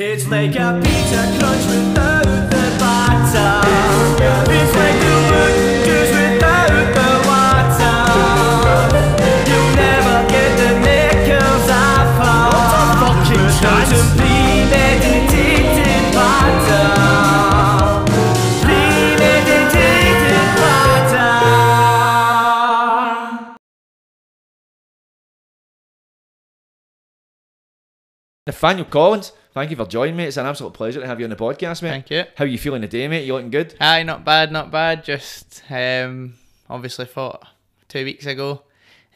It's like a pizza crunch without the batter. It's like Nathaniel Collins, thank you for joining me. It's an absolute pleasure to have you on the podcast, mate. Thank you. How are you feeling today, mate? You looking good? Aye, not bad, not bad. Just um, obviously fought two weeks ago.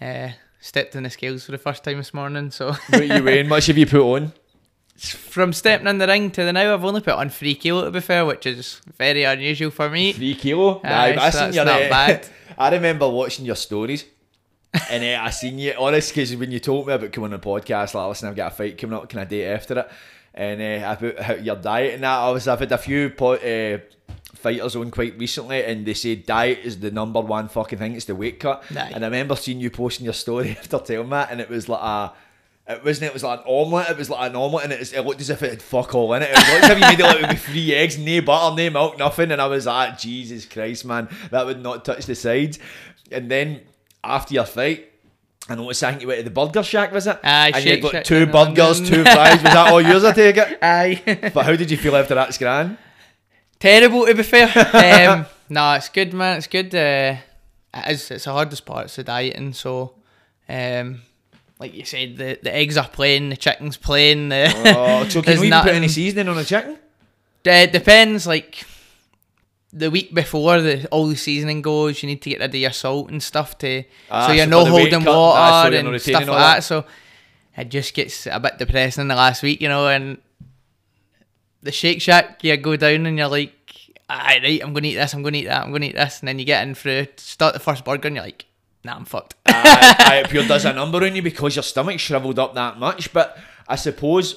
Uh, stepped in the scales for the first time this morning. So What are you weighing? Much have you put on? from stepping in the ring to the now, I've only put on three kilo to be fair, which is very unusual for me. Three kilo. Aye, I so that's not uh, bad. I remember watching your stories. And uh, I seen you, honest, because when you told me about coming on the podcast, like, listen, I've got a fight coming up, can I date after it? And uh, about how your diet and that, I was, I've had a few po- uh, fighters on quite recently, and they say diet is the number one fucking thing, it's the weight cut. And I remember seeing you posting your story after telling that, and it was like a. It wasn't. It was like an omelette. It was like an omelette, and it, was, it looked as if it had fuck all in it. It looked as if you made it like with three eggs, no butter, no milk, nothing. And I was like, Jesus Christ, man, that would not touch the sides. And then after your fight, I noticed I think you went to the burger shack, was it? Aye, and you Shake two burgers, two fries. Was that all yours? I take it. Aye. But how did you feel after that, Scran? Terrible to be fair. um, no, it's good, man. It's good. Uh, it is. It's the hardest part. It's the dieting. So, um, like you said, the, the eggs are plain, the chicken's plain. The, Oh, so can we put any seasoning on the chicken? Uh, depends. Like the week before the all the seasoning goes, you need to get rid of your salt and stuff to Ah, so you're so not holding ah, so water and stuff like that. that. So it just gets a bit depressing in the last week, you know. And the Shake Shack, you go down and you're like, "Aye, right, I'm gonna eat this, I'm gonna eat that, I'm gonna eat this," and then you get in through start the first burger and you're like, "Nah, I'm fucked." aye, it pure does a number on you because your stomach shriveled up that much. But I suppose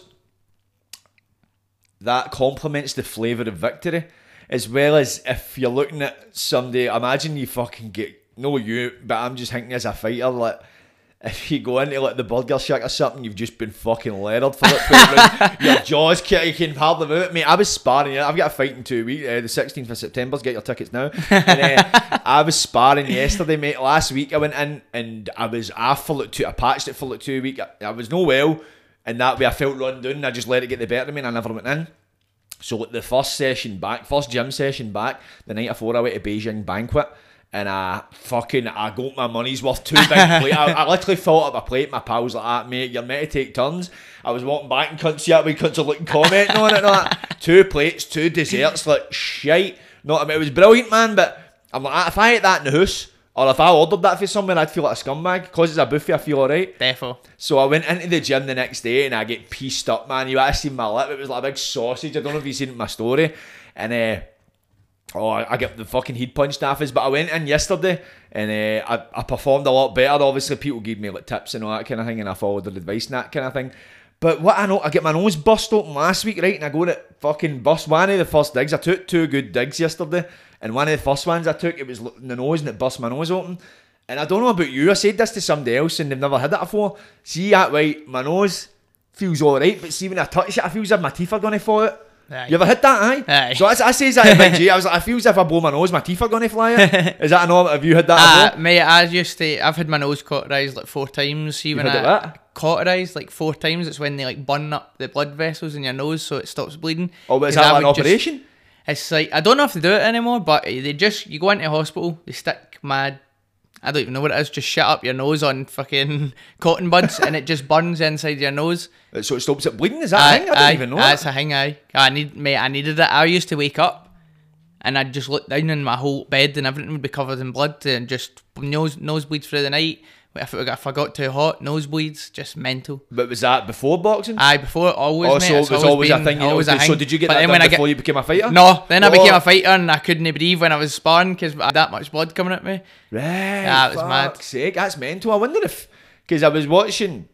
that complements the flavour of victory, as well as if you're looking at somebody. Imagine you fucking get no you, but I'm just thinking as a fighter, like. If you go into like the burger shack or something, you've just been fucking leathered for 12. Your jaws can't, you can hardly move it. Mate, I was sparring. I've got a fight in two weeks, uh, the 16th of September. Get your tickets now. And, uh, I was sparring yesterday, mate. Last week I went in and I was for like two. I patched it for like two weeks. I, I was no well, and that way I felt run down. I just let it get the better of me, and I never went in. So the first session back, first gym session back, the night before I went to Beijing banquet, and I fucking I got my money's worth two big plate. I, I literally filled up a plate. My pals like that, mate. You're meant to take turns. I was walking back and couldn't see that. We couldn't looking commenting on it. And all that. Two plates, two desserts, like shite. Not I mean, it was brilliant, man. But I'm like, ah, if I ate that in the house. Or if I ordered that for someone, I'd feel like a scumbag. Because it's a buffet, I feel alright. Defo. So I went into the gym the next day and I get pieced up, man. You actually seen my lip; it was like a big sausage. I don't know if you've seen my story. And uh, oh, I get the fucking heat punched off us. But I went in yesterday and uh, I, I performed a lot better. Obviously, people gave me like tips and all that kind of thing, and I followed their advice and that kind of thing. But what I know, I get my nose bust open last week, right? And I go to fucking bust one of the first digs. I took two good digs yesterday, and one of the first ones I took, it was in the nose and it bust my nose open. And I don't know about you, I said this to somebody else and they've never had it before. See that way, my nose feels alright, but see when I touch it, I feel as if my teeth are going to fall out. Aye. You ever hit that, aye? Aye. So I, I says that to Big G, I was like, I feel as if I blow my nose, my teeth are going to fly out. Is that normal? Have you had that Uh, mate, I used to. I've had my nose cauterized like four times. See when I cauterized like four times, it's when they like burn up the blood vessels in your nose so it stops bleeding. Oh, but is that like an would just- operation? It's like I don't know if they do it anymore, but they just you go into hospital, they stick mad. I don't even know what it is. Just shut up your nose on fucking cotton buds, and it just burns inside your nose. Uh, so it stops it bleeding? Is that a thing? I didn't even know That's that. a thing. I, I need, mate. I needed it. I used to wake up, and I'd just look down, and my whole bed and everything would be covered in blood, and just nose nosebleeds through the night. If it if I got too hot, nosebleeds, just mental. But was that before boxing? Aye, before always, oh, mate. so it was always a been- thing. Always a so thing. did you get But that then when I before get, you became a fighter? no, then I became a fighter and I couldn't breathe when I was sparring because I had that much blood coming at me. Right. Yeah, it was mad. Sake, that's mental. I wonder if because I was watching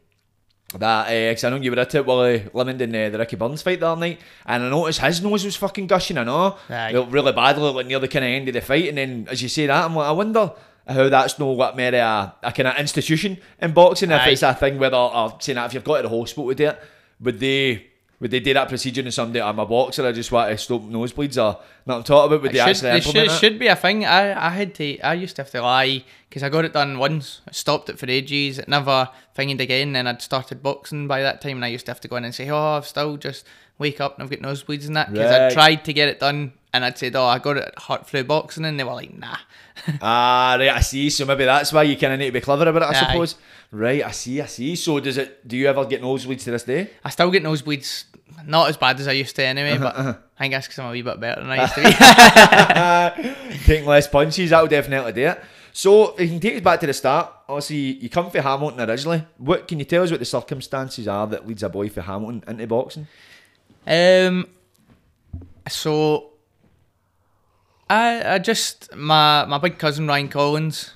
that because I know you were at it Willie Limond and uh, the Ricky Burns fight the other night, and I noticed his nose was fucking gushing. I know, Aye. Really badly, like near the kind of end of the fight. And then as you say that, I'm like, I wonder. How that's no what more a, a kind of institution in boxing if Aye. it's a thing whether or saying that if you've got to the hospital to do it, would they Would they do that procedure in somebody? I'm a boxer. I just want to stop nosebleeds or not. I'm talking about. Would It they should, actually should, it? should be a thing. I, I had to. I used to have to lie because I got it done once. I stopped it for ages. It never thinged again. Then I'd started boxing by that time, and I used to have to go in and say, "Oh, I've still just wake up and I've got nosebleeds and that." Because I tried to get it done, and I'd said, "Oh, I got it hurt through boxing," and they were like, "Nah." Ah, right. I see. So maybe that's why you kind of need to be clever about it. I Aye. suppose. Right. I see. I see. So does it? Do you ever get nosebleeds to this day? I still get nosebleeds, not as bad as I used to anyway. But I think that's because I'm a wee bit better than I used to be. Taking less punches, that'll definitely do it. So, if you can take us back to the start. Obviously, you come from Hamilton originally. What can you tell us what the circumstances are that leads a boy from Hamilton into boxing? Um. So. I I just my my big cousin Ryan Collins,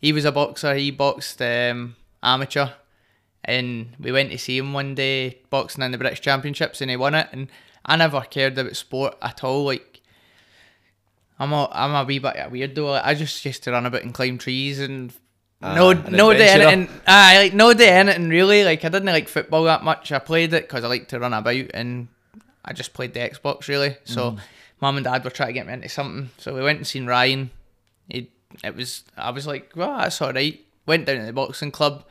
he was a boxer. He boxed um, amateur, and we went to see him one day boxing in the British Championships, and he won it. And I never cared about sport at all. Like I'm a I'm a wee bit a weirdo. I just used to run about and climb trees and. no, an no day anything. I like no day anything really. Like I didn't like football that much. I played it because I like to run about, and I just played the Xbox really. So, mum and dad were trying to get me into something. So we went and seen Ryan. He, it was I was like, well, that's all right. Went down to the boxing club.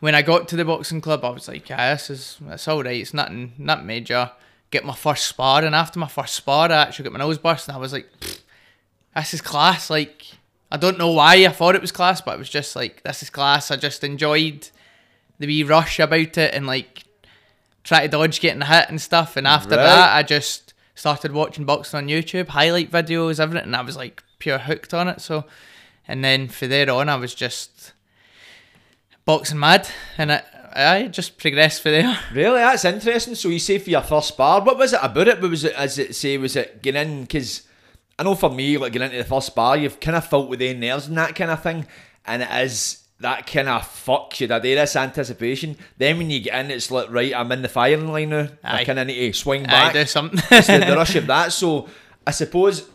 When I got to the boxing club, I was like, yeah, this is that's all right. It's nothing, not major. Get my first spar, and after my first spar, I actually got my nose burst, and I was like, this is class. Like, I don't know why I thought it was class, but it was just like, this is class. I just enjoyed the wee rush about it and like try to dodge getting hit and stuff. And after Right. that, I just started watching boxing on YouTube, highlight videos, everything. And I was like pure hooked on it. So, and then from there on, I was just boxing mad, and I, I just progressed from there. Really, that's interesting. So you say for your first bar, what was it about it? Was it? As it say, was it getting in? Because I know for me, like getting into the first bar, you've kind of felt with the nerves and that kind of thing, and it is that kind of fucks you. That there is anticipation. Then when you get in, it's like right, I'm in the firing line now. I Aye. kind of need to swing I back. do something. it's the, the rush of that. So I suppose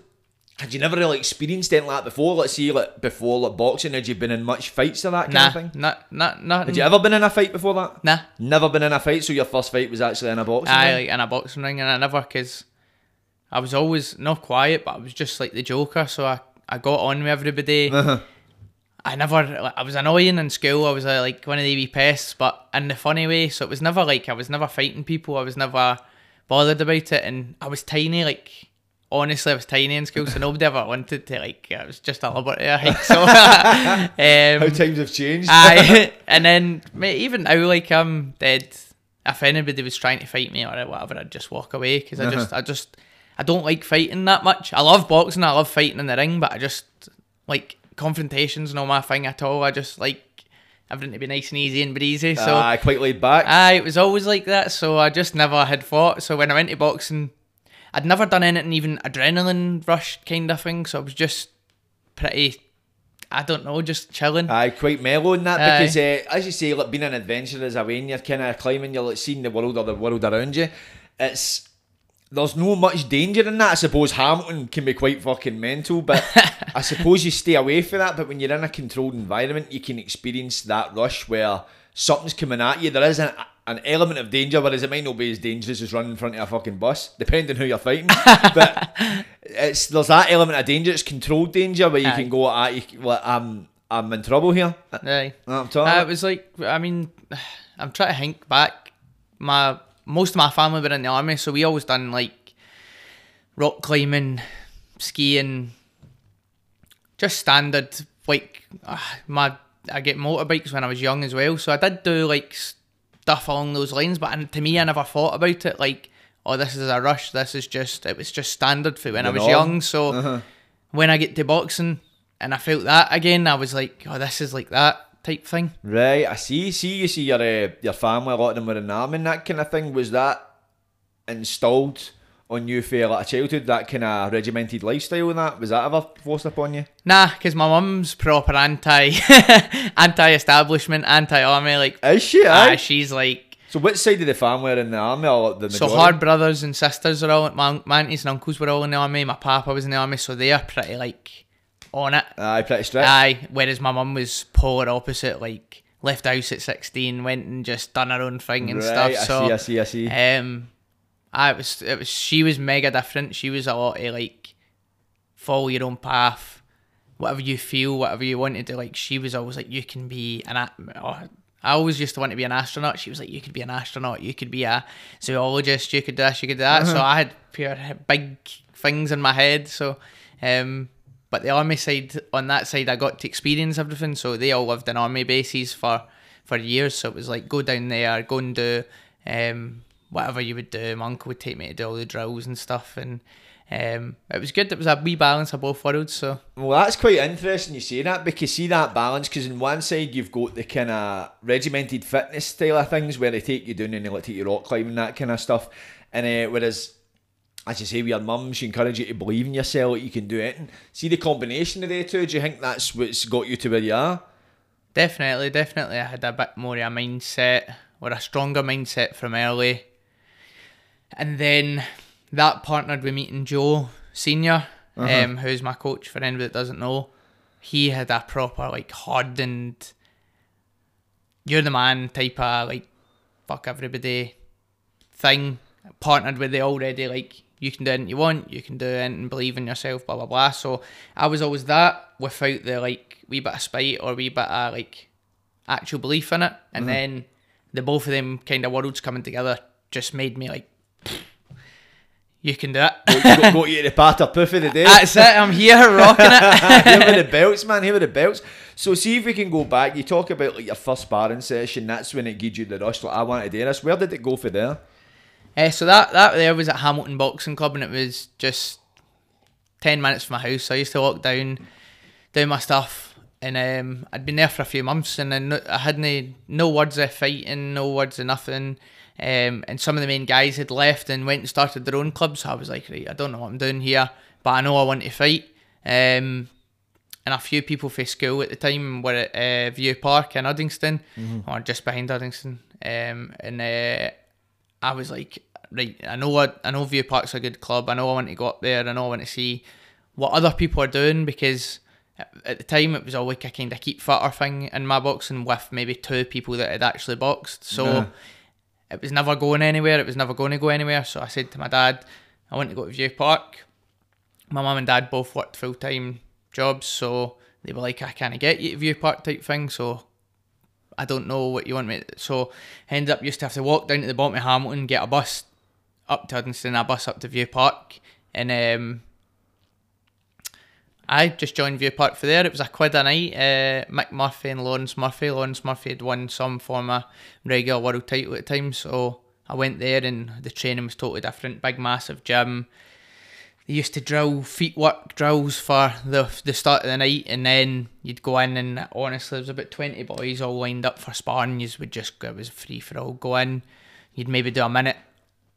had you never really experienced anything like that before? Let's say like before like boxing, had you been in much fights or that kind nah, of thing? not, not, not. Had you ever been in a fight before that? Nah. Never been in a fight, so your first fight was actually in a boxing I ring? like in a boxing ring, and I never because I was always not quiet, but I was just like the joker. So I, I got on with everybody. Uh-huh. I never, I was annoying in school. I was uh, like one of the wee pests, but in the funny way. So it was never like I was never fighting people. I was never bothered about it, and I was tiny. Like honestly, I was tiny in school, so nobody ever wanted to like. I was just a liberty, I think. So, How um, times have changed. Aye, and then mate, even now, like I'm dead. If anybody was trying to fight me or whatever, I'd just walk away because I just, I just, I don't like fighting that much. I love boxing, I love fighting in the ring, but I just like confrontations, not my thing at all. I just like everything to be nice and easy and breezy. So Aye, quite laid back. Aye, it was always like that. So I just never had fought. So when I went to boxing, I'd never done anything even adrenaline rush kind of thing. So I was just pretty, I don't know, just chilling. Aye, quite mellow in that Aye. because, uh, as you say, like being an adventurer is a way, and you're kind of climbing, you're like seeing the world or the world around you. It's there's no much danger in that. I suppose Hamilton can be quite fucking mental, but I suppose you stay away from that. But when you're in a controlled environment, you can experience that rush where something's coming at you. There is an, an element of danger, whereas it might not be as dangerous as running in front of a fucking bus, depending who you're fighting. but it's there's that element of danger. It's controlled danger where you Aye. can go you. Like, I'm I'm in trouble here. Aye. No, I'm talking Uh, it was like, I mean, I'm trying to think back. My most of my family were in the army, so we always done like rock climbing, skiing, just standard. Like uh, my, I get motorbikes when I was young as well, so I did do like stuff along those lines. But to me, I never thought about it like, oh, this is a rush. This is just, it was just standard for when I was young. So when I get to boxing and I felt that again, I was like, oh, this is like that type thing. Right, I see. See, you see your uh, your family, a lot of them were in the army and that kind of thing. Was that installed on you for like a childhood? That kind of regimented lifestyle and that was that ever forced upon you? Nah, because my mum's proper anti, anti-establishment, anti-army. Like, Is she? ah, aye? she's like, so, which side of the family are in the army? Or the so her brothers and sisters are all, my, my aunties and uncles were all in the army. My papa was in the army, so they're pretty like on it. Aye, pretty strict. Aye, whereas my mum was polar opposite. Like, left house at sixteen, went and just done her own thing and right, stuff. So, I see, I see, I see. um, I was it was she was mega different. She was a lot of like follow your own path, whatever you feel, whatever you want to do. Like she was always like you can be an. Oh, I always used to want to be an astronaut. She was like, you could be an astronaut, you could be a zoologist, you could do this, you could do that. So I had pure big things in my head. So, um, but the army side, on that side, I got to experience everything. So they all lived in army bases for for years. So it was like go down there, go and do um, whatever you would do. My uncle would take me to do all the drills and stuff, and um, it was good. It was a wee balance of both worlds. So Well, that's quite interesting you say that because see that balance because on one side you've got the kind of regimented fitness style of things where they take you down and they like take you rock climbing that kind of stuff, and uh, whereas as you say with your mum, she encouraged you to believe in yourself that you can do it. And see the combination of the two. Do you think that's what's got you to where you are? Definitely, definitely. I had a bit more of a mindset or a stronger mindset from early. And then that partnered with meeting Joe Senior, um, who's my coach for anybody that doesn't know. He had a proper like hardened you're the man type of like fuck everybody thing. Partnered with the already like you can do anything you want, you can do anything, believe in yourself, blah blah blah. So I was always that without the like wee bit of spite or wee bit of like actual belief in it. And mm-hmm. then the both of them kind of worlds coming together just made me like you can do it. got, got you to the patter poof of the day. That's it, I'm here rocking it. here with the belts, man. Here with the belts. So see if we can go back. You talk about like your first sparring session. That's when it gave you the rush. Like I want to do this. Where did it go for there? Uh, so that that there was at Hamilton Boxing Club, and it was just ten minutes from my house. So I used to walk down, do my stuff, and um, I'd been there for a few months, and then I had no, no words of fighting, no words of nothing. Um, and some of the main guys had left and went and started their own clubs. So I was like, right, I don't know what I'm doing here, but I know I want to fight. Um, and a few people from school at the time were at uh, View Park in Uddingston, or just behind Uddingston. Um, and uh, I was like, right, I know what I know View Park's a good club. I know I want to go up there. I know I want to see what other people are doing because at- at the time it was all like a kind of keep fitter thing in my boxing with maybe two people that had actually boxed. So Yeah. it was never going anywhere. It was never going to go anywhere. So I said to my dad, I want to go to View Park. My mum and dad both worked full time jobs, so they were like, I can't get you to View Park type thing. So I don't know what you want me. To. So I ended up used to have to walk down to the bottom of Hamilton, get a bus up to Uddingston, I bus up to View Park, and um, I just joined View Park for there. It was a quid a night. Uh, Mick Murphy and Lawrence Murphy. Lawrence Murphy had won some form of regular world title at the time, so I went there and the training was totally different. Big, massive gym. They used to drill feet work drills for the the start of the night, and then you'd go in and honestly, there was about twenty boys all lined up for sparring. You would just it was free for all. Go in, you'd maybe do a minute,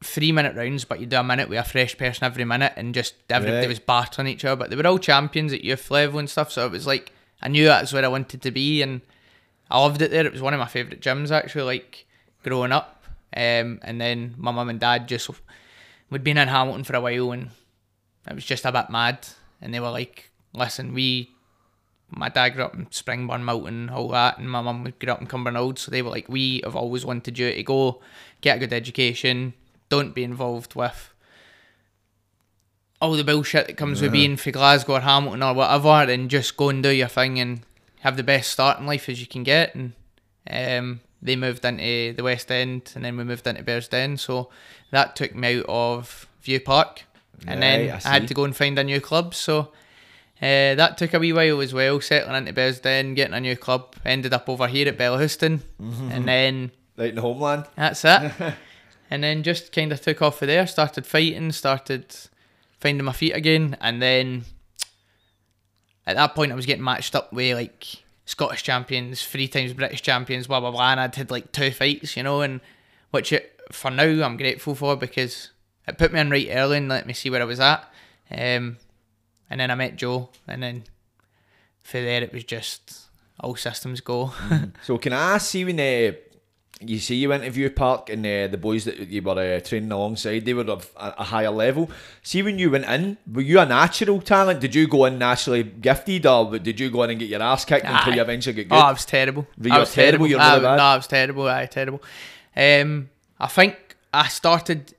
three minute rounds, but you'd do a minute with a fresh person every minute, and just everybody Right. was battering each other. But they were all champions at youth level and stuff, so it was like I knew that's where I wanted to be, and I loved it there. It was one of my favourite gyms actually, like growing up. Um, and then my mum and dad just we'd been in Hamilton for a while, and it was just a bit mad. And they were like, "Listen, we." My dad grew up in Springburn, Mountain, all that, and my mum grew up in Cumbernauld. So they were like, "We have always wanted you to go, get a good education, don't be involved with all the bullshit that comes with being for Glasgow or Hamilton or whatever, and just go and do your thing and have the best start in life as you can get." And um, they moved into the West End, and then we moved into Bearsden. So that took me out of View Park, and then I I, had to go and find a new club. So. Uh, that took a wee while as well, settling into Bearsden, getting a new club. Ended up over here at Bellahouston, and then Right in the homeland. that's it. and then just kind of took off of there, started fighting, started finding my feet again, and then at that point I was getting matched up with like Scottish champions, three times British champions, blah blah blah, and I'd had like two fights, you know, and which it, for now I'm grateful for because it put me in right early and let me see where I was at. Um, and then I met Joe, and then for there it was just all systems go. So can I see when uh, you see you went to View Park and uh, the boys that you were uh, training alongside, they were of a, a higher level. See when you went in, were you a natural talent? Did you go in naturally gifted, or did you go in and get your ass kicked until you eventually get good? Oh. I was terrible. Were I was terrible? terrible. You're I, really bad? No, I was terrible. I terrible. Um, I think I started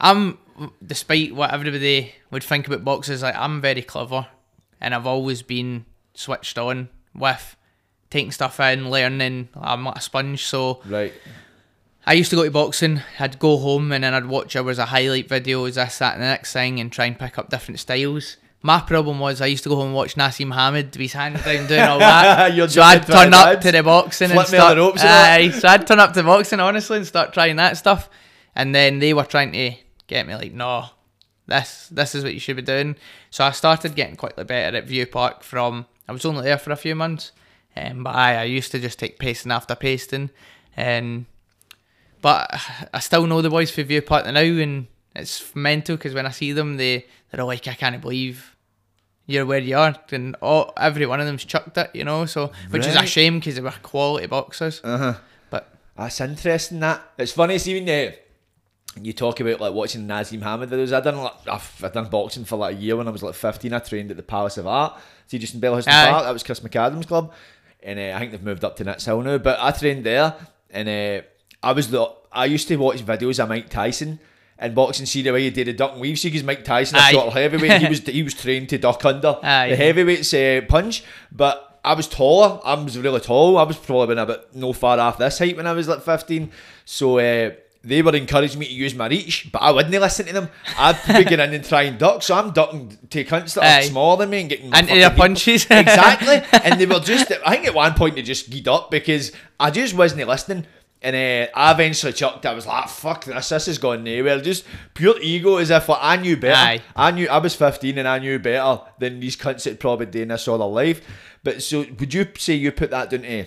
I'm, despite what everybody would think about boxes, like I'm very clever, and I've always been switched on with taking stuff in, learning. I'm like a sponge, so Right. I used to go to boxing. I'd go home and then I'd watch hours of highlight videos, this, that, and the next thing, and try and pick up different styles. My problem was I used to go home and watch Naseem Hamed with his hands down doing all that. So I'd turn up to the boxing Flip and start. ropes and. Aye, so I'd turn up to boxing honestly and start trying that stuff. And then they were trying to get me like, no, this this is what you should be doing. So I started getting quickly better at View Park from I was only there for a few months. Um, but aye, I used to just take pasting after pasting and but I still know the boys for View Park now, and it's mental because when I see them, they they're all like, I can't believe you're where you are, and all, every one of them's chucked it, you know. So which is a shame because they were quality boxers. Uh huh. But That's interesting. That it's funny. See when you you talk about like watching Naseem Hamed videos. I done like I've, I done boxing for like a year when I was like fifteen. I trained at the Palace of Art. See, just in Aye. Park. That was Chris McAdams' club, and uh, I think they've moved up to Nitshill now. But I trained there, and uh, I was the I used to watch videos of Mike Tyson. And boxing, see the way he did the duck and weave. See, because Mike Tyson, a Aye. short heavyweight, he was he was trained to duck under Aye. the heavyweight's uh, punch. But I was taller. I was really tall. I was probably been a bit no far off this height when I was like 15. So uh, they were encouraging me to use my reach, but I wouldn't listen to them. I'd be going in and try and duck. So I'm ducking to cunts that Aye. are smaller than me and getting Into their punches. exactly. And they were just, I think at one point they just geed up because I just wasn't listening. And uh, I eventually chucked. I was like, "Fuck this! This is going nowhere." Just pure ego, as if like, I knew better. Aye. I knew I was 15 and I knew better than these cunts that probably doing this all their life. But so, would you say you put that down to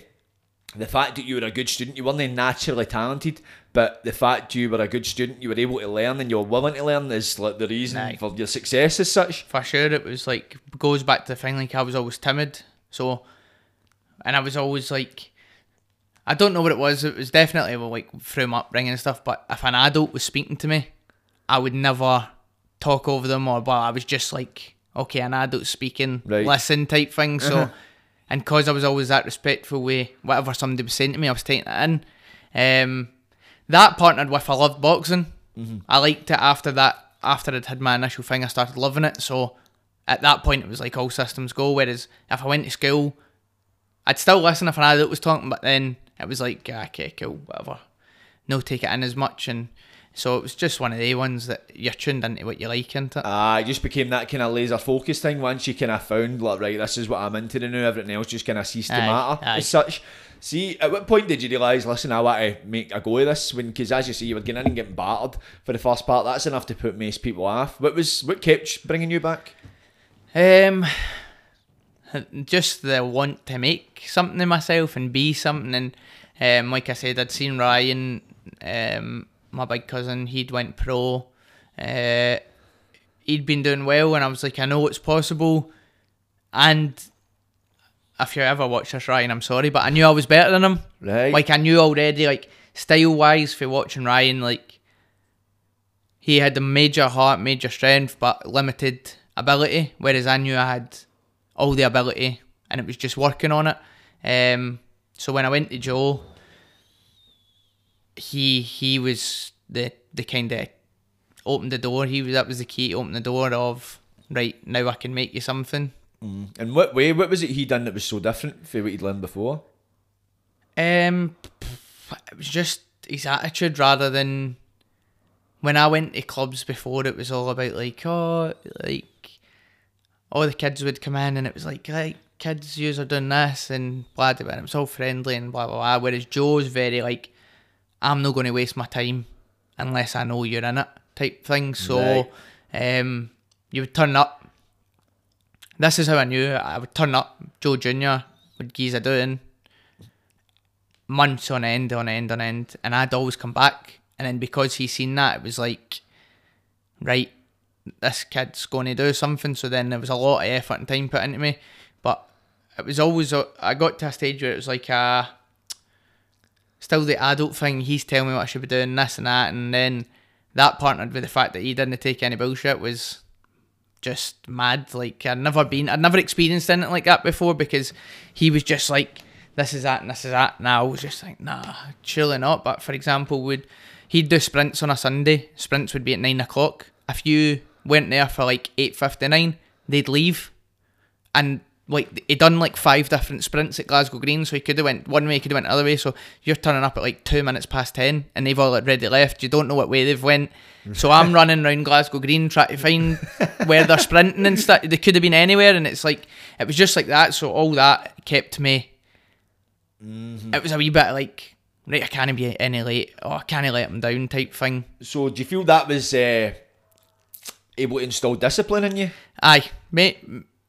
the fact that you were a good student? You weren't naturally talented, but the fact you were a good student, you were able to learn and you were willing to learn is like the reason Aye. for your success as such. for sure, it was like goes back to the thing. Like I was always timid, so and I was always like, I don't know what it was. It was definitely like through my upbringing and stuff. But if an adult was speaking to me, I would never talk over them or. But I was just like, okay, an adult speaking, Right. listen type thing. So, Uh-huh. and cause I was always that respectful way, whatever somebody was saying to me, I was taking it in. Um, that partnered with I loved boxing. I liked it after that. After I'd had my initial thing, I started loving it. So at that point, it was like all systems go. Whereas if I went to school, I'd still listen if an adult was talking, but then it was like, ah, okay, cool, whatever. No, take it in as much, and so it was just one of the ones that you're tuned into what you like, into. Ah, it just became that kind of laser focus thing once you kind of found like right, this is what I'm into now. Everything else just kind of ceased to Aye, matter aye. as such. See, at what point did you realise? Listen, I want to make a go of this. When, because as you see, you were getting in and getting battered for the first part. That's enough to put most people off. What was what kept bringing you back? Um, just the want to make something of myself and be something. And um, like I said, I'd seen Ryan, um, my big cousin. He'd went pro. Uh, he'd been doing well, and I was like, I know it's possible. And if you ever watch this, Ryan, I'm sorry, but I knew I was better than him. Right. Like I knew already, like style wise, for watching Ryan, like he had a major heart, major strength, but limited ability. Whereas I knew I had all the ability, and it was just working on it. Um, so when I went to Joe, he he was the the kind of opened the door. He was that was the key to open the door of right now I can make you something. In what way? What was it he done that was so different from what he'd learned before? Um, it was just his attitude rather than when I went to clubs before. It was all about like oh, like all the kids would come in and it was like like kids, yous are doing this and blah blah. blah. And it was all friendly and blah blah blah. Whereas Joe's very like, I'm not going to waste my time unless I know you're in it type thing. So, um, you would turn up. This is how I knew I would turn up. Joe Junior would geese a doing months on end, on end, on end, and I'd always come back. And then because he seen that, it was like, right, this kid's going to do something. So then there was a lot of effort and time put into me, but it was always a- I got to a stage where it was like a still the adult thing. He's telling me what I should be doing, this and that, and then that partnered with the fact that he didn't take any bullshit was just mad. Like I'd never been, I'd never experienced anything like that before because he was just like, this is that and this is that. And I was just like, nah, chilling not. But for example, would he'd do sprints on a Sunday. Sprints would be at nine o'clock. If you went there for like eight fifty nine, they'd leave, and like he done like five different sprints at Glasgow Green, so he could have went one way, he could have went the other way. So you're turning up at like two minutes past ten, and they've all already left. You don't know what way they've went. So I'm running around Glasgow Green trying to find where they're sprinting and stuff. They could have been anywhere, and it's like it was just like that. So all that kept me. It was a wee bit like right, I can't be any late. Oh, I can't let them down type thing. So do you feel that was uh, able to install discipline in you? Aye, ma-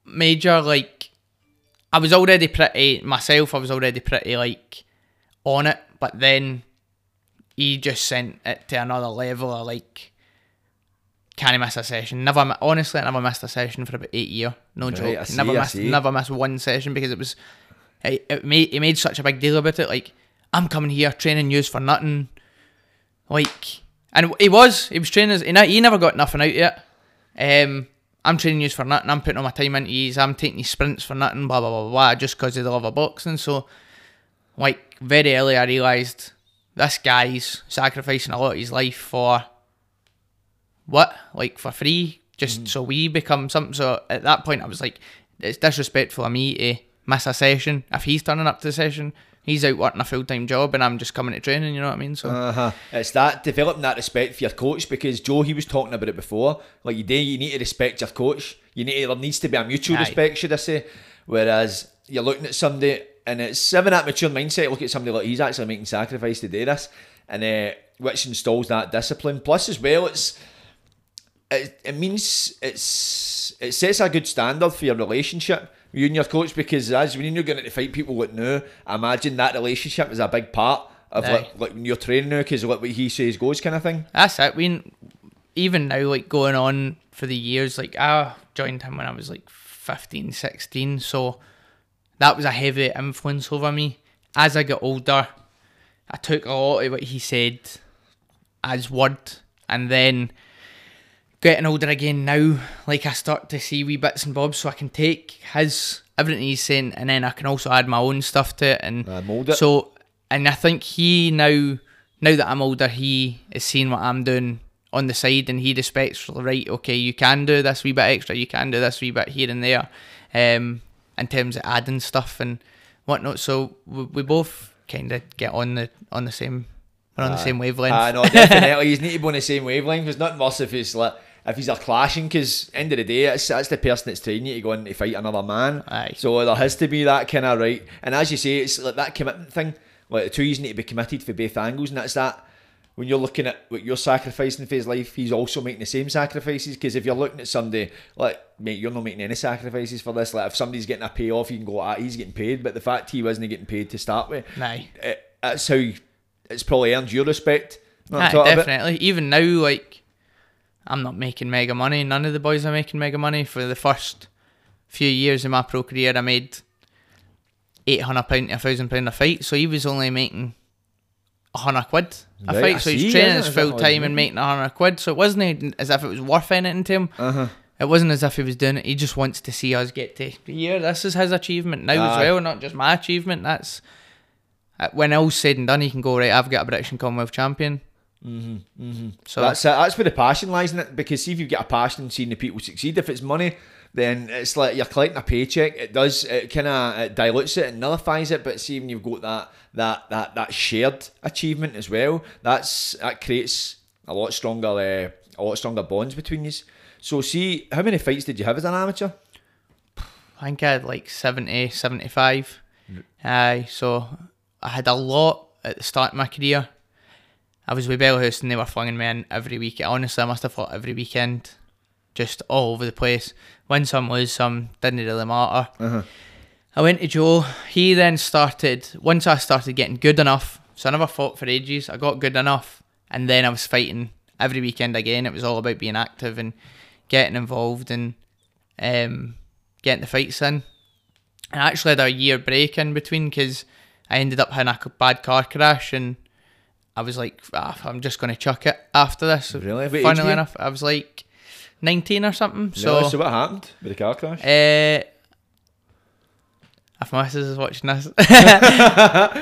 major like I was already pretty myself. I was already pretty like on it, but then he just sent it to another level of like can't miss a session. Never, honestly, I never missed a session for about eight year. No Right, joke. See, never I missed, see. never missed one session because it was. It, it made he made such a big deal about it. Like I'm coming here training yous for nothing. Like, and he was he was training. us- He, ne- he never got nothing out yet. Um, I'm training yous for nothing. I'm putting all my time into yous. I'm taking these sprints for nothing. Blah blah blah blah. just because of the love of boxing. So, like very early, I realised this guy's sacrificing a lot of his life for what? Like for free, just mm. so we become something. So at that point, I was like, it's disrespectful of me to miss a session. If he's turning up to the session, he's out working a full time job, and I'm just coming to training. You know what I mean? So Uh-huh. It's that developing that respect for your coach because Joe he was talking about it before. Like you do, you need to respect your coach. You need to, there needs to be a mutual Aye. respect, should I say? Whereas you're looking at somebody and it's having that mature mindset. Look at somebody like he's actually making sacrifice to do this, and uh, which installs that discipline. Plus, as well, it's it, it means it's it sets a good standard for your relationship with you and your coach because as when you're going to fight people like now, I imagine that relationship is a big part of Aye. like, like when you're training now because what he says goes kind of thing. that's it. We even now, like going on for the years, like I joined him when I was like 15, 16. So that was a heavy influence over me. As I got older, I took a lot of what he said as word, and then getting older again now, like I start to see wee bits and bobs, so I can take his everything he's saying, and then I can also add my own stuff to it, and Uh, mould it. so. And I think he now, now that I'm older, he is seeing what I'm doing on the side, and he respects the right. Okay, you can do this wee bit extra, you can do this wee bit here and there, um, in terms of adding stuff and whatnot. So we, we both kind of get on the on the same. We're on the same wavelength. I know definitely. you need to be on the same wavelength. There's nothing worse if it's like if he's a clashing because end of the day, it's, that's the person that's training you to go in to fight another man. Aye. So there has to be that kind of right. And as you say, it's like that commitment thing. Like the two of you need to be committed for both angles, and that's that. When you're looking at what you're sacrificing for his life, he's also making the same sacrifices. Because if you're looking at somebody like, mate, you're not making any sacrifices for this. Like if somebody's getting a payoff, you can go, ah, he's getting paid. But the fact he wasn't getting paid to start with, Aye. it, that's how it's probably earned your respect. Aye, definitely. Even now, like I'm not making mega money. None of the boys are making mega money. For the first few years of my pro career, I made eight hundred pound to a thousand pound a fight. So he was only making a hundred quid a Right, fight. I so he's training his full time and making? hundred quid. So it wasn't as if it was worth anything to him. Uh-huh. It wasn't as if he was doing it. He just wants to see us get to here. This is his achievement now as Aye. well, not just my achievement. That's uh, when all's said and done. He can go right. I've got a British and Commonwealth champion. Mm-hmm, mm-hmm. So that's it. That's where the passion lies in it. Because see if you get a passion in seeing the people succeed, if it's money, then it's like you're collecting a paycheck. It does. It kind of dilutes it and nullifies it. But see when you've got that that that that shared achievement as well, that's that creates a lot stronger uh, a lot stronger bonds between you. So see, how many fights did you have as an amateur? I think I had like 70, 75. Aye, so I had a lot at the start of my career. I was with Bellhouse and they were flinging me in every week. Honestly, I must have fought every weekend, just all over the place. Win some, lose some, didn't really matter. I went to Joe. He then started, once I started getting good enough, so I never fought for ages. I got good enough, and then I was fighting every weekend again. It was all about being active and getting involved and um, getting the fights in. I actually had a year break in between because I ended up having a bad car crash and I was like, ah, I'm just going to chuck it after this. Really? What Funnily enough, I was like 19 or something. So, So, so what happened with the car crash? uh, if my missus is watching this,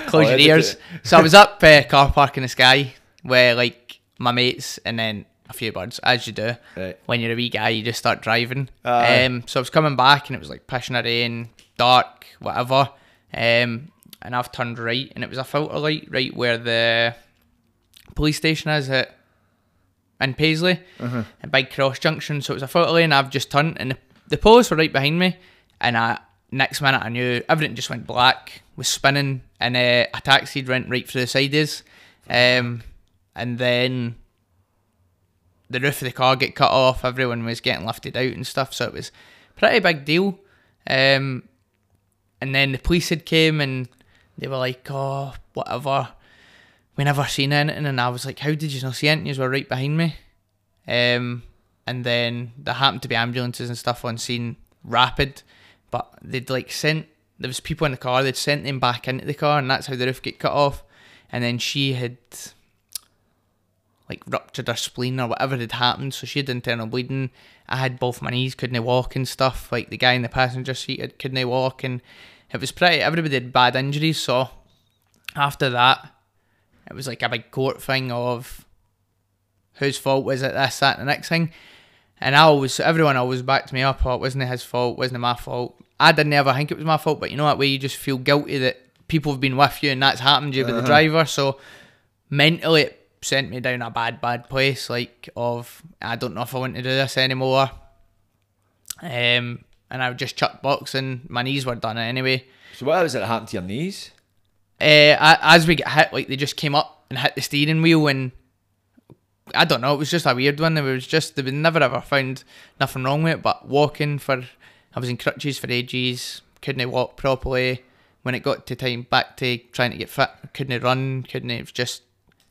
close I'll your ears. So I was up uh, car park in the sky where like my mates, and then a few birds, as you do. Right. When you're a wee guy, you just start driving. Aye. Um, so I was coming back, and it was like pushing a rain, dark, whatever. Um, and I've turned right, and it was a filter light right where the police station is at in Paisley, a big cross junction. So it was a filter lane. I've just turned, and the, the police were right behind me. And I next minute I knew everything just went black, was spinning, and uh, a taxi went right through the sides. Um, and then the roof of the car get cut off. Everyone was getting lifted out and stuff. So it was pretty big deal. Um, and then the police had came and they were like, "Oh, whatever." We never seen anything, and I was like, "How did you not see anything? You were right behind me." Um, and then there happened to be ambulances and stuff on scene, rapid, but they'd like sent. There was people in the car. They'd sent them back into the car, and that's how the roof get cut off. And then she had like ruptured her spleen or whatever had happened, so she had internal bleeding. I had both my knees, couldn't walk and stuff. Like the guy in the passenger seat had, couldn't walk, and it was pretty. Everybody had bad injuries, so after that, it was like a big court thing of whose fault was it, this, that, and the next thing. And I always, everyone always backed me up. Oh, it wasn't his fault, wasn't it my fault. I didn't ever think it was my fault, but you know that way you just feel guilty that people have been with you and that's happened to you with the driver. So mentally, it sent me down a bad, bad place. Like of I don't know if I want to do this anymore. Um, and I would just chucked boxing. My knees were done anyway. So what was it that happened to your knees? Uh, as we get hit, like they just came up and hit the steering wheel, and I don't know. It was just a weird one. There was just they would never ever found nothing wrong with it. But walking for, I was in crutches for ages. Couldn't walk properly. When it got to time back to trying to get fit, couldn't run. Couldn't. It was just.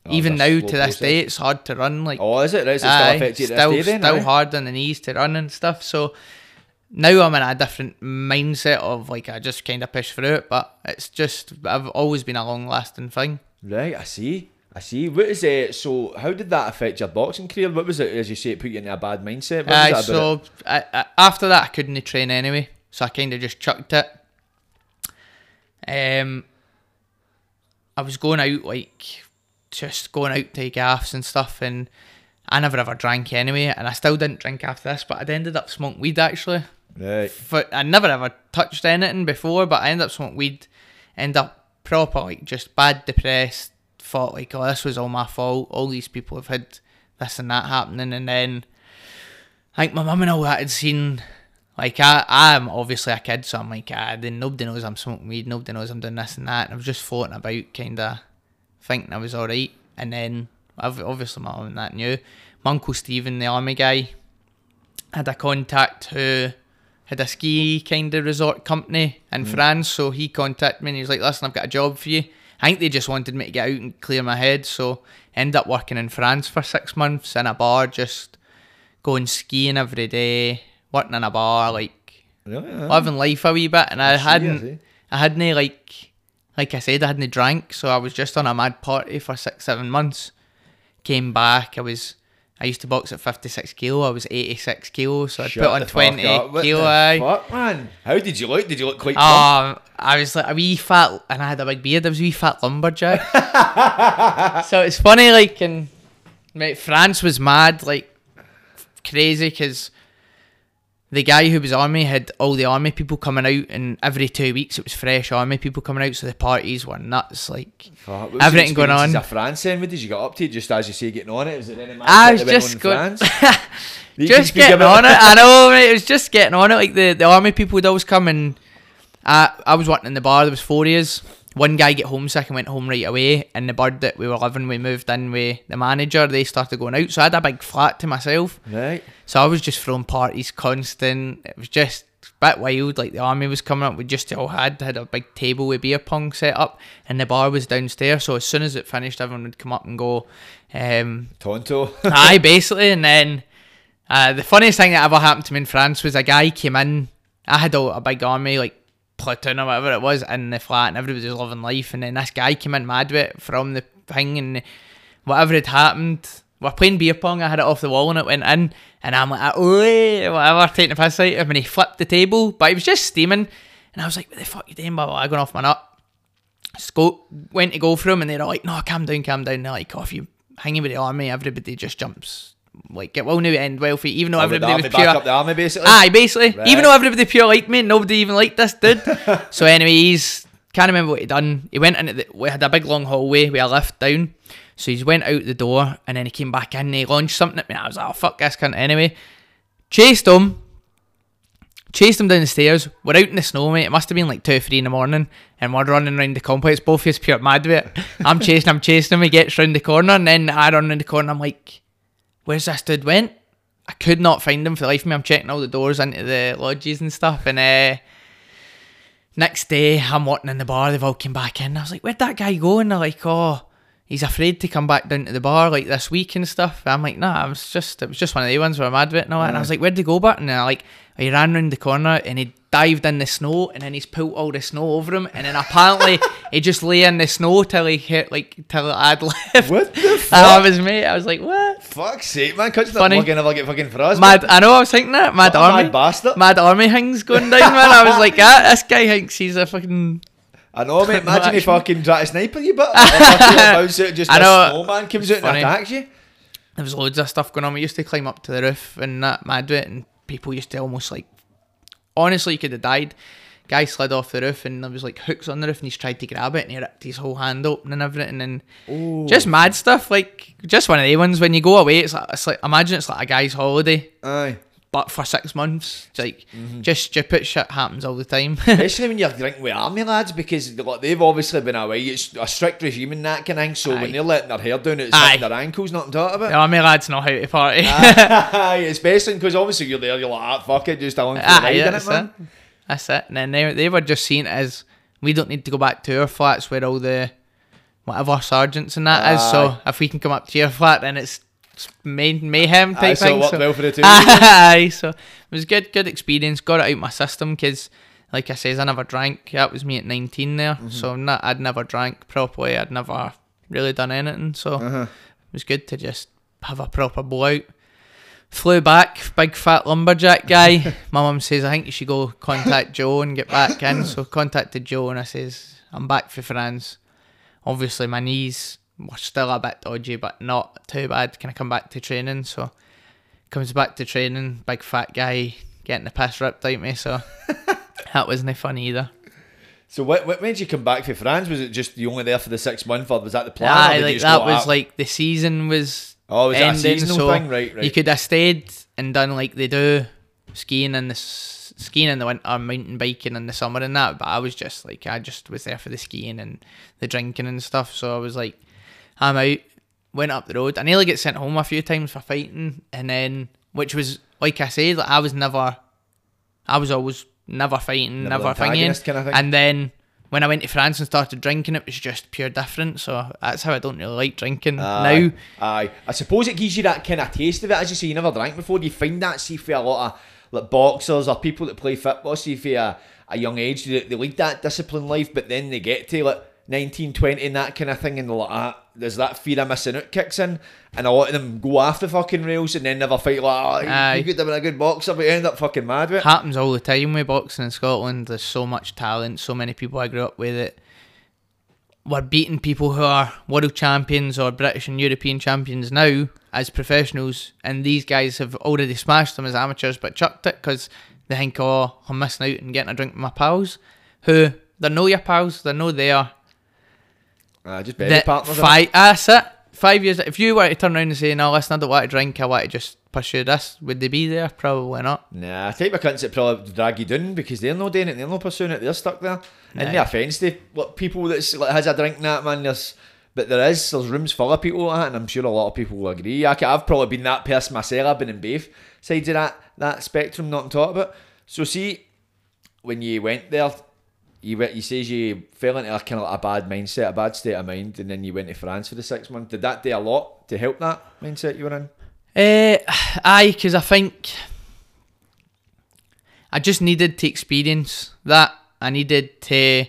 Oh, even now to this process. day, it's hard to run. Like Oh, is it? Right, so it still Aye, still, day then? still aye? hard on the knees to run and stuff. So now I'm in a different mindset of like I just kind of push through it, but it's just I've always been a long lasting thing. Right, I see. I see. What is it? So, how did that affect your boxing career? What was it, as you say, it put you in a bad mindset? What Aye, so I, I, after that I couldn't train anyway, so I kind of just chucked it. Um, I was going out like just going out to gaffs and stuff, and I never ever drank anyway, and I still didn't drink after this, but I'd ended up smoking weed actually. Right. for I never ever touched anything before, but I ended up smoking weed, end up proper like just bad depressed, thought like, oh this was all my fault. All these people have had this and that happening and then I think my mum and all that had seen like I I'm obviously a kid, so I'm like, ah, then nobody knows I'm smoking weed, nobody knows I'm doing this and that and I was just floating about kinda thinking I was alright and then obviously my mum and that knew. My Uncle Stephen, the army guy, had a contact who had a ski kind of resort company in mm. France, so he contacted me and he was like, "Listen, I've got a job for you." I think they just wanted me to get out and clear my head, so ended up working in France for six months in a bar, just going skiing every day, working in a bar, like Really? living life a wee bit. And I eh? I hadn't, see. I hadn't like, like I said, I hadn't drank, so I was just on a mad party for six, seven months. Came back, I was. I used to box at 56 kilo. I was 86 kilo, so I'd Shut put on the fuck 20 up. What kilo. fuck, man? How did you look? Did you look quite? Um, I was like a wee fat, and I had a big beard. I was a wee fat lumberjack. so it's funny, like, and mate, France was mad, like crazy, because the guy who was on me had all the army people coming out, and every two weeks it was fresh army people coming out. So the parties were nuts, like was everything going on. of France then? What did you get up to? Just as you say, getting on it? Was it any I was just going, just getting on it. I know, mate. It was just getting on it. Like the, the army people would always come and I I was working in the bar. There was four years. One guy get homesick and went home right away. And the bird that we were living, we moved in with the manager. They started going out, so I had a big flat to myself. Right. So I was just throwing parties constant. It was just a bit wild. Like the army was coming up. We just all had had a big table with beer pong set up, and the bar was downstairs. So as soon as it finished, everyone would come up and go. Um, Tonto. Aye, basically, and then uh, the funniest thing that ever happened to me in France was a guy came in. I had a, a big army like platoon or whatever it was in the flat, and everybody was living life. And then this guy came in mad with it from the thing, and whatever had happened. We're playing beer pong. I had it off the wall and it went in, and I'm like, oh, whatever, taking the piss out of him. And he flipped the table, but he was just steaming, and I was like, what the fuck you doing, blah, blah, blah, going off my nut. Go, went to go for him, and they're like, no, calm down, calm down. They're like, off you hanging with the army, everybody just jumps. Like it will now end well for you, even though everybody was back pure. up the army basically. Aye, basically. Right. Even though everybody pure liked me, nobody even liked this dude. so anyway, he's can't remember what he done. He went into the we had a big long hallway with a lift down. So he went out the door and then he came back in and he launched something at me. I was like, oh fuck this cunt anyway. Chased him. Chased him down the stairs. We're out in the snow, mate. It must have been like two or three in the morning, and we're running around the complex. Both of us pure mad with it. I'm chasing I'm chasing him. He gets round the corner, and then I run round the corner. I'm like, "Where's this dude went?" I could not find him for the life of me. I'm checking all the doors into the lodges and stuff, and uh, next day I'm walking in the bar. They've all came back in. I was like, "Where'd that guy go?" And they're like, "Oh." He's afraid to come back down to the bar like this week and stuff. I'm like, nah, it was just it was just one of the ones where I'm mad with it and all that. And I was like, where'd he go back? And I like he ran round the corner and he dived in the snow and then he's pulled all the snow over him and then apparently he just lay in the snow till he hit like till I'd left. What the And fuck? I was mate. I was like, what? Fuck's sake, man! Not Funny. fucking ever get fucking for us. Mad. I know. I was thinking that mad army. mad bastard. Mad army things going down, man. I was like, ah, this guy thinks he's a fucking. I know, mate. Imagine he Action. fucking try to snipe you, but bounce out, just I a know. snowman comes out and attacks you. There was loads of stuff going on. We used to climb up to the roof and that mad it, and people used to almost like. Honestly, you could have died. Guy slid off the roof and there was like hooks on the roof, and he's tried to grab it, and he ripped his whole hand open and everything, and just mad stuff. Like just one of the ones when you go away, it's like it's like imagine it's like a guy's holiday, Aye. But for six months. It's like just stupid shit happens all the time. Especially when you're drinking with army lads because like, they've obviously been away. It's a strict regime and that kind of thing. So Aye. when they're letting their hair down, it's Aye. their ankles, not on top of it. the army lads know how to party. Aye, especially because obviously you're there, you're like, ah, fuck it, just along for the Ah, ride, that's man? it. That's it. And then they, they were just seeing it as we don't need to go back to our flats where all the whatever sergeants and that is. So if we can come up to your flat, then it's may, mayhem type it thing. so- well for the two. Aye, so it was good, good experience. Got it out my system because, like I says, I never drank. That was me at nineteen there. Mm-hmm. So not, I'd never drank properly. I'd never really done anything. So Uh-huh. it was good to just have a proper blowout. Flew back, big fat lumberjack guy. My mum says, I think you should go contact Joe and get back in. So contacted Joe and I says, I'm back for France. Obviously my knees were still a bit dodgy, but not too bad. Can I come back to training? So comes back to training, big fat guy getting the piss ripped out me. So that wasn't fun either. So what, what made you come back for France? Was it just you only there for the six months, or was that the plan? or Aye, did you like that was "Ah, like the season was Oh, was that a ending, seasonal so thing? Right, right. You could have stayed and done like they do skiing in the skiing in the winter, mountain biking in the summer and that. But I was just like I just was there for the skiing and the drinking and stuff. So I was like, I'm out. Went up the road. I nearly get sent home a few times for fighting, and then which was like I said, like I was never, I was always never fighting, Never never, the kinda thing. And then when I went to France and started drinking, it was just pure different. So that's how I don't really like drinking Aye, now. aye. I suppose it gives you that kind of taste of it. As you say, you never drank before. Do you find that? See, for a lot of like boxers or people that play football, see, for a, a young age, they, they lead that disciplined life, but then they get to like 19, 20 and that kind of thing, and like, ah, there's that fear of missing out kicks in, and a lot of them go off the fucking rails and then never fight. Like, oh, you could have been a good boxer, but you end up fucking mad with it. happens all the time with boxing in Scotland. There's so much talent, so many people I grew up with it. we're beating people who are world champions or British and European champions now as professionals, and these guys have already smashed them as amateurs, but chucked it because they think, oh, I'm missing out and getting a drink with my pals, who they're no your pals, they're no there. Uh, just That partners. five, that's it. Five years. If you were to turn around and say, "No, listen, I don't want to drink. I want to just pursue this," would they be there? Probably not. Nah, type of cunts that probably drag you down because they're not doing it, they're not pursuing it, they're stuck there. And no offence to like, people that's like, has a drink that man, there's but there is there's rooms full of people like that, and I'm sure a lot of people will agree. I, I've probably been that person myself. I've been in both sides of that that spectrum, not on top of it. So see, when you went there, you went, you says you fell into a kind of like a bad mindset, a bad state of mind, and then you went to France for the six months. Did that do a lot to help that mindset you were in? Uh, aye, because I think I just needed to experience that. I needed to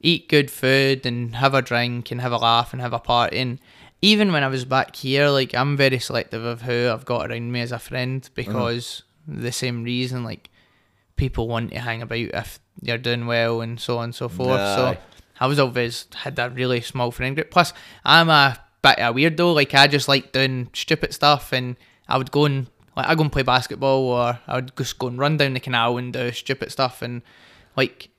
eat good food and have a drink and have a laugh and have a party. And even when I was back here, like I'm very selective of who I've got around me as a friend because the same reason, like people want to hang about if you're doing well and so on and so forth. Aye. So I was always had that really small friend group. Plus, I'm a bit of a weirdo. Like I just like doing stupid stuff, and I would go and like I go and play basketball, or I would just go and run down the canal and do stupid stuff, and like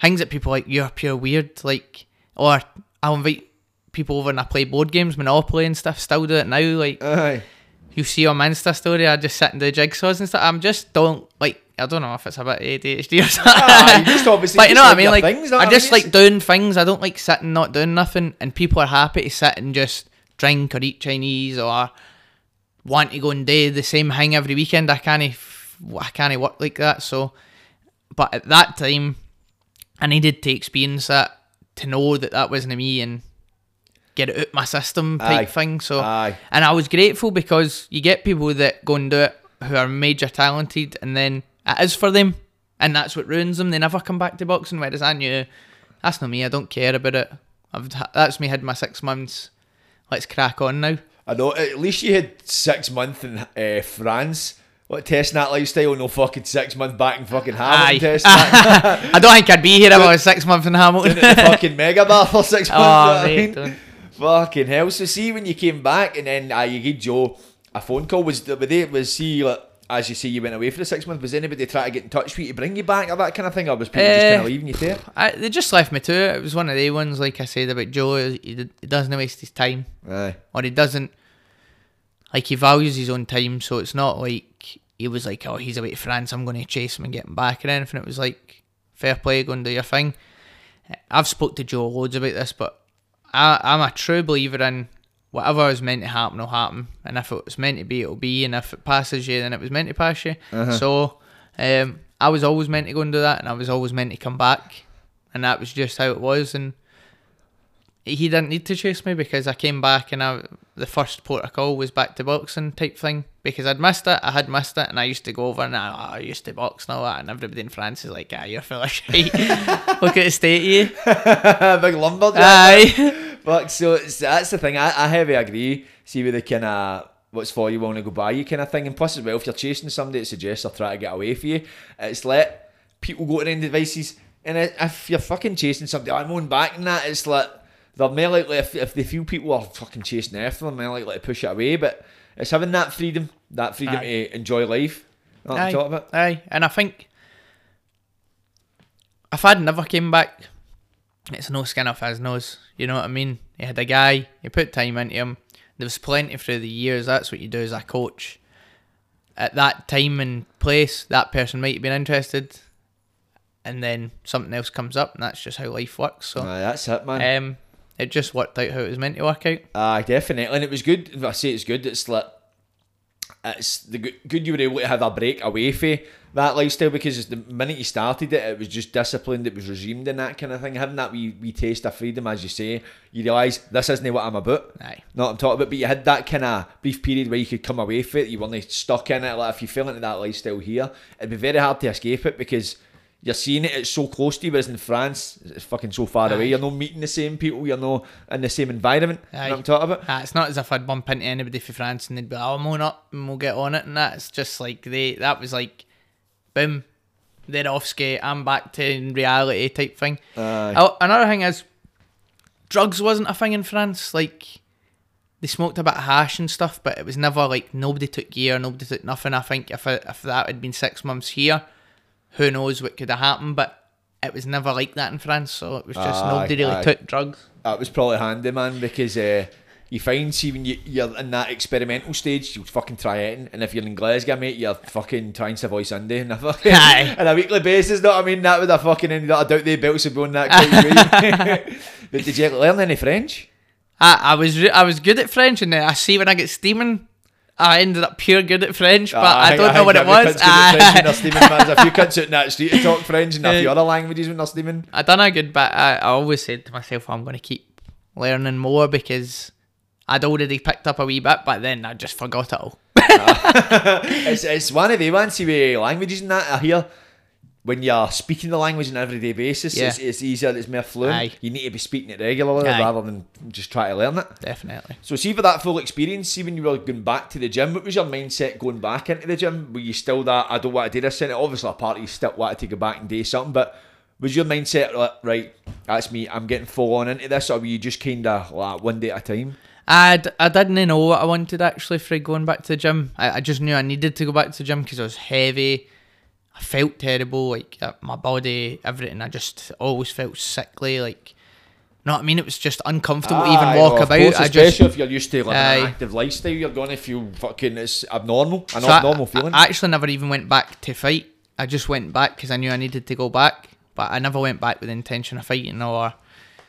things that people like you're pure weird. Like or I'll invite people over and I play board games, Monopoly and stuff. Still do it now. Like Aye. you see on my Insta story, I just sit and do jigsaws and stuff. I'm just don't like. I don't know if it's a bit ADHD or something. You just obviously but you know what I mean. Like things, I just mean? like doing things. I don't like sitting not doing nothing, and people are happy to sit and just drink or eat Chinese or want to go and do the same thing every weekend. I can't. I can't work like that. So, but at that time, I needed to experience that to know that that wasn't me and get it out my system type Aye. thing. So, Aye. and I was grateful because you get people that go and do it who are major talented, and then it is for them, and that's what ruins them. They never come back to boxing. Whereas I knew that's not me. I don't care about it. I've that's me had my six months. Let's crack on now. I know. At least you had six months in uh, France. What testing that lifestyle? No fucking six months back in fucking Hamilton. I don't think I'd be here if I was six months in Hamilton. Doing it the fucking mega bar for six months. oh, what I mean? Fucking hell. So see when you came back and then uh, you gave Joe a phone call, was the they was he like as you say you went away for the six months, was anybody try to get in touch with you to bring you back or that kind of thing? Or was people just Eh, kind of leaving you there? I, they just left me to it. It was one of the ones, like I said about Joe. He, he doesn't waste his time, Aye. or he doesn't like he values his own time. So it's not like he was like, "Oh, he's away to France. I'm going to chase him and get him back," or anything. It was like, "Fair play, go and do your thing." I've spoke to Joe loads about this, but I, I'm a true believer in whatever is meant to happen will happen, and if it was meant to be, it'll be, and if it passes you, then it was meant to pass you. So, um, I was always meant to go and do that, and I was always meant to come back, and that was just how it was. And he didn't need to chase me because I came back, and I, the first port of call was back to boxing type thing because I'd missed it. I had missed it, and I used to go over and I, "Oh, I used to box and all that, and everybody in France is like, "Ah, you're full of shit. Look at the state of you." Big lumberjack. Aye. But so it's, that's the thing. I, I heavy agree. See with the kind of what's for you want to go by you kind of thing. And plus as well, if you're chasing somebody that suggests they're to get away from you, it's let people go to their devices. And if you're fucking chasing somebody, I'm going back in that. It's like they're more likely if, if they feel people are fucking chasing after them, they're more likely to push it away. But it's having that freedom, that freedom Aye. to enjoy life. Know what I'm Aye, aye, and I think if I'd never came back, it's no skin off his nose. You know what I mean? He had a guy, he put time into him. There was plenty through the years. That's what you do as a coach. At that time and place, that person might have been interested, and then something else comes up, and that's just how life works. So, Aye, that's it, man. um, it just worked out how it was meant to work out. Aye, definitely, and it was good. I say it's good, it's like it's the good, good you were able to have a break away from that lifestyle because the minute you started it, it was just disciplined, it was regimed and that kind of thing. Having that wee, wee taste of freedom, as you say, you realise this isn't what I'm about. Aye. Not what I'm talking about, but you had that kind of brief period where you could come away from it. You weren't stuck in it. Like if you fell into that lifestyle here, it'd be very hard to escape it because you're seeing it. It's so close to you, whereas in France, it's fucking so far away. You're not meeting the same people. You're not in the same environment. You know Aye. what I'm talking about? Ah, it's not as if I'd bump into anybody from France and they'd be, oh, I'm on up and we'll get on it and that's just like they, that was like, boom, they're off skate, I'm back to reality type thing. Aye. Oh, another thing is, drugs wasn't a thing in France. Like, they smoked a bit of hash and stuff, but it was never like nobody took gear, nobody took nothing. I think if, it, if that had been six months here, who knows what could have happened, but it was never like that in France, so it was just Aye, nobody really aye. took drugs. That was probably handy, man, because uh, you find, see, when you, you're in that experimental stage, you fucking try it, and if you're in Glasgow, mate, you're fucking trying to voice Sunday and a fucking Aye. on a weekly basis. Know what I mean? That would have fucking ended up. I doubt they belts would be on that. But did you learn any French? I, I was re- I was good at French, and then I see when I get steaming, I ended up pure good at French, but ah, I, don't know what it was. I, I, steaming, man. There's a few cunts out in that street to talk French and a few other languages when they're steaming. I done a good bit. I, I always said to myself, I'm going to keep learning more because I'd already picked up a wee bit, but then I just forgot it all. Ah. it's, it's one of the ones with languages and that I hear when you're speaking the language on an everyday basis Yeah. it's, it's easier it's more fluent Aye. you need to be speaking it regularly Aye. rather than just try to learn it Definitely. so see for that full experience see when you were going back to the gym what was your mindset going back into the gym were you still that I don't want to do this and obviously a part of you still wanted to go back and do something but was your mindset like right that's me I'm getting full on into this or were you just kind of like one day at a time I, I didn't know what I wanted actually for going back to the gym. I, I just knew I needed to go back to the gym because I was heavy. I felt terrible, like uh, my body, everything. I just always felt sickly, like. You know what I mean? It was just uncomfortable to even walk well, about. course, I especially just if you're used to living an active lifestyle, you're gonna feel fucking it's abnormal, an So I- abnormal feeling. I actually never even went back to fight. I just went back because I knew I needed to go back, but I never went back with the intention of fighting or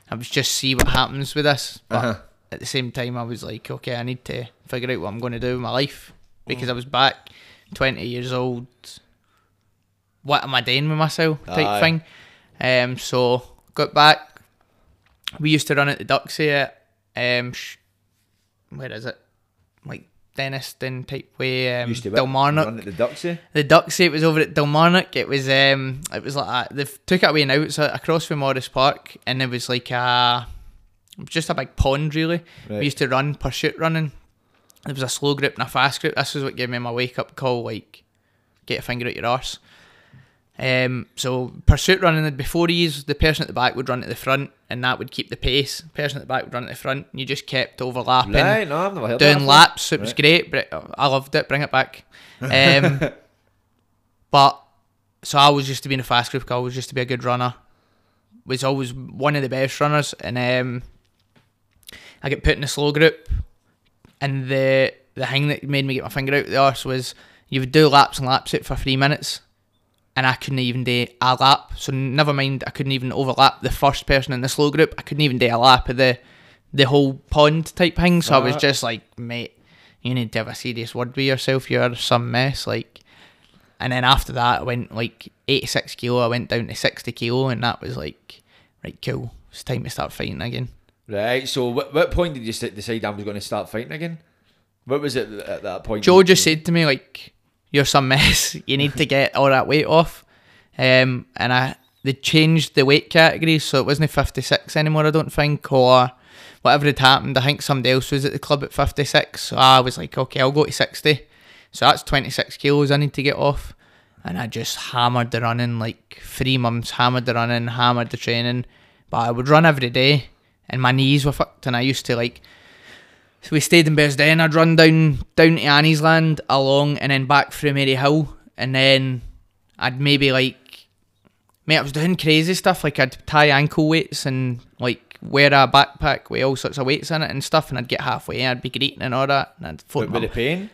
I was just see what happens with this. But Uh-huh. at the same time, I was like, okay, I need to figure out what I'm going to do with my life because I was back, 20 years old. What am I doing with myself? Type Aye. thing. Um, so got back. We used to run at the Duxie here. um, sh- where is it? Like Dennistoun type way, um, used to run at the Duxie. The Duxie, it was over at Dilmarnock. It was um, it was like a, they took it away now. It's across from Morris Park, and it was like a, it was just a big pond really. Right. We used to run pursuit running. There was a slow grip and a fast grip. This was what gave me my wake up call. Like, get a finger at your arse. Um, so pursuit running before these, the person at the back would run at the front, and that would keep the pace. The person at the back would run at the front, and you just kept overlapping Right, no, I've never heard doing laps. It was Right. great, but I loved it. Bring it back. Um, but so I was just to be in a fast group. I was just to be a good runner. Was always one of the best runners, and um, I get put in a slow group. And the the thing that made me get my finger out the arse was you would do laps and laps it for three minutes, and I couldn't even do a lap. So never mind, I couldn't even overlap the first person in the slow group. I couldn't even do a lap of the the whole pond type thing. So I was Ah. just like, mate, you need to have a serious word with yourself. You're some mess. Like, and then after that, I went like 86 kilo. I went down to 60 kilo, and that was like, right, cool. It's time to start fighting again. Right, so what, what point did you decide I was going to start fighting again? What was it at that point? Joe just said to me like, "You're some mess. You need to get all that weight off." Um, and I they changed the weight categories, so it wasn't 56 anymore. I don't think, or whatever had happened. I think somebody else was at the club at 56. So I was like, "Okay, I'll go to 60." So that's 26 kilos I need to get off. And I just hammered the running like three months, hammered the running, hammered the training. But I would run every day, and my knees were fucked. And I used to like so we stayed in Bearsden. I'd run down down to Anniesland along and then back through Maryhill. And then I'd maybe like mate, I was doing crazy stuff. Like I'd tie ankle weights and like wear a backpack with all sorts of weights in it and stuff. And I'd get halfway and I'd be greeting and all that. And I'd But with the pain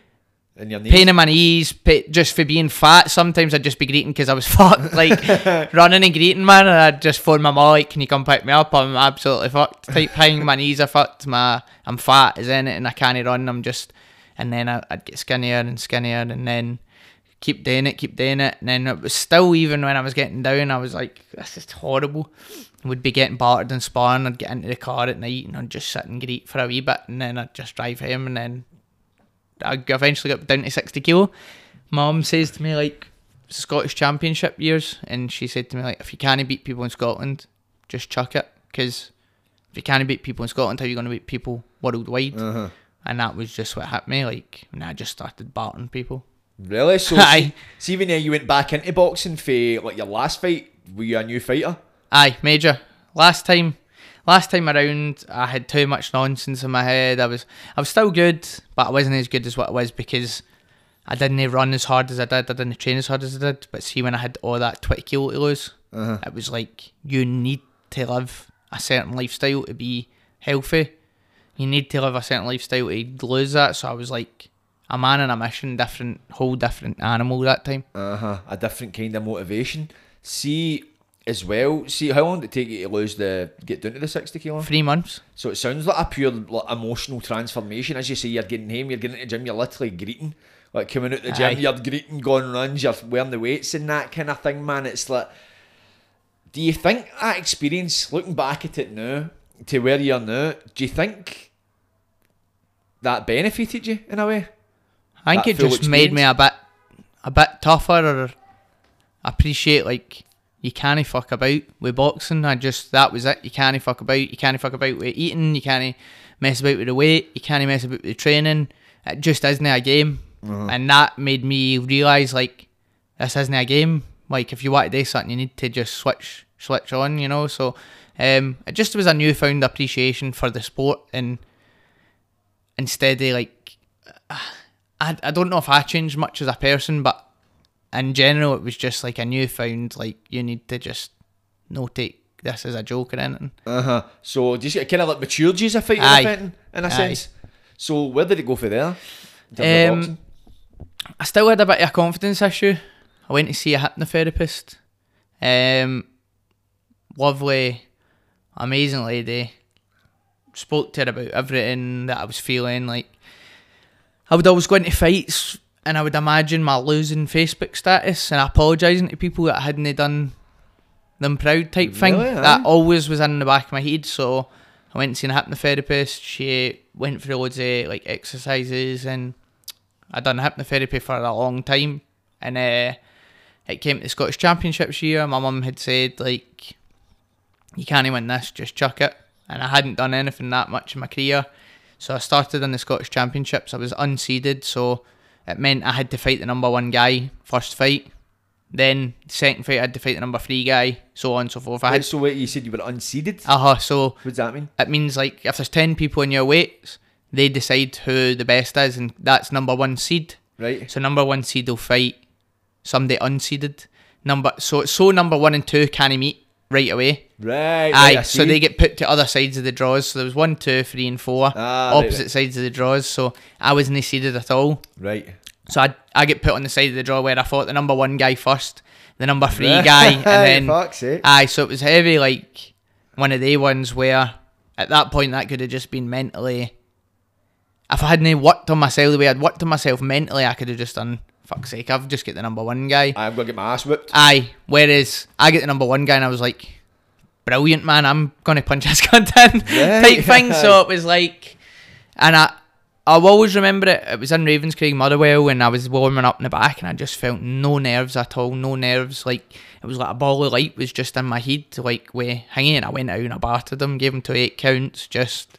in your knees. pain in my knees, just for being fat. Sometimes I'd just be greeting because I was fucked, like running and greeting, man. And I'd just phone my mom, like, "Can you come pick me up? I'm absolutely fucked." Type thing. My knees are fucked. My I'm fat is in it, and I can't run. I'm just, and then I, I'd get skinnier and skinnier, and then keep doing it, keep doing it, and then it was still even when I was getting down, I was like, "This is horrible." Would be getting battered and sparring. I'd get into the car at night and I'd just sit and greet for a wee bit, and then I'd just drive home, and then I eventually got down to 60 kilo. Mum says to me, like, Scottish Championship years, and she said to me, like, if you can't beat people in Scotland, just chuck it, because if you can't beat people in Scotland, how are you going to beat people worldwide? Uh-huh. And that was just what hit me, like, and I just started battering people. Really? So, Aye. see, see when uh, you went back into boxing for like your last fight, were you a new fighter? Aye, major. Last time, last time around, I had too much nonsense in my head. I was, I was still good, but I wasn't as good as what I was because I didn't run as hard as I did. I didn't train as hard as I did. But see, when I had all that twenty kilo to lose, Uh-huh. it was like you need to live a certain lifestyle to be healthy. You need to live a certain lifestyle to lose that. So I was like a man on a mission, different, whole different animal that time. Uh huh. A different kind of motivation. See, as well. See, how long did it take you to lose the get down to the sixty kilo? Three months. So it sounds like a pure like, emotional transformation. As you say, you're getting home, you're getting into the gym, you're literally greeting. Like coming out the gym, Aye. you're greeting, going runs, you're wearing the weights and that kind of thing, man. It's like, do you think that experience, looking back at it now, to where you're now, do you think that benefited you in a way? I think that it just made me a bit a bit tougher or appreciate like you can't fuck about with boxing. I just that was it. You can't fuck about. You can't fuck about with eating. You can't mess about with the weight. You can't mess about with the training. It just isn't a game. And that made me realise like this isn't a game. Like if you want to do something, you need to just switch switch on. You know. So um, it just was a newfound appreciation for the sport and instead of like, I, I don't know if I changed much as a person, but in general, it was just like a newfound like you need to just no take this as a joke or anything. Uh huh. So just kind of like matured you as a fighter, Aye. if in a Aye. sense. So where did it go for there? In terms of Um? I still had a bit of a confidence issue. I went to see a hypnotherapist. Um, lovely, amazing lady. Spoke to her about everything that I was feeling. Like, I would always go into fights and I would imagine my losing Facebook status and apologising to people that I hadn't done them proud type thing. Really, aye? That always was in the back of my head. So I went and seen a hypnotherapist. She went through loads of like exercises and I'd done hypnotherapy for a long time, and uh, it came to the Scottish Championships year. My mum had said like, "You can't even win this, just chuck it." And I hadn't done anything that much in my career, so I started in the Scottish Championships. I was unseeded, so it meant I had to fight the number one guy first fight. Then second fight, I had to fight the number three guy, so on and so forth. I had so wait, you said you were unseeded. uh huh. So what does that mean? it means like if there's ten people in your weights, they decide who the best is, and that's number one seed. Right. So number one seed will fight somebody unseeded. Number so so number one and two can't meet right away. Right. Aye, right, so they get put to other sides of the draws. So there was one, two, three, and four Ah, opposite right. sides of the draws. So I wasn't seeded at all. Right. So I I get put on the side of the draw where I fought the number one guy first, the number three guy, and then fuck's sake. aye. So it was heavy, like one of the ones where at that point that could have just been mentally. If I hadn't worked on myself the way I'd worked on myself mentally, I could have just done. Fuck's sake, I've just get the number one guy. I'm gonna get my ass whipped. Aye. Whereas I get the number one guy and I was like, brilliant man, I'm gonna punch this cunt in Right. type thing. So it was like, and I, I'll always remember it. It was in Ravenscraig Motherwell and I was warming up in the back and I just felt no nerves at all, no nerves. Like it was like a ball of light was just in my head, to like way hanging. And I went out and I battered him, gave him to eight counts, just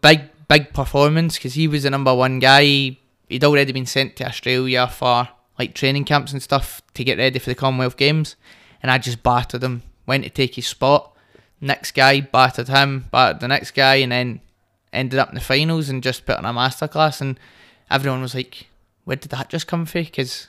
big big performance because he was the number one guy. He'd already been sent to Australia for like training camps and stuff to get ready for the Commonwealth Games, and I just battered him. Went to take his spot. Next guy battered him, battered the next guy, and then ended up in the finals and just put on a masterclass. And everyone was like, "Where did that just come from?" Because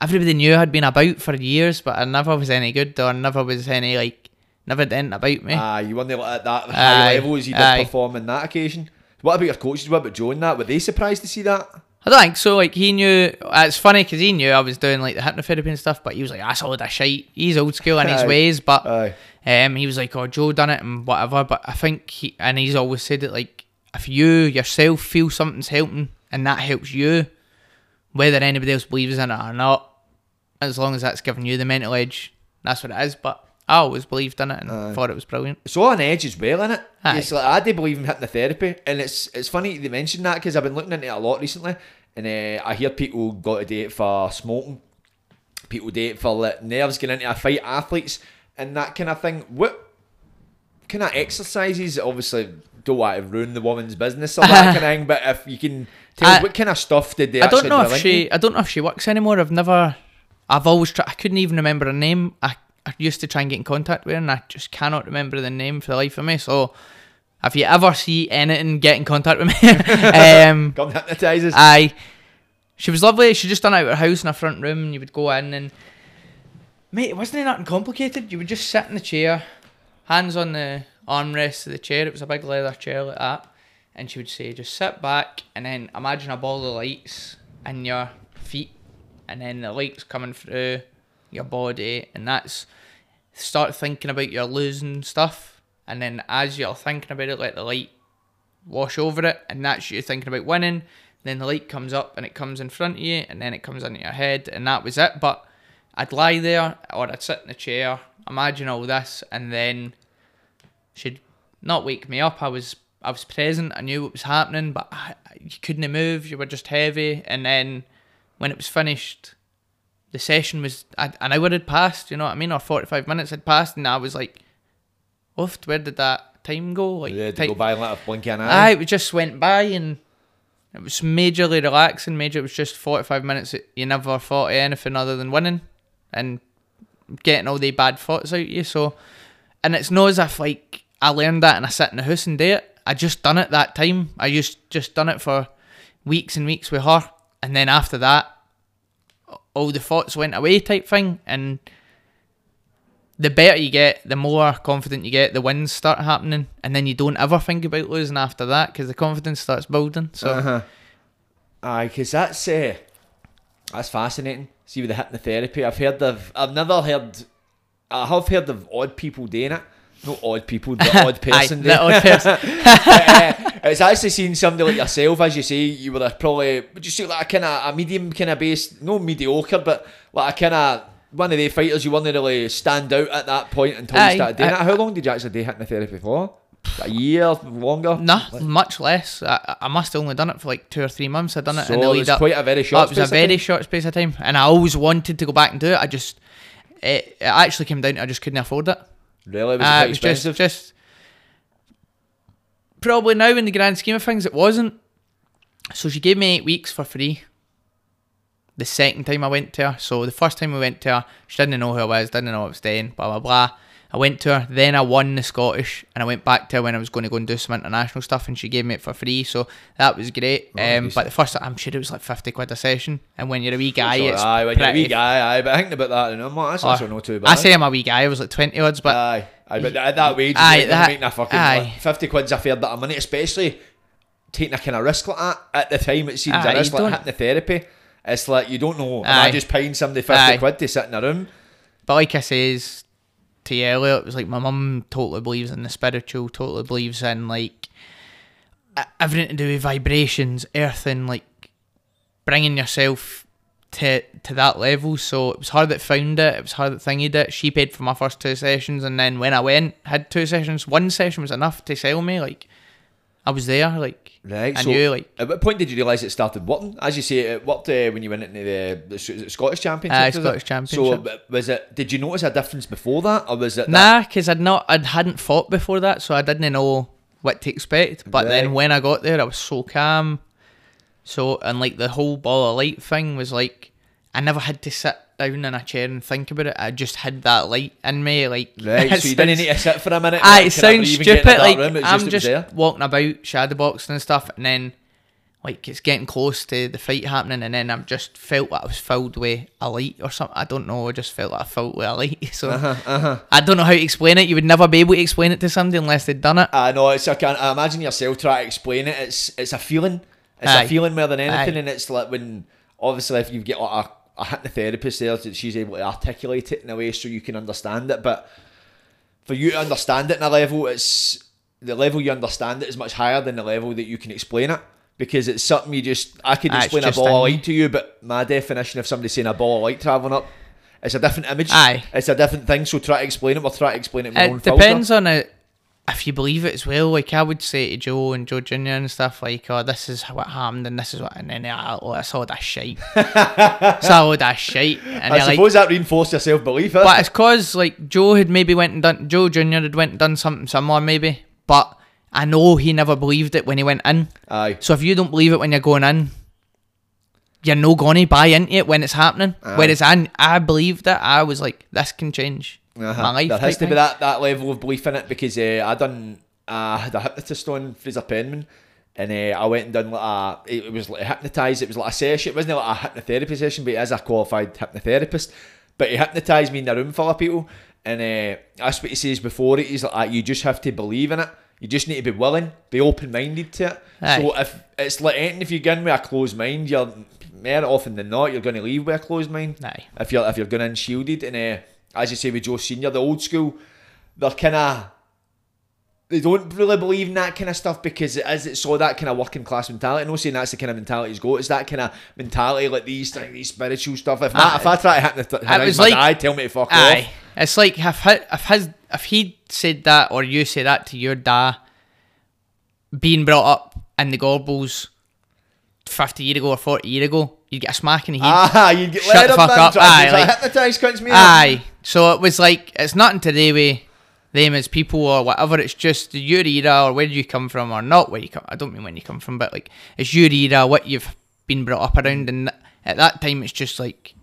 everybody knew I'd been about for years, but I never was any good or never was any like never did anything about me. Ah, you weren't at that high Aye, level as you did aye. perform in that occasion. What about your coaches? What about Joe and that? Were they surprised to see that? I don't think so. Like he knew. It's funny because he knew I was doing like the hypnotherapy and stuff, but he was like, "That's all that shite." He's old school in his ways, but um, he was like, "Oh, Joe done it and whatever." But I think he and he's always said it like, if you yourself feel something's helping and that helps you, whether anybody else believes in it or not, as long as that's giving you the mental edge, that's what it is. But I always believed in it and Aye. thought it was brilliant. It's all an edge as well, innit? Aye. It's like, I do believe in hypnotherapy, and it's it's funny they mentioned that because I've been looking into it a lot recently, and uh, I hear people got to it for smoking, people it for like, nerves getting into a fight, athletes, and that kind of thing. What kind of exercises? Obviously, don't want to ruin the woman's business or that kind of thing, but if you can tell I- what kind of stuff did they I don't know if she. I don't know if she works anymore. I've never. I've always tried. I couldn't even remember her name. I, I used to try and get in contact with her, and I just cannot remember the name for the life of me. So, if you ever see anything, get in contact with me. um, Come hypnotise us. I. She was lovely. She just done out of her house in a front room, and you would go in and. Mate, it wasn't nothing complicated. You would just sit in the chair, hands on the armrest of the chair. It was a big leather chair like that. And she would say, just sit back and then imagine a ball of lights in your feet. And then the lights coming through your body. And that's start thinking about your losing stuff. And then as you're thinking about it, let the light wash over it, and that's you thinking about winning. Then the light comes up and it comes in front of you, and then it comes into your head, and that was it. But I'd lie there, or I'd sit in a chair, imagine all this, and then she'd not wake me up. I was I was present. I knew what was happening, but I, you couldn't move. You were just heavy, and then when it was finished, the session was an hour had passed. You know what I mean, or forty five minutes had passed, and I was like, "Oofed, where did that time go?" Like, yeah, to go by and let a blink an Aye, it just went by and it was majorly relaxing. Major, it was just 45 minutes that you never thought of anything other than winning and getting all the bad thoughts out of you. So, and it's not as if like I learned that and I sit in the house and do it. I just done it that time. I just just done it for weeks and weeks with her, and then after that, all the thoughts went away, type thing. And the better you get, the more confident you get. The wins start happening, and then you don't ever think about losing after that because the confidence starts building. So Uh-huh. Aye, because that's uh, that's fascinating. See with the hypnotherapy, I've heard of. I've never heard. I have heard of odd people doing it. Not odd people, the odd Aye, person. the odd person. uh, it's actually seeing somebody like yourself, as you say, you were probably would you say like a kind of a medium kind of base, no mediocre, but like a kind of one of the fighters you weren't really stand out at that point until Aye, you started doing it. How long did you actually do hypnotherapy for? A year, longer? Nah, much less. I, I must have only done it for like two or three months. I done it So in the it lead was up. quite a very Oh, short it was a very time? short space of time, and I always wanted to go back and do it. I just, it, it actually came down to I just couldn't afford it. Really, was Uh, quite it was expensive? just, just probably now in the grand scheme of things, it wasn't. So she gave me eight weeks for free. The second time I went to her, so the first time we went to her, she didn't know who I was, didn't know what I was doing, blah blah blah. I went to her, then I won the Scottish, and I went back to her when I was going to go and do some international stuff, and she gave me it for free, so that was great. Oh, um, but the first, I'm sure it was like fifty quid a session, and when you're a wee guy, it's aye, when you're a wee guy, aye, but thinking about that, and I'm like, that's also not too bad. I say I'm a wee guy, I was like twenty odds, but Aye, aye, but at that wage, Aye, that- making a fucking aye. fifty quid's a fair bit of money, especially taking a kind of risk like that. At the time, it seems Aye, a risk like hypnotherapy. It's like you don't know. Am Aye. I just paying somebody fifty Aye. quid to sit in a room? But like I says to earlier, it was like my mum totally believes in the spiritual, totally believes in like everything to do with vibrations, earthing, like bringing yourself to to that level. So it was her that found it. It was her that thingied it. She paid for my first two sessions, and then when I went, had two sessions. One session was enough to sell me. Like I was there. Like Right. I so knew. Like at what point did you realise it started working? As you say, it worked uh, when you went into the, the, Scottish Championship. It? Scottish Championship. So was it? Did you notice a difference before that, or was it? Nah, because I'd not, I hadn't fought before that, so I didn't know what to expect. But Right. then when I got there, I was so calm. So and like the whole ball of light thing was like, I never had to sit down in a chair and think about it. I just had that light in me, like. Right. So you didn't need to sit for a minute. Aye, it sounds even get in a stupid. Like room? I'm was just walking about shadow boxing and stuff, and then like it's getting close to the fight happening, and then I've just felt like I was filled with a light or something. I don't know. I just felt like I felt with a light. So Uh-huh, I don't know how to explain it. You would never be able to explain it to somebody unless they'd done it. I know it's. I can I imagine yourself trying to explain it. It's it's a feeling. It's Aye. a feeling more than anything, Aye. and it's like when obviously if you get like a, a hypnotherapist there, that she's able to articulate it in a way so you can understand it. But for you to understand it in a level, it's the level you understand it is much higher than the level that you can explain it. Because it's something you just I could ah, explain a ball of light to you, but my definition of somebody saying a ball of light travelling up, it's a different image. Aye. It's a different thing. So try to explain it. We'll try to explain it. with our own It filter. depends on it. If you believe it as well, like I would say to Joe and Joe Junior and stuff, like, "Oh, this is what happened, and this is what," and then ah, oh, it's all that shite. it's all that shite, and I you're like, suppose that reinforced your self belief. but it's cause like Joe had maybe went and done Joe Junior had went and done something similar maybe, but I know he never believed it when he went in. Aye. So if you don't believe it when you're going in, you're no gonna buy into it when it's happening. Whereas I, I believed it. I was like, this can change Uh-huh. my life. There has to be that, that level of belief in it because uh, I done uh, had a hypnotist on Fraser Penman and uh, I went and done like a it was like hypnotised. It was like a session. It wasn't like a hypnotherapy session, but he is a qualified hypnotherapist. But he hypnotised me in a room full of people, and uh, that's what he says before it. He's like, "Ah, you just have to believe in it. You just need to be willing, be open minded to it. So if it's like anything, if you go in with a closed mind, you're more often than not you're going to leave with a closed mind Aye. if you're if you're going in shielded and uh, as you say with Joe Senior, the old school, they're kind of they don't really believe in that kind of stuff because it is it's all that kind of working class mentality. Not saying that's the kind of mentality he's got. It's that kind of mentality like these like these spiritual stuff. If, Aye. if ah, I try to hypnotize It was my like- dad, tell me to fuck Aye, off. it's like if hi- if his if he said that or you say that to your dad, being brought up in the Gorbals fifty year ago or forty year ago, you'd get a smack in the head. Ah, you get Shut the fuck up. Aye, like- hypnotise cunts me. Aye. So it was like it's nothing to do with them as people or whatever. It's just your era or where you come from or not where you come. I don't mean when you come from, but like it's your era, what you've been brought up around, and at that time it's just like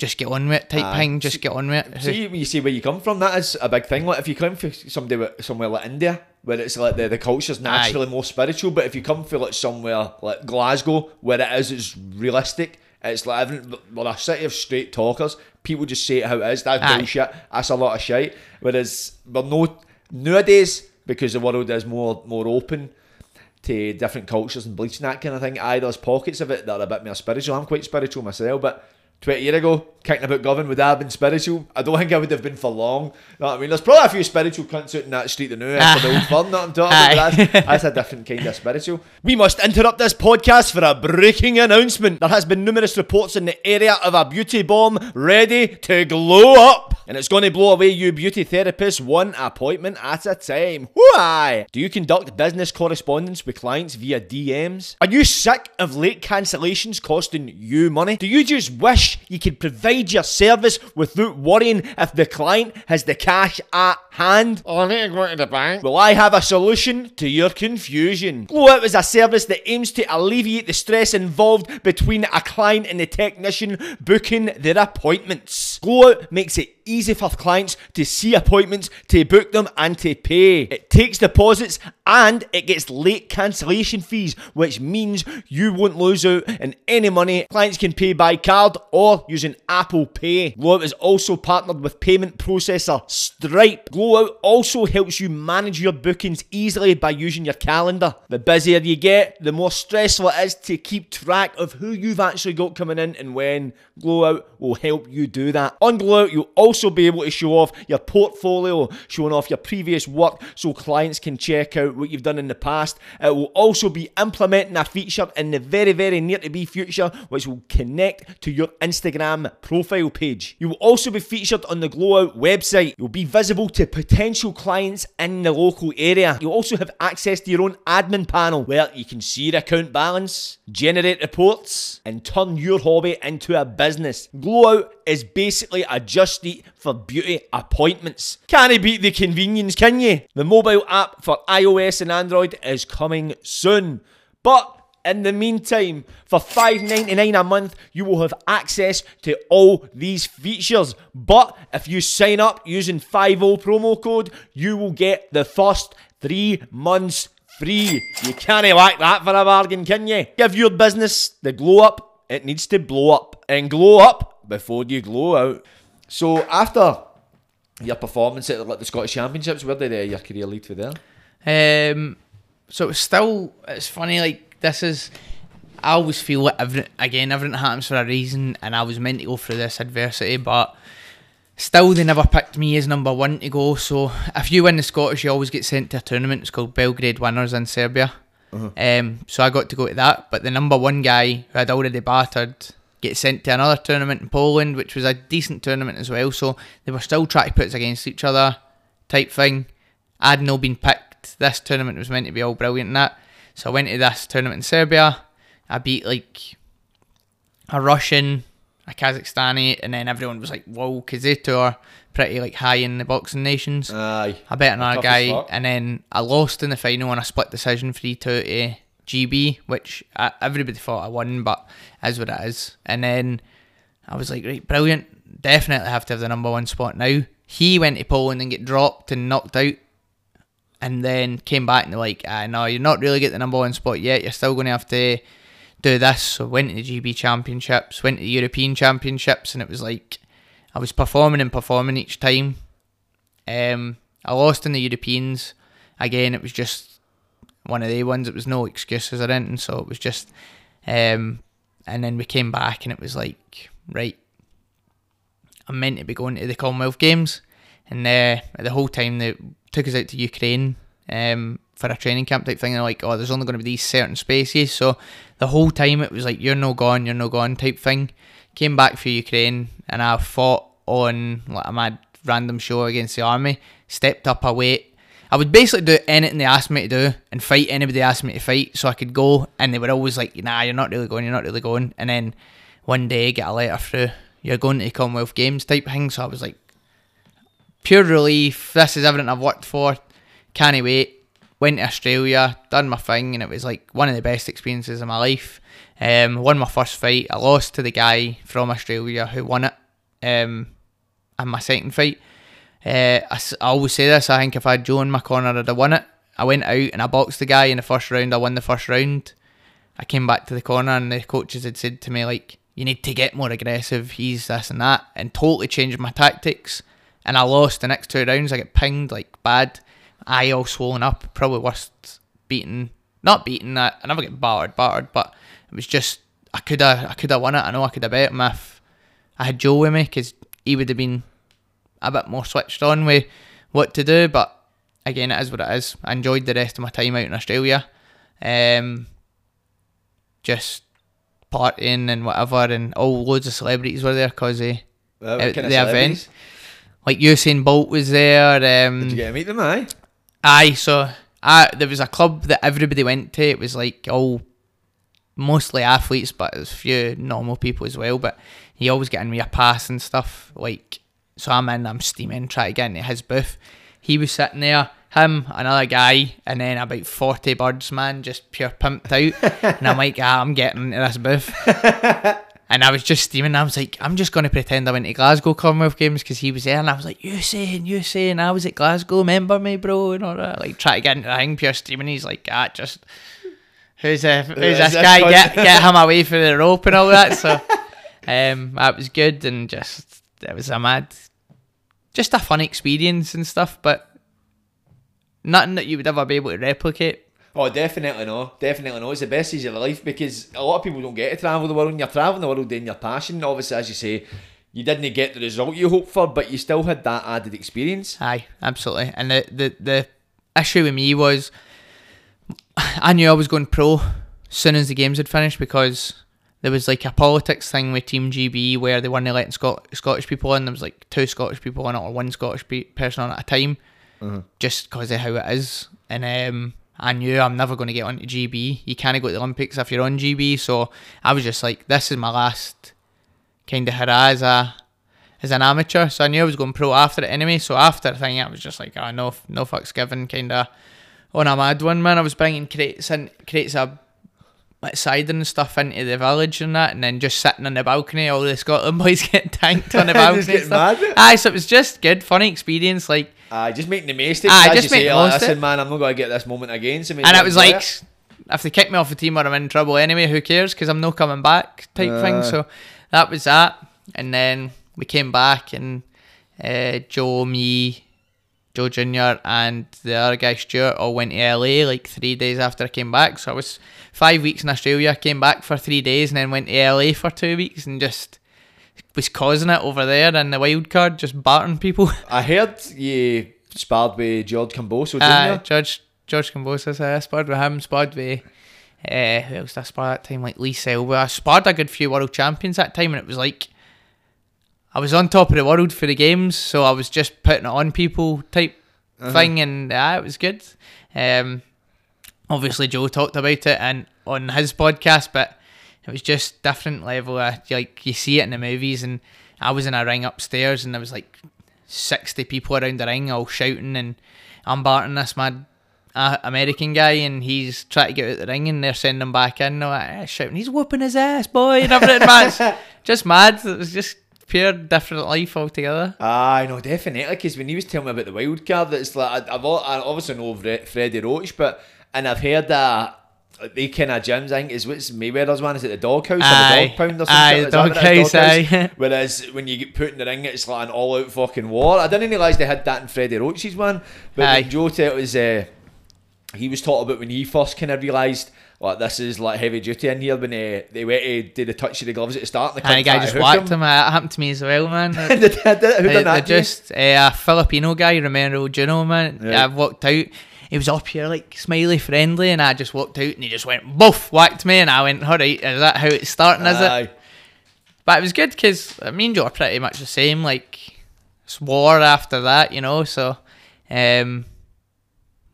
just get on with it type Aye. thing. Just get on with it. See, you see where you come from, that is a big thing. Like if you come from somebody somewhere like India, where it's like the, the culture's naturally more spiritual, but if you come from like somewhere like Glasgow, where it is, it's realistic. It's like well, a city of straight talkers. People just say it how it is. That's Aye. bullshit. That's a lot of shit. Whereas, we're no nowadays because the world is more more open to different cultures and beliefs and that kind of thing. Aye, there's pockets of it that are a bit more spiritual. I'm quite spiritual myself, but 20 years ago, kicking about Govan, would I have been spiritual? I don't think I would have been for long. You know what I mean? There's probably a few spiritual cunts out in that street that know after the old ah. firm that I'm talking about. That's, that's a different kind of spiritual. We must interrupt this podcast for a breaking announcement. There has been numerous reports in the area of a beauty bomb ready to glow up. And it's going to blow away you beauty therapists one appointment at a time. Why? Do you conduct business correspondence with clients via DMs? Are you sick of late cancellations costing you money? Do you just wish you can provide your service without worrying if the client has the cash at hand? Oh, I need to go to the bank. Well, I have a solution to your confusion. Oh, Glow Out is a service that aims to alleviate the stress involved between a client and the technician booking their appointments. Oh, Glow Out makes it easy for clients to see appointments, to book them, and to pay. It takes deposits and it gets late cancellation fees, which means you won't lose out on any money. Clients can pay by card or using Apple Pay. Glow Out is also partnered with payment processor Stripe. Glow Out also helps you manage your bookings easily by using your calendar. The busier you get, the more stressful it is to keep track of who you've actually got coming in and when. Glow Out will help you do that. On Glow Out, you'll also be able to show off your portfolio, showing off your previous work so clients can check out what you've done in the past. It will also be implementing a feature in the very, very near to be future which will connect to your Instagram profile page. You will also be featured on the Glow Out website. You'll be visible to potential clients in the local area. You'll also have access to your own admin panel where you can see your account balance, generate reports, and turn your hobby into a business. Glow Out is basically a just eat for beauty appointments. Can't beat the convenience, can you? The mobile app for iOS and Android is coming soon. But in the meantime, for $5.99 a month, you will have access to all these features. But if you sign up using 50 promo code, you will get the first three months free. You can't like that for a bargain, can you? Give your business the glow up. It needs to blow up. And glow up before you glow out. So after your performance at the Scottish Championships, where did uh, your career lead to there? Um, so it's still it's funny like this is. I always feel like every again everything happens for a reason, and I was meant to go through this adversity, but still they never picked me as number one to go. So if you win the Scottish, you always get sent to a tournament. It's called Belgrade Winners in Serbia. Um, so I got to go to that, but the number one guy who had already battered gets sent to another tournament in Poland, which was a decent tournament as well. So they were still trying to put us against each other, type thing. I'd no been picked. This tournament was meant to be all brilliant and that. So I went to this tournament in Serbia. I beat like a Russian, a Kazakhstani, and then everyone was like, "Whoa," because they two are pretty like high in the boxing nations. Aye. I bet another guy, fuck. and then I lost in the final on a split decision, three two to GB, which uh, everybody thought I won, but is what it is. And then I was like, right, brilliant, definitely have to have the number one spot now. He went to Poland and get dropped and knocked out, and then came back and they're like, ah, no, you're not really get the number one spot yet. You're still going to have to do this. So went to the GB Championships, went to the European Championships, and it was like I was performing and performing each time. Um, I lost in the Europeans. Again, it was just one of the ones. It was no excuses or anything. So it was just, um, and then we came back and it was like, right, I'm meant to be going to the Commonwealth Games, and uh, the whole time they took us out to Ukraine um, for a training camp type thing. They're like, oh, there's only going to be these certain spaces. So the whole time it was like, you're no gone, you're no gone type thing. Came back for Ukraine, and I fought on like a mad random show against the army. Stepped up a weight. I would basically do anything they asked me to do and fight anybody they asked me to fight, so I could go. And they were always like, "Nah, you're not really going. You're not really going." And then one day, get a letter through, "You're going to the Commonwealth Games" type thing. So I was like, pure relief. This is everything I've worked for. Can't wait. Went to Australia, done my thing, and it was like one of the best experiences of my life. Um, won my first fight. I lost to the guy from Australia who won it. um, in my second fight. Uh, I, I always say this. I think if I had Joe in my corner, I'd have won it. I went out and I boxed the guy in the first round. I won the first round. I came back to the corner and the coaches had said to me like, "You need to get more aggressive. He's this and that," and totally changed my tactics. And I lost the next two rounds. I get pinged like bad, eye all swollen up. Probably worst beaten, not beaten. I, I never get battered, battered, but it was just I could have I could have won it. I know I could have bet him if I had Joe with me because he would have been a bit more switched on with what to do. But again, it is what it is. I enjoyed the rest of my time out in Australia. Um, just partying and whatever, and all loads of celebrities were there because they Uh, the event. Like Usain Bolt was there. Um, Did you get to meet them, aye? Aye, so I there was a club that everybody went to. It was like all mostly athletes, but there's a few normal people as well. But he always getting me a pass and stuff. Like so, I'm in, I'm steaming, trying to get into his booth. He was sitting there, him, another guy, and then about forty birds, man, just pure pimped out. and I'm like, ah, I'm getting into this booth. And I was just steaming. I was like, I'm just going to pretend I went to Glasgow Commonwealth Games because he was there. And I was like, Usain, you saying, I was at Glasgow, remember me, bro? And all that. Like, try to get into the thing, pure steaming. He's like, ah, just, who's, uh, who's is this guy? cunt?" Get, get him away from the rope and all that. So, um, that was good. And just, it was a mad, just a fun experience and stuff. But nothing that you would ever be able to replicate. Oh, definitely no. Definitely no. It's the best days of your life because a lot of people don't get to travel the world and you're travelling the world doing your passion. Obviously, as you say, you didn't get the result you hoped for, but you still had that added experience. Aye, absolutely. And the, the, the issue with me was I knew I was going pro as soon as the games had finished because there was like a politics thing with Team GB where they weren't letting Scot- Scottish people in. There was like two Scottish people in it or one Scottish pe- person on at a time just because of how it is. And um, I knew I'm never going to get onto GB. You can't go to the Olympics if you're on GB. So I was just like, this is my last kind of hurrah as a as an amateur. So I knew I was going pro after it anyway. So after the thing, I was just like, oh, no, no fucks given, kind of on a mad one, man. I was bringing crates in, crates of like cider and stuff into the village and that, and then just sitting on the balcony, all the Scotland boys get tanked on the Just balcony. and mad. Aye, so it was just good, funny experience. Like, Aye, just making the it. Aye, just say, the most listen, it. man, I'm not going to get this moment again. So and it was like, if they kick me off the team or I'm in trouble anyway, who cares? Because I'm no coming back type thing. So that was that. And then we came back and uh, Joe, me, Joe Junior, and the other guy Stuart all went to LA like three days after I came back. So I was five weeks in Australia, came back for three days, and then went to LA for two weeks and just was causing it over there in the wild card, just bartering people. I heard you sparred with George Kambosos, didn't Uh, you? George George Kambosos, I sparred with him, sparred with uh, who else did I spar that time? Like Lee Selby. I sparred a good few world champions that time, and it was like I was on top of the world for the games, so I was just putting it on people type thing, and uh, it was good. Um, obviously, Joe talked about it and on his podcast, but it was just different level. Of, like you see it in the movies, and I was in a ring upstairs, and there was like sixty people around the ring, all shouting, and I'm barting this mad uh, American guy, and he's trying to get out the ring, and they're sending him back in, all that, shouting, "He's whooping his ass, boy!" and everything. it's just mad. It was just pure different life altogether. Aye, no, definitely. Because when he was telling me about the wild card, it's like I, I've I obviously know Fre- Freddie Roach, but and I've heard that. They kind of gyms, I think, is what's Mayweather's one. Is it the doghouse or the dog pound or something? Aye, the Is that what it is? doghouse, aye. Whereas when you get put in the ring, it's like an all out fucking war. I didn't realise they had that in Freddie Roach's one. But Aye. Joe it was, uh, he was taught about when he first kind of realised, like, this is like heavy duty in here when uh, they went to do the touch of the gloves at the start. And the And the cunt guy just whacked him. Uh, That happened to me as well, man. Who did that? Who done that? just uh, a Filipino guy, Romero Duno, man. Right. I walked out. He was up here like smiley, friendly, and I just walked out and he just went boof, whacked me, and I went, all right, is that how it's starting? Is it? But it was good because me and Joe are pretty much the same. Like swore after that, you know. So um,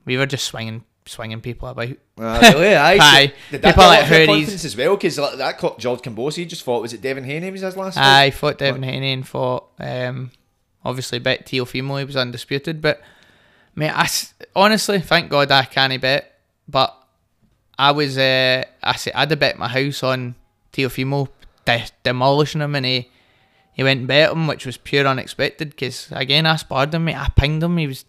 we were just swinging, swinging people about. Ah, really? Aye. Aye. Did that People like a lot of your hoodies. as well? Because that caught George Kambosos just fought. Was it Devin Haney? Was his last? fight? I fought Devin Haney and fought um, obviously bet Teofimo. He was undisputed, but mate, I honestly thank God I can't bet. But I was uh, I said I'd have bet my house on Teofimo de- demolishing him, and he he went and bet him, which was pure unexpected. Because again, I sparred him, mate. I pinged him. He was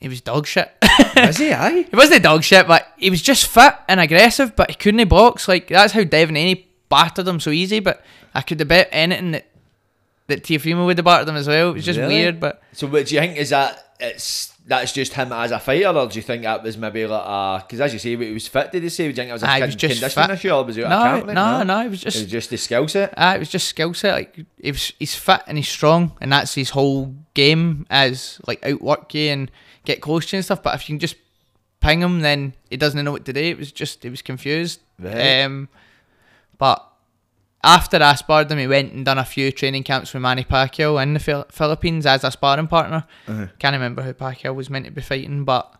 he was dog shit. Is he? Aye. He wasn't dog shit, but he was just fit and aggressive, but he couldn't box. Like that's how Devin Haney battered him so easy. But I could have bet anything that that Teofimo would have battered him as well. It was just Really? weird, but So, what do you think is that? It's that's just him as a fighter, or do you think that was maybe like a? Because as you say, he was fit. Did you say? Do you think it was a was just conditioning fit. issue, or was it a no, no, no, It was just It just was just the skill set. uh, it was just skill set. Like he was, he's fit and he's strong, and that's his whole game as like outwork you and get close to you and stuff. But if you can just ping him, then he doesn't know what to do. It was just he was confused. Right. Um, but after I sparred him, he went and done a few training camps with Manny Pacquiao in the Philippines as a sparring partner. Uh-huh. Can't remember who Pacquiao was meant to be fighting, but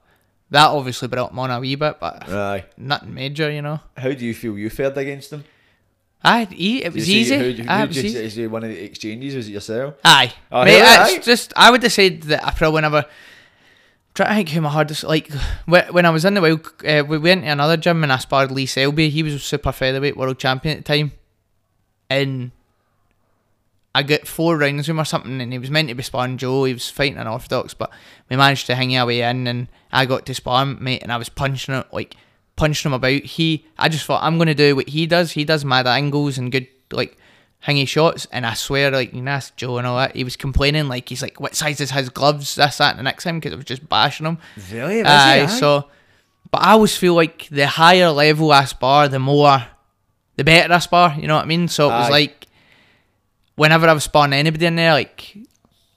that obviously brought him on a wee bit, but Aye. nothing major, you know. How do you feel you fared against him? Aye, he, it was you easy. Who, who, Aye, who it easy. Is it one of the exchanges? Was it yourself? Aye. Oh, Mate, yeah, it's aye. just I would have said that I probably never try to think who my hardest like when I was in the wild uh, we went to another gym and I sparred Lee Selby he was a super featherweight world champion at the time and I got four rounds with him or something and he was meant to be sparring Joe he was fighting an orthodox but we managed to hang our way in and I got to spar him mate and I was punching it like punching him about. He I just thought I'm gonna do what he does. He does mad angles and good like hangy shots and I swear like you know that's Joe and all that he was complaining like he's like what size is his gloves? This that and the next time because I was just bashing him. Really? Was Aye, so but I always feel like the higher level I spar the more the better I spar you know what I mean so it was Aye. like whenever I was sparring anybody in there like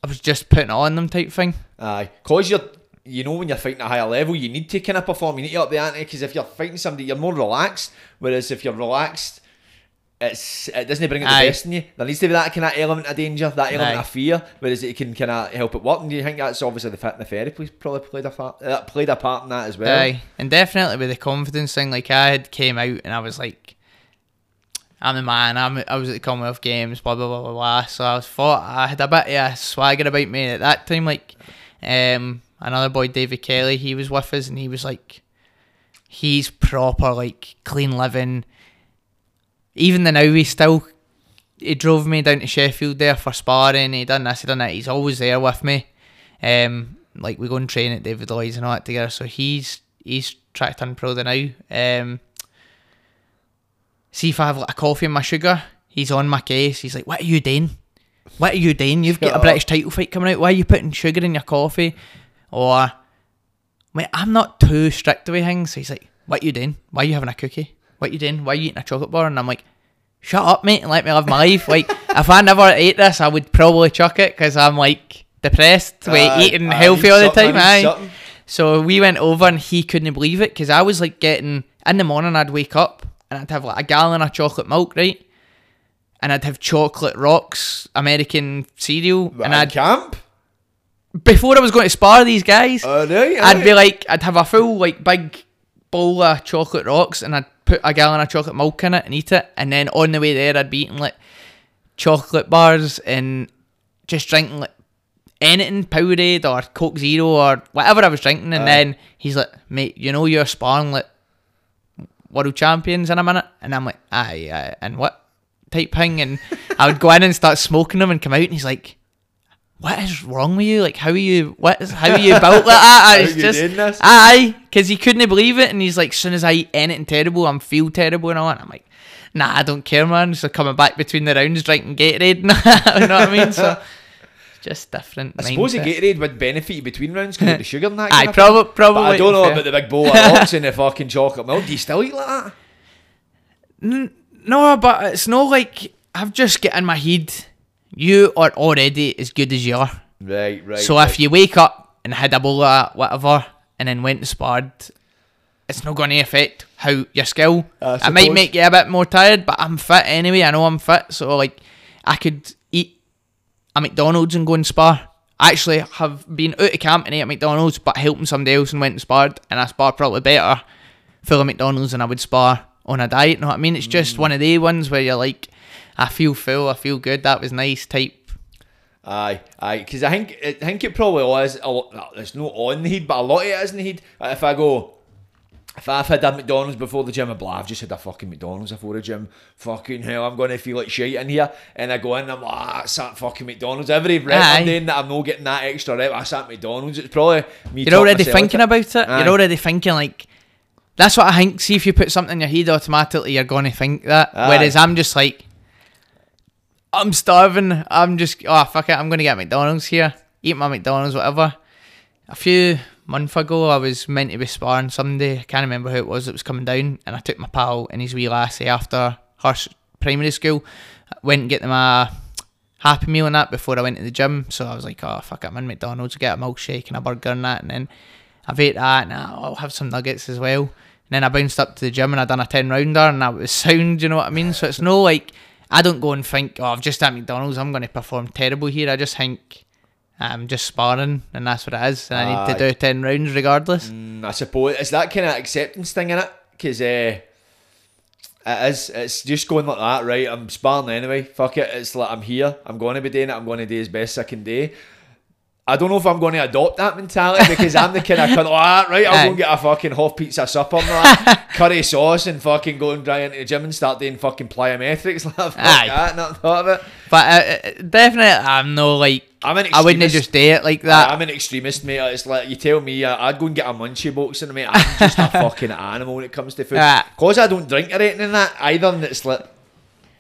I was just putting on them type thing Aye, cause you're, you know, when you're fighting at a higher level, you need to kind of perform. You need to up the ante. Because if you're fighting somebody, you're more relaxed. Whereas if you're relaxed, it's it doesn't bring out the Aye. best in you. There needs to be that kind of element of danger, that element Aye. of fear. Whereas it can kind of help it work. And do you think that's obviously the fit and the therapy probably played a part, uh, played a part in that as well? Aye, and definitely with the confidence thing, like I had came out and I was like, I'm the man. I'm I was at the Commonwealth Games, blah blah blah blah blah. So I was thought I had a bit of a swagger about me at that time. Like, um, another boy, David Kelly, he was with us, and he was like, he's proper like clean living. Even the now, he still he drove me down to Sheffield there for sparring. He done this, he done that. He's always there with me. Um, like we go and train at David Lloyd's and all that together. So he's he's to turn pro the now. Um, see if I have like a coffee in my sugar. He's on my case. He's like, "What are you doing? What are you doing? You've got Shut a up. British title fight coming out. Why are you putting sugar in your coffee?" Or, mate, I'm not too strict with things. So He's like, "What are you doing? Why are you having a cookie? What are you doing? Why are you eating a chocolate bar?" And I'm like, "Shut up, mate, and let me live my life." Like, if I never ate this, I would probably chuck it because I'm like depressed with Aye, eating aye, healthy all the time. Aye. something. So we went over and he couldn't believe it because I was like getting in the morning. I'd wake up and I'd have like a gallon of chocolate milk, right? And I'd have chocolate rocks, American cereal, and I'd camp. before I was going to spar these guys, oh, right, I'd be like, I'd have a full like big bowl of chocolate rocks, and I'd put a gallon of chocolate milk in it and eat it, and then on the way there, I'd be eating like chocolate bars and just drinking like anything Powerade or Coke Zero or whatever I was drinking, and Aye. then he's like, "Mate, you know you're sparring like world champions in a minute," and I'm like, "Aye, aye and what?" type thing, and I would go in and start smoking them and come out, and he's like. What is wrong with you? Like, how are you? What is how are you built like that? It's just aye, because he couldn't believe it, and he's like, as soon as I eat anything terrible, I'm feel terrible and all. And I'm like, nah, I don't care, man. So coming back between the rounds, drinking Gatorade, you know what I mean? So just different. I suppose the mindset. Gatorade would benefit you between rounds because of the sugar and that. Aye, kind of prob- thing. probably. But I don't know fair. about the big bowl of rocks and the fucking chocolate milk. Do you still eat like that? No, but it's not like I've just got in my head. You are already as good as you are. Right, right. So right. if you wake up and had a bowl of whatever and then went and sparred, it's not going to affect how your skill. I it might make you a bit more tired, but I'm fit anyway. I know I'm fit, so like I could McDonald's and go and spar. I actually have been out of camp and ate at McDonald's, but helping somebody else and went and sparred, and I spar probably better full of McDonald's than I would spar on a diet. You Know what I mean? It's just Mm. one of the ones where you're like, I feel full, I feel good. That was nice type. Aye, aye, because I think I think it probably was a lot. There's no, It's not on the head, but a lot of it is in the head. If I go, If I've had a McDonald's before the gym, I'm blah, I've just had a fucking McDonald's before the gym. Fucking hell, I'm going to feel like shit in here. And I go in, I'm like, ah, it's that fucking McDonald's. Every rep Aye. I'm doing that I'm not getting that extra rep, I sat McDonald's. It's probably me You're already thinking about it. Aye. You're already thinking like that's what I think. See if you put something in your head, automatically you're gonna think that. Aye. Whereas I'm just like, I'm starving. I'm just oh fuck it. I'm gonna get McDonald's here. Eat my McDonald's, whatever. A few months ago, I was meant to be sparring somebody. I can't remember who it was that was coming down, and I took my pal and his wee lassie after her primary school. Went and get them a happy meal and that before I went to the gym. So I was like, oh fuck I'm in McDonald's, get a milkshake and a burger and that, and then I've ate that, and I'll have some nuggets as well. And then I bounced up to the gym and I done a ten rounder, and that was sound. You know what I mean? So it's no like I don't go and think, oh, I've just at McDonald's, I'm going to perform terrible here. I just think I'm just sparring, and that's what it is. And I need to do ten rounds regardless. Mm, I suppose it's that kind of acceptance thing in it, because uh, it is. It's just going like that, right? I'm sparring anyway. Fuck it. It's like I'm here. I'm going to be doing it. I'm going to do as best I can do. I don't know if I'm going to adopt that mentality because I'm the kind of cunt. Ah, right, I'll Aye. go and get a fucking half pizza supper and that, curry sauce, and fucking go and dry into the gym and start doing fucking plyometrics. Like, fuck Aye. that, not thought of it. But uh, uh, definitely, I'm no like I'm an I wouldn't just do it like that. I'm an extremist, mate. It's like you tell me, uh, I'd go and get a munchie box and mate, I'm just a fucking animal when it comes to food. Ah. Cause I don't drink or anything in that either, and it's like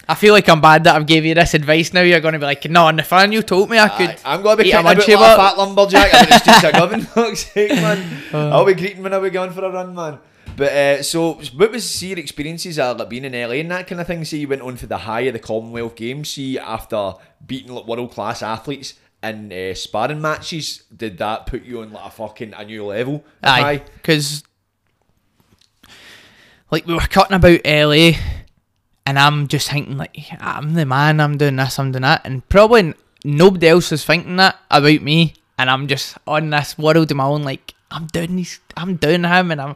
I feel like I'm bad that I've gave you this advice now. You're going to be like, no, fan you told me I could. I, I'm gonna be eat a kicking about like a box." fat lumberjack in the streets of Govan, fuck's sake, man. Uh. I'll be greeting when I'll be going for a run, man. But uh, so, what was see your experiences uh, like being in LA and that kind of thing? See, you went on for the high of the Commonwealth Games. See, after beating like world class athletes in uh, sparring matches, did that put you on like a fucking a new level? Aye, because like we were cutting about LA, and I'm just thinking like I'm the man. I'm doing this. I'm doing that, and probably nobody else is thinking that about me. And I'm just on this world of my own. Like I'm doing these. I'm doing him, and I'm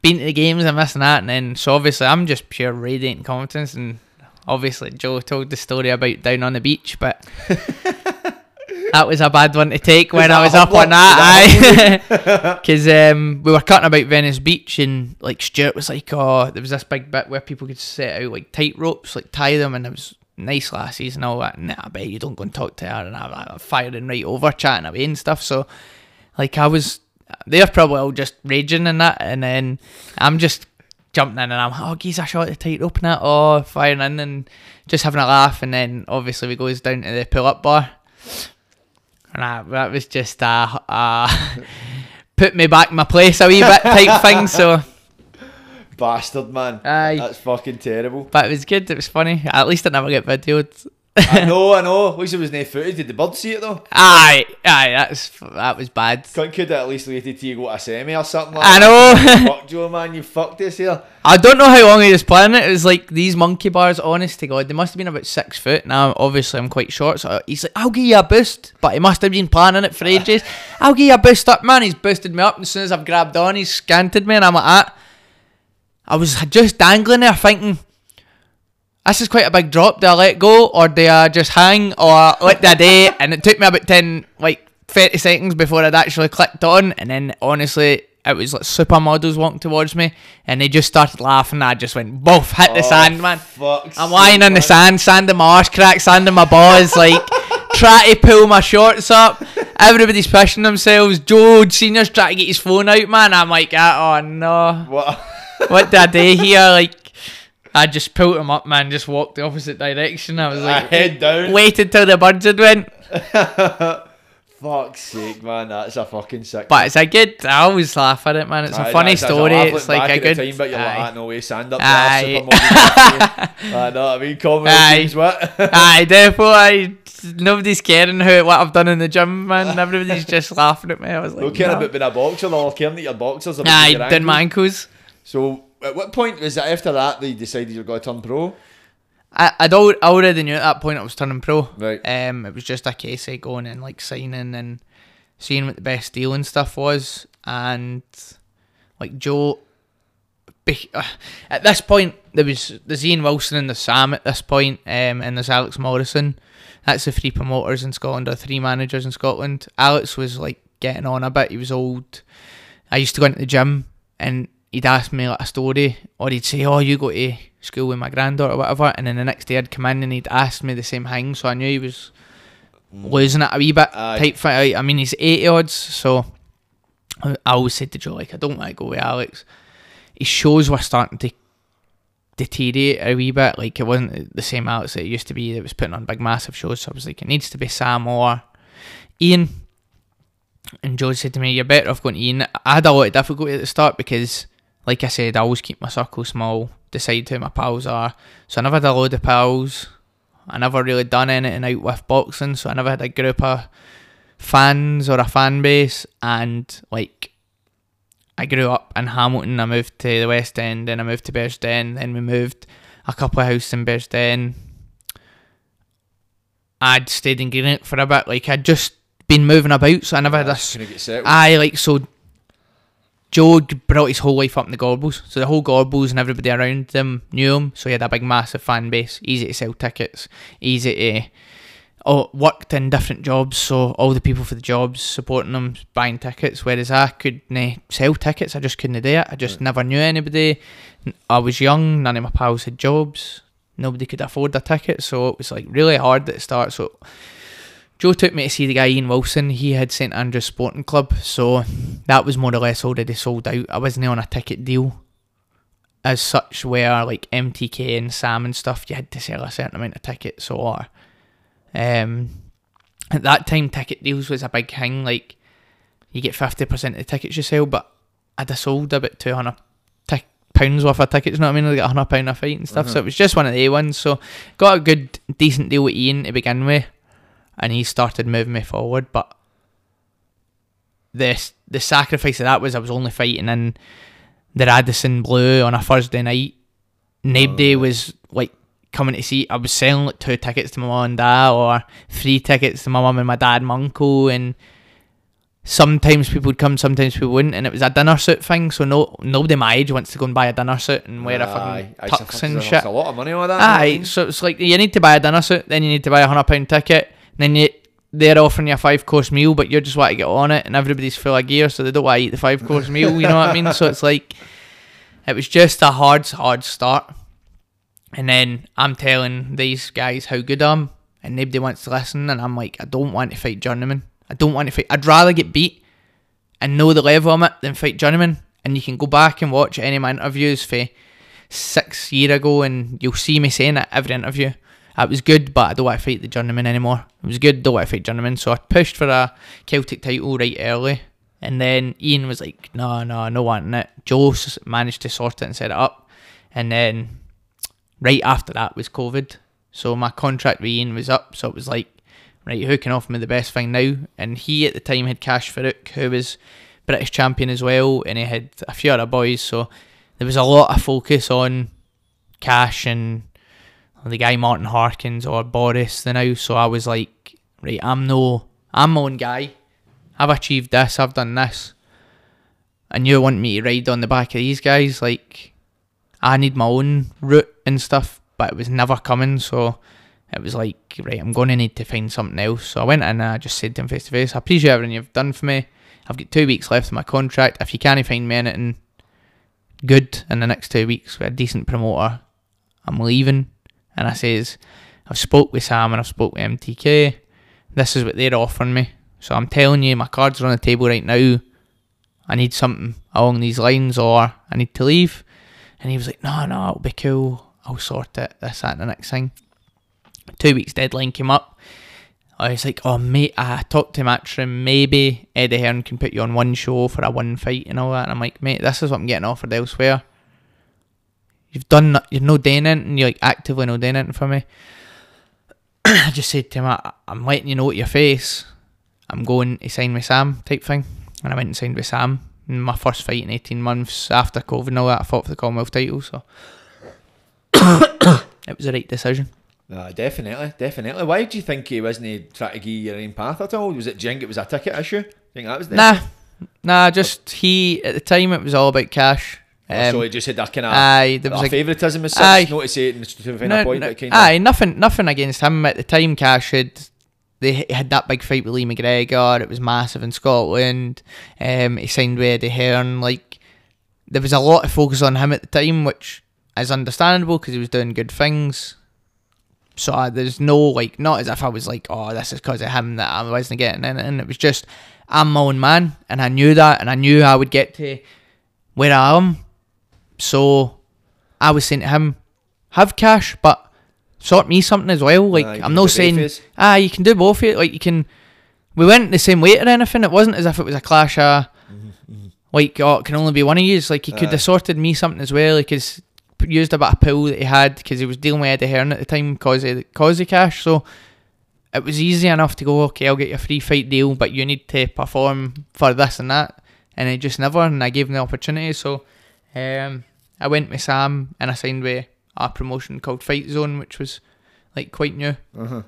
been to the games and this and that. And then so obviously I'm just pure radiant confidence. And obviously Joe told the story about down on the beach, but. That was a bad one to take when I was up on that. Aye. Because um, we were cutting about Venice Beach and like Stuart was like, oh, there was this big bit where people could set out like tight ropes, like tie them, and it was nice lassies and all that. Nah, I bet you don't go and talk to her. And I was firing right over, chatting away and stuff. So, like, I was, they're probably all just raging and that. And then I'm just jumping in and I'm, like, oh, geez, I shot the tight rope and that. Oh, firing in and just having a laugh. And then obviously we goes down to the pull up bar. And I, that was just uh, uh, a, a put me back in my place a wee bit type thing. So, Bastard, man. Aye. That's fucking terrible. but it was good. It was funny. At least I never get videoed. I know, I know. At least there was no footage. Did the bird see it though? Aye, aye, that's that was bad. Cunt could have at least waited till you go to a semi or something like I that. know. Fuck Joe, man. You fucked this here. I don't know how long he was playing it. It was like these monkey bars. Honest to God, they must have been about six foot. Now, obviously, I'm quite short, so he's like, "I'll give you a boost," but he must have been planning it for ages. I'll give you a boost up, man. He's boosted me up, and as soon as I've grabbed on, he's scanted me, and I'm like, ah. I was just dangling there, thinking. This is quite a big drop. Do I let go or do I just hang or let the day? And it took me about 10, like 30 seconds before I'd actually clicked on. And then honestly, it was like supermodels walking towards me and they just started laughing. I just went, boof, hit the Oh, sand, man. I'm lying in the man. sand, sanding my arse crack, sanding my balls, like try to pull my shorts up. Everybody's pushing themselves. Joe Senior's trying to get his phone out, man. I'm like, ah, oh no What? what did I do here? Like, I just pulled him up, man. Just walked the opposite direction. I was like, head down. waited till the birds had went. Fuck's sake, man. That's a fucking sick. But it's a good. I always laugh at it, man. It's Aye, a funny that's- that's story. It's like a good. Time, but you're like, aye. ah, no way, stand up. Aye. I know what I mean. Comedy Aye. games, what? Aye, therefore, I nobody's caring how what I've done in the gym, man. Everybody's just laughing at me. I was like, No caring nah. about being a boxer, all caring that you're boxers. Aye, your done my ankles. So, at what point was it after that they decided you're going to turn pro? I, I'd al- I already knew at that point I was turning pro. Right. Um, it was just a case of going and like signing and seeing what the best deal and stuff was, and like Joe. At this point, there was there's Ian Wilson and the Sam at this point, um, and there's Alex Morrison. That's the three promoters in Scotland or three managers in Scotland. Alex was like getting on a bit. He was old. I used to go into the gym and he'd ask me like a story, or he'd say, "Oh, you go to school with my granddaughter, or whatever," and then the next day I'd come in and he'd ask me the same thing, so I knew he was mm. losing it a wee bit. Aye. Type thing. I mean, he's eighty odds, so I I always said to Joe, like, I don't want to go with Alex. His shows were starting to deteriorate a wee bit. Like it wasn't the same Alex that it used to be. That was putting on big, massive shows. So I was like, it needs to be Sam or Ian. And Joe said to me, "You're better off going to Ian." I had a lot of difficulty at the start because, like I said, I always keep my circle small. Decide who my pals are. So I never had a load of pals. I never really done anything out with boxing. So I never had a group of fans or a fan base. And like, I grew up in Hamilton. I moved to the West End, then I moved to Bearsden. Then we moved a couple of houses in Bearsden. I'd stayed in Greenock for a bit. Like I'd just been moving about, so I never had a s- Couldn't get settled. Aye, like so. Joe brought his whole life up in the Gorbals, so the whole Gorbals and everybody around them knew him. So he had a big, massive fan base. Easy to sell tickets. Easy to. Oh, worked in different jobs, so all the people for the jobs supporting them, buying tickets. Whereas I couldn't eh, sell tickets, I just couldn't do it. I just never knew anybody. I was young. None of my pals had jobs. Nobody could afford a ticket, so it was like really hard at the start. So Joe took me to see the guy Ian Wilson. He had St Andrews Sporting Club, so that was more or less already sold out. I wasn't on a ticket deal as such, where like MTK and Sam and stuff, you had to sell a certain amount of tickets. Or um, at that time, ticket deals was a big thing. Like you get fifty percent of the tickets you sell, but I'd have sold about two hundred pounds worth of tickets. You know what I mean? Like a hundred pound a fight and stuff. So it was just one of the ones. So got a good, decent deal with Ian to begin with and he started moving me forward. But the the sacrifice of that was I was only fighting in the Radisson Blu on a Thursday night. Nobody oh, was like coming to see. I was selling like two tickets to my mum and dad, or three tickets to my mum and my dad and my uncle, and sometimes people would come, sometimes people wouldn't, and it was a dinner suit thing. So no nobody my age wants to go and buy a dinner suit and wear a fucking tux and shit. A lot of money on that. you know what I Aye, so it's like you need to buy a dinner suit, then you need to buy a hundred pound ticket, then you they're offering you a five course meal, but you just want to get on it, and everybody's full of gear, so they don't want to eat the five course meal. You know what I mean? So it's like it was just a hard, hard start, and then I'm telling these guys how good I am, and nobody wants to listen, and I'm like, I don't want to fight journeyman. I don't want to fight. I'd rather get beat and know the level I'm at than fight journeyman. And you can go back and watch any of my interviews for six year ago, and you'll see me saying it every interview. It was good, but I don't want to fight the journeyman anymore. It was good, don't want to fight journeyman. So I pushed for a Celtic title right early, and then Ian was like, "No, no, no wanting it." Joe managed to sort it and set it up, and then right after that was COVID. So my contract with Ian was up, so it was like, right, who can offer me the best thing now? And he at the time had Kash Farooq, who was British champion as well, and he had a few other boys. So there was a lot of focus on Cash and the guy Martin Harkins or Boris the now. So I was like, right, I'm no, I'm my own guy. I've achieved this. I've done this. And you want me to ride on the back of these guys? Like, I need my own route and stuff, but it was never coming. So it was like, right, I'm going to need to find something else. So I went in and I just said to him face to face, I appreciate everything you've done for me. I've got two weeks left of my contract. If you can't find me anything good in the next two weeks with a decent promoter, I'm leaving. And I says, I've spoke with Sam and I've spoke with MTK. This is what they're offering me. So I'm telling you, my cards are on the table right now. I need something along these lines or I need to leave. And he was like, no, no, it'll be cool. I'll sort it. This, that, and the next thing. Two weeks deadline came up. I was like, oh, mate, I talked to Matchroom. Maybe Eddie Hearn can put you on one show for a one fight and all that. And I'm like, mate, this is what I'm getting offered elsewhere. You've done, no- you're no doing it, and you're like actively no doing it for me. I just said to him, I, I'm letting you know at your face, I'm going to sign with Sam type thing. And I went and signed with Sam. In my first fight in 18 months after COVID and all that, I fought for the Commonwealth title, so it was the right decision. Nah, definitely, definitely. Why do you think he wasn't trying to give you your own path at all? Was it do you think it was a ticket issue? think that was the Nah, nah, just he, at the time, it was all about Kash. Oh, so Um, he just had that kind of aye, there was a favouritism as Aye. such. Not to say to find No, a point, no, but kind of. aye, nothing, nothing against him at the time. Kash had they had that big fight with Lee McGregor. It was massive in Scotland. Um, he signed with Eddie Hearn. Like there was a lot of focus on him at the time, which is understandable because he was doing good things. So uh, there's no like, not as if I was like, oh, this is because of him that I wasn't getting in, and it was just I'm my own man, and I knew that, and I knew I would get to where I am. So I was saying to him, have Kash, but sort me something as well. Like Aye, I'm not saying ah, you can do both. of it. Like you can. We weren't the same weight or anything. It wasn't as if it was a clash. of like oh, it can only be one of you. Like he could Aye. have sorted me something as well. Like he's used a bit of pill that he had because he was dealing with Eddie Hearn at the time because of cause of Kash. So it was easy enough to go. Okay, I'll get you a free fight deal, but you need to perform for this and that. And he just never. And I gave him the opportunity. So um, I went with Sam and I signed with a promotion called Fight Zone, which was like quite new. Uh-huh.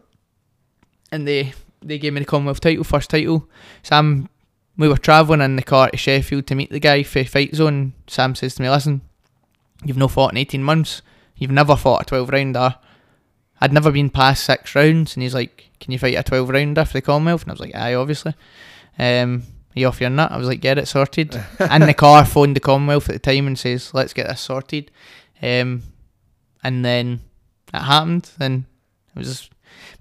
And they they gave me the Commonwealth title, first title. Sam, we were travelling in the car to Sheffield to meet the guy for Fight Zone. Sam says to me, "Listen, you've no fought in eighteen months. You've never fought a twelve rounder. I'd never been past six rounds." And he's like, "Can you fight a twelve rounder for the Commonwealth?" And I was like, "Aye, obviously." Um, you off your nut? I was like, "Get it sorted." and the car, phoned the Commonwealth at the time and says, "Let's get this sorted." Um, and then it happened. And it was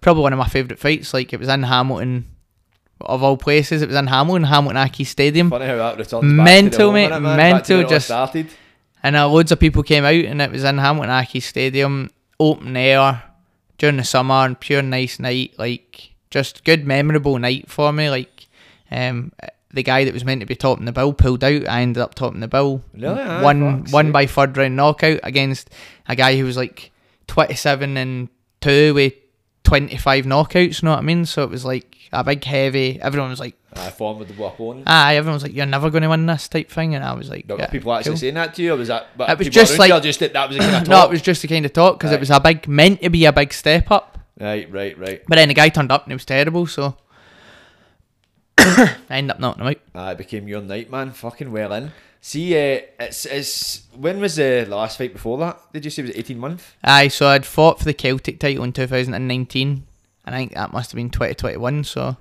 probably one of my favourite fights. Like it was in Hamilton, of all places. It was in Hamilton, Hamilton Accies Stadium, Funny how that returns back Mental, to the home, mate, innit. Back to mental, where it all just- started. and uh, loads of people came out, and it was in Hamilton Accies Stadium, open air during the summer, and pure nice night. Like just good, memorable night for me. Like um. The guy that was meant to be topping the bill pulled out. I ended up topping the bill. Really? Aye, fuck's sake. by third round knockout against a guy who was like 27 and 2 with 25 knockouts, you know what I mean? So it was like a big heavy, everyone was like, I Aye, formidable opponent. ah, everyone was like, you're never going to win this type thing. And I was like, yeah, people actually cool. saying that to you, or was that? But It was just like- just that, that was a kind of No, it was just the kind of talk because it was a big, meant to be a big step up. Right, right, right. But then the guy turned up and it was terrible, so I ended up knocking him out. Ah, it became your night, man. Fucking well in. See, uh, it's it's when was the last fight before that? Did you say it was eighteen months? Aye, so I'd fought for the Celtic title in 2019, and I think that must have been 2021, so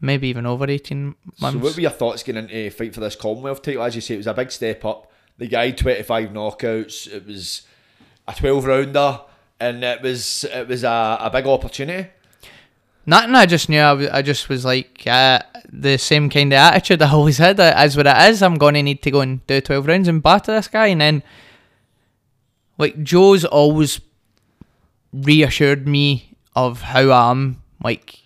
maybe even over 18 months. So, what were your thoughts getting into a fight for this Commonwealth title? As you say, it was a big step up. The guy twenty five knockouts. It was a twelve rounder, and it was it was a, a big opportunity. Nothing. I just knew. I, was, I just was like uh, the same kind of attitude I always had. uh, As what it is, I'm going to need to go and do 12 rounds and batter this guy. And then, like Joe's always reassured me of how I am. Like,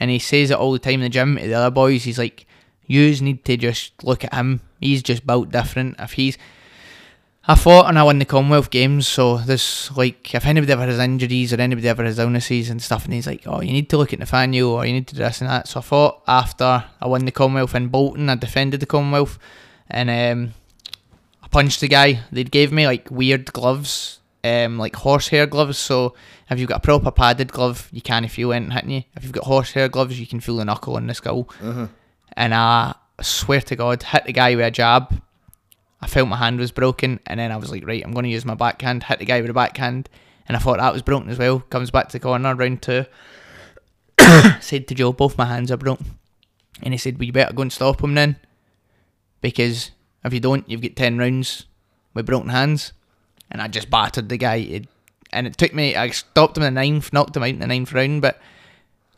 and he says it all the time in the gym to the other boys. He's like, "Yous need to just look at him. He's just built different. If he's I fought and I won the Commonwealth Games, so there's like if anybody ever has injuries or anybody ever has illnesses and stuff, and he's like, oh, you need to look at Nathaniel or you need to do this and that. So I fought after I won the Commonwealth in Bolton. I defended the Commonwealth, and um, I punched the guy. They gave me like weird gloves, um, like horsehair gloves. So if you've got a proper padded glove, you can't feel anything hitting you. If you've got horsehair gloves, you can feel the knuckle in the skull. And I swear to God, hit the guy with a jab. I felt my hand was broken, and then I was like, right, I'm going to use my backhand. Hit the guy with a backhand, and I thought that was broken as well. Comes back to the corner, round two. said to Joe, both my hands are broken, and he said, "Well, you better go and stop him then, because if you don't, you've got ten rounds with broken hands." And I just battered the guy, and it took me. I stopped him in the ninth, knocked him out in the ninth round, but.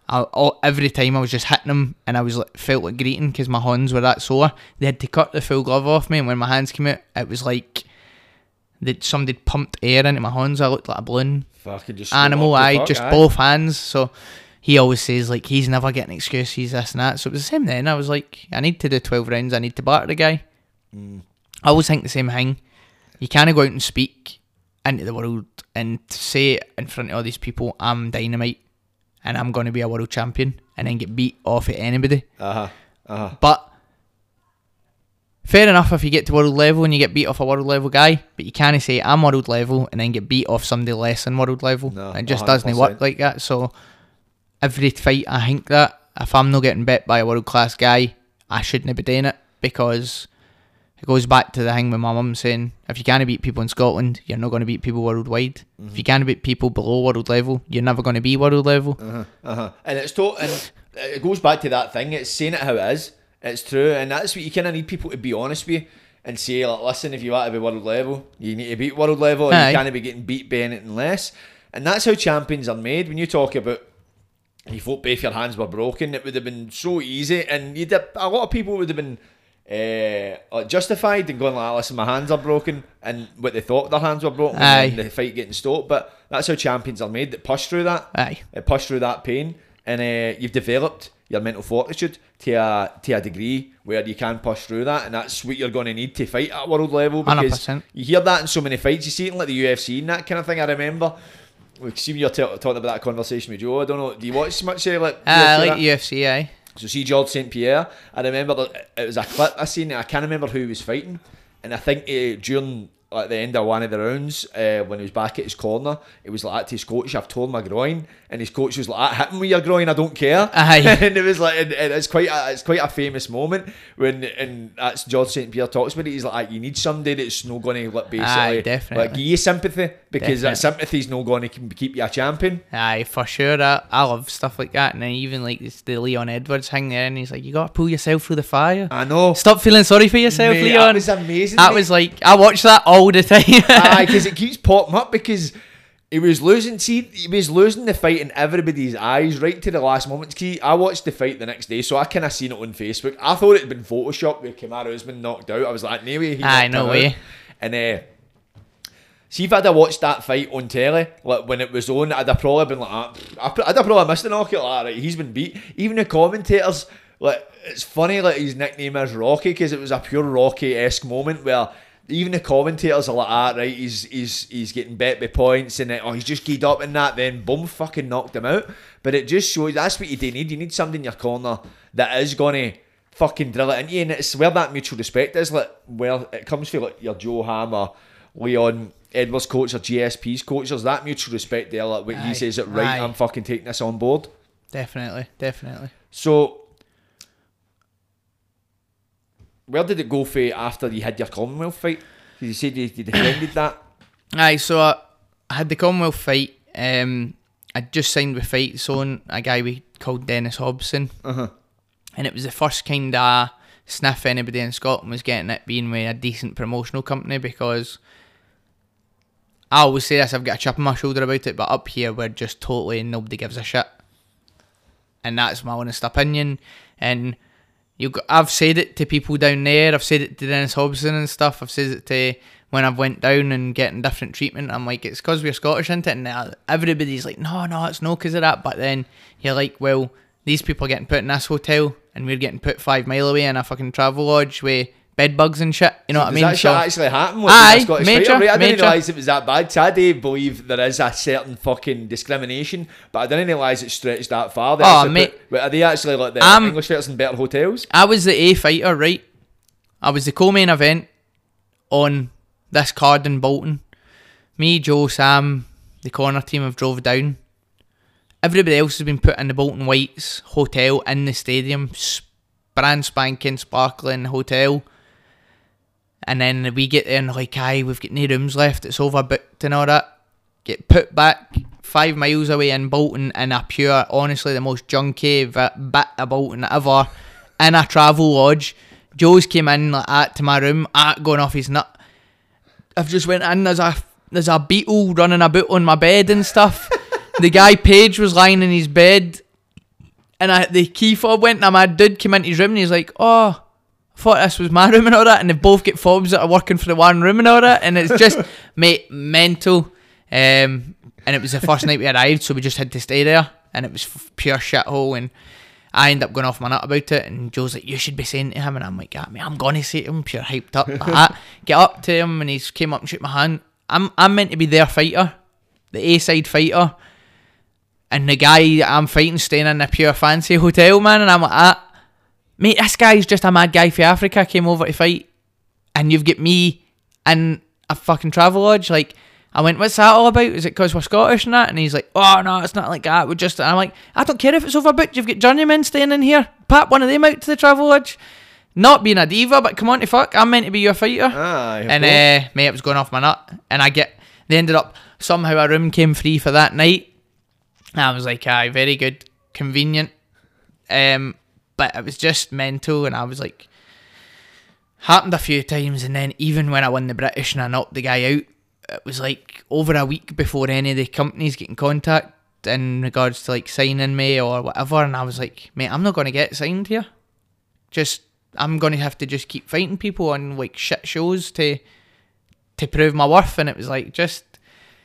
I, all, every time I was just hitting him, and I was like, felt like greeting because my hands were that sore. They had to cut the full glove off me, and when my hands came out, it was like that somebody pumped air into my hands. I looked like a balloon Fucking just animal. I fuck, just aye. both hands. So he always says like he's never getting excuses, this and that. So it was the same then. I was like, I need to do twelve rounds. I need to batter the guy. Mm. I always think the same thing. You can't go out and speak into the world and say in front of all these people, I'm dynamite and I'm going to be a world champion, and then get beat off at anybody. Uh huh. Uh huh. But fair enough if you get to world level and you get beat off a world level guy, but you can't say I'm world level and then get beat off somebody less than world level. No, it just 100%. doesn't work like that. So every fight, I think that if I'm not getting bet by a world class guy, I shouldn't be doing it because it goes back to the thing with my mum saying if you can't beat people in Scotland, you're not going to beat people worldwide. If you can't beat people below world level, you're never going to be world level. Uh-huh, uh-huh. And it's to- and it goes back to that thing. It's saying it how it is. It's true, and that's what you kind of need people to be honest with you. and say, like, listen, if you want to be world level, you need to beat world level, Aye. you can't be getting beat by anything less. And that's how champions are made. When you talk about you thought if your hands were broken, it would have been so easy, and you'd have, a lot of people would have been uh, like justified and going like, "Listen, my hands are broken," and what they thought their hands were broken, Aye. and the fight getting stopped. But that's how champions are made. That push through that, Aye. uh, push through that pain, and uh, you've developed your mental fortitude to a to a degree where you can push through that, and that's what you're going to need to fight at world level. Because 100%. you hear that in so many fights. You see it in like the UFC and that kind of thing. I remember. We see you're t- talking about that conversation with Joe. I don't know. Do you watch much uh, like? I UFC, like that? UFC, aye. So see George St Pierre. I remember that it was a clip I seen. I can't remember who he was fighting, and I think uh, during like the end of one of the rounds, uh, when he was back at his corner, it was like to his coach, "I've torn my groin," and his coach was like, "Hit him with your groin, I don't care." Aye. and it was like, and, and it's quite, a, it's quite a famous moment when, and that's George St Pierre talks about it. He's like, "You need somebody that's not going to like basically Aye, definitely. like give you sympathy because that Definitely. sympathy's not going to keep you a champion." Aye, for sure. I, I love stuff like that. And then even like this, the Leon Edwards thing there, and he's like, you got to pull yourself through the fire. I know. Stop feeling sorry for yourself, Mate, Leon. That was amazing. That mate. was like, I watched that all the time. Aye, because it keeps popping up because he was losing. See, he was losing the fight in everybody's eyes right to the last moment. See, I watched the fight the next day, so I kind of seen it on Facebook. I thought it had been photoshopped with Kamaru has been knocked out. I was like, no way. He Aye, no way. out. And uh, see if I'd have watched that fight on telly, like when it was on, I'd have probably been like, ah, I'd have probably missed the knockout. Like, right, he's been beat. Even the commentators, like, it's funny, like his nickname is Rocky because it was a pure Rocky esque moment where. Even the commentators are like, ah, right, he's he's he's getting bet by points, and then, oh, he's just keyed up in that. Then boom, fucking knocked him out. But it just shows that's what you do need. You need somebody in your corner that is gonna fucking drill it into you, and it's where that mutual respect is. Like, where it comes from, like your Joe Hammer, Leon Edwards coach or GSP's coach. There's that mutual respect there. Like when Aye, he says it right, aye. I'm fucking taking this on board. definitely, definitely. So, where did it go for you after you had your Commonwealth fight? you said you, you defended that. Aye, so I, I had the Commonwealth fight. Um, I just signed with Fight Zone, a guy we called Dennis Hobson. Uh-huh. And it was the first kind of sniff anybody in Scotland was getting it being with a decent promotional company because I always say this, I've got a chip on my shoulder about it, but up here we're just totally nobody gives a shit. And that's my honest opinion. And you, I've said it to people down there. I've said it to Dennis Hobson and stuff. I've said it to when I've went down and getting different treatment. I'm like, it's because we're Scottish, isn't it? And uh, everybody's like, no, no, it's no because of that. But then you're like, well, these people are getting put in this hotel, and we're getting put five mile away in a fucking travel lodge with bed bugs and shit. You know what I Does mean? that shit So- actually happen? with Aye, the Scottish major, fighter rate? I didn't major. realise it was that bad. I do believe there is a certain fucking discrimination, but I didn't realise it stretched that far. They Oh, actually mate. put, are they actually like the Um, English fighters in better hotels? I was the A fighter, right? I was the co-main event on this card in Bolton. Me, Joe, Sam, the corner team have drove down. Everybody else has been put in the Bolton Whites hotel in the stadium, brand spanking, sparkling hotel. And then we get and like, aye, we've got no rooms left. It's overbooked and all that. Get put back five miles away in Bolton in a pure, honestly, the most junky bit of Bolton ever in a travel lodge. Joe's came in like that to my room, at going off his nut. I've just went in. There's a there's a beetle running about on my bed and stuff. the guy Page was lying in his bed, and I, the key fob went. And my dude came into his room and he's like, "Oh, I thought this was my room and all that." And they both get fobs that are working for the one room and all that, and it's just mate mental. Um, and it was the first night we arrived, so we just had to stay there, and it was f- pure shithole. And I end up going off my nut about it, and Joe's like, "You should be saying to him," and I'm like, "Yeah, me, I'm gonna say to him, pure hyped up like that." Get up to him, and he's came up and shook my hand. I'm I'm meant to be their fighter, the A side fighter, and the guy I'm fighting staying in a pure fancy hotel, man, and I'm like, ah, mate, this guy's just a mad guy for Africa, came over to fight, and you've got me in a fucking travel lodge, like. I went, what's that all about? Is it because we're Scottish and that? And he's like, oh no, it's not like that. We're just, and I'm like, I don't care if it's over, overbooked. You've got journeymen staying in here. Pat one of them out to the travel lodge. Not being a diva, but come on to fuck. I'm meant to be your fighter. Of and uh, mate, it was going off my nut. And I get, they ended up, somehow a room came free for that night. And I was like, aye, very good, convenient. Um, but it was just mental. And I was like, happened a few times, and then even when I won the British and I knocked the guy out, it was like over a week before any of the companies get in contact in regards to like signing me or whatever, and I was like, mate, I'm not to get signed here. Just I'm to have to just keep fighting people on like shit shows to to prove my worth, and it was like just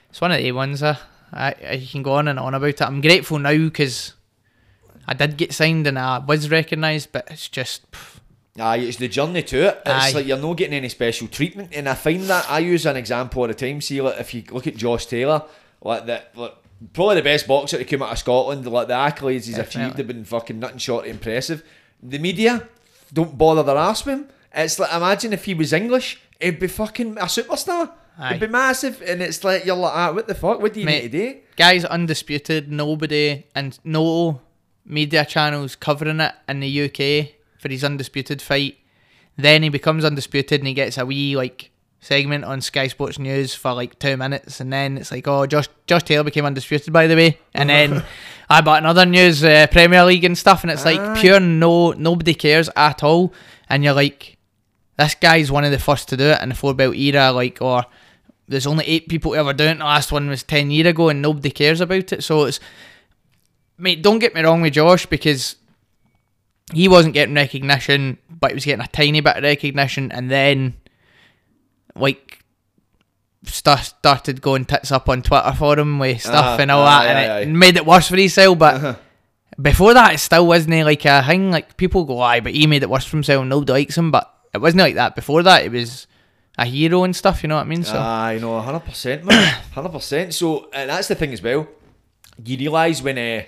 it's one of the ones. Uh, I, I you can go on and on about it. I'm grateful now because I did get signed and I was recognised, but it's just. pff, Aye, it's the journey to it. It's Aye. like you're not getting any special treatment, and I find that I use an example all the time. See, like if you look at Josh Taylor, like that, like probably the best boxer to come out of Scotland. Like the accolades he's achieved Definitely. have been fucking nothing short of impressive. The media don't bother their ass with him. It's like imagine if he was English, he'd be fucking a superstar. Aye. It'd be massive, and it's like you're like, ah, what the fuck? What do you Mate, need to do? Guy's undisputed. Nobody and no media channels covering it in the UK for his undisputed fight. Then he becomes undisputed and he gets a wee like segment on Sky Sports News for like two minutes, and then it's like, oh, Josh Josh Taylor became undisputed by the way, and then I bought another news uh, Premier League and stuff, and it's like Aye. pure no nobody cares at all, and you're like, this guy's one of the first to do it in the four belt era, like or. There's only eight people ever doing it. The last one was ten year ago, and nobody cares about it. So it's, mate. Don't get me wrong with Josh because he wasn't getting recognition, but he was getting a tiny bit of recognition, and then like sta started going tits up on Twitter for him with stuff Ah, and all aye, that, and aye, it aye. made it worse for himself. But Uh-huh. before that, it still wasn't like a thing. Like people go, "Aye," but he made it worse for himself. Nobody likes him, but it wasn't like that before that. It was a hero and stuff. You know what I mean? So Aye, no, hundred percent, man, hundred percent. So, and that's the thing as well. You realise when uh,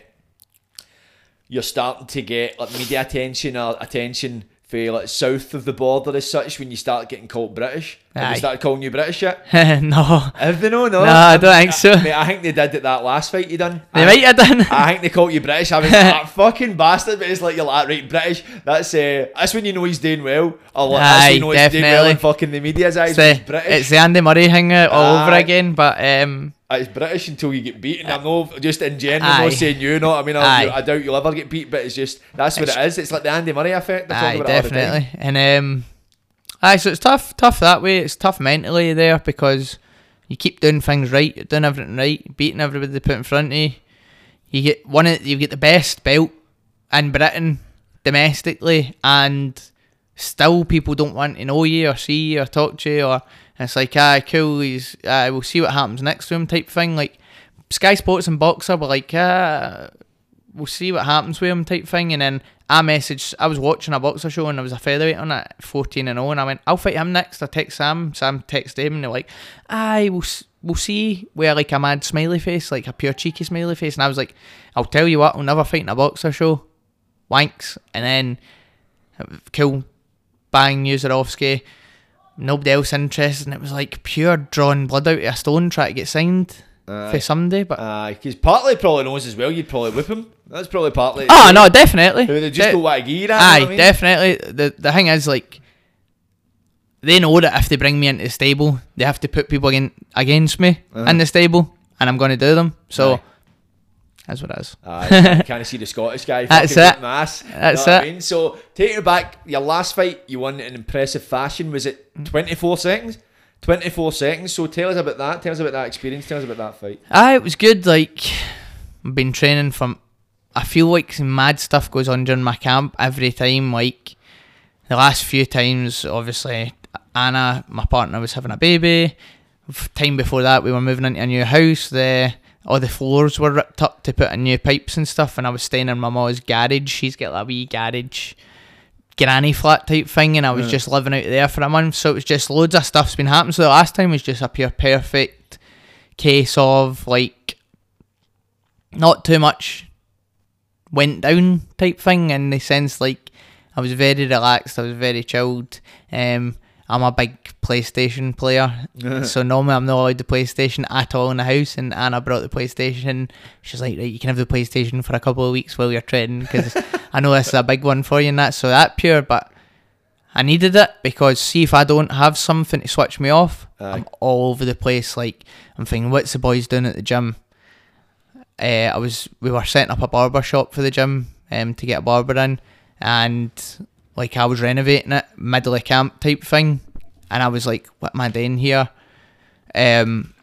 you're starting to get like media attention or attention for like south of the border as such when you start getting called British. Have Aye. they started calling you British yet? no, Have they no? No, No, I don't think so. Mate, I think they did at that last fight you done. they I, might have done. I think they called you British. I mean, that fucking bastard. But it's like you're like right British. That's uh, that's when you know he's doing well. Or like, that's when Aye, you know he's doing well in definitely. fucking the media's eyes. It's the, British. it's the Andy Murray thing uh, all over again, but um, Uh, It's British until you get beaten. I'm not just in general, Aye. not saying you, know I mean? I, I doubt you'll ever get beat, but it's just that's what It's- it is. It's like the Andy Murray effect. Aye, about it all the time. definitely. And um, aye, so it's tough, tough that way. It's tough mentally there because you keep doing things right, doing everything right, beating everybody they put in front of you. You get one, of, you get the best belt in Britain domestically, and still people don't want to know you or see you or talk to you, or it's like, ah, cool, he's, uh, we'll see what happens next to him type thing. Like Sky Sports and Boxxer were like, ah, we'll see what happens with him type thing. And then I messaged, I was watching a Boxxer show and there was a featherweight on it, 14 and 0, and I went, I'll fight him next. I text Sam, Sam texted him, and they're like, aye, we'll, we'll see. Where like a mad smiley face, like a pure cheeky smiley face. And I was like, I'll tell you what, I'll never fight in a Boxxer show. Wanks. And then, uh, cool, bang, Uzarovsky. Nobody else interested, and it was like pure drawing blood out of a stone trying to get signed Aye. for somebody. But because partly probably knows as well. You'd probably whip him. That's probably partly. oh no, definitely. Who they just De- want to give. Aye, what I mean? definitely. The the thing is like they know that if they bring me into the stable, they have to put people again, against me Uh-huh. in the stable, and I'm going to do them. So Aye. that's what it is. Aye, kind of see the Scottish guy. That's it. Mass, That's know what I it. mean? So taking it back, your last fight, you won in impressive fashion. Was it Mm. 24 seconds? 24 seconds. So tell us about that. Tell us about that experience. Tell us about that fight. Aye, it was good. Like I've been training from. I feel like some mad stuff goes on during my camp every time. Like the last few times, obviously Anna, my partner, was having a baby. Time before that, we were moving into a new house. The all the floors were ripped up to put in new pipes and stuff. And I was staying in my mom's garage. She's got a wee garage granny flat type thing, and I was Yeah. just living out there for a month. So it was just loads of stuff's been happening. So the last time was just a pure perfect case of like not too much went down type thing in the sense like I was very relaxed, I was very chilled. Um, I'm a big PlayStation player, so normally I'm not allowed the PlayStation at all in the house. And Anna brought the PlayStation. She's like, right, you can have the PlayStation for a couple of weeks while you're training because I know this is a big one for you and that. So that pure, but I needed it because see if I don't have something to switch me off, Aye. I'm all over the place. Like I'm thinking, what's the boys doing at the gym? Uh, I was we were setting up a barber shop for the gym um, to get a barber in, and like I was renovating it, middle of camp type thing, and I was like, "What am I doing here?" Um,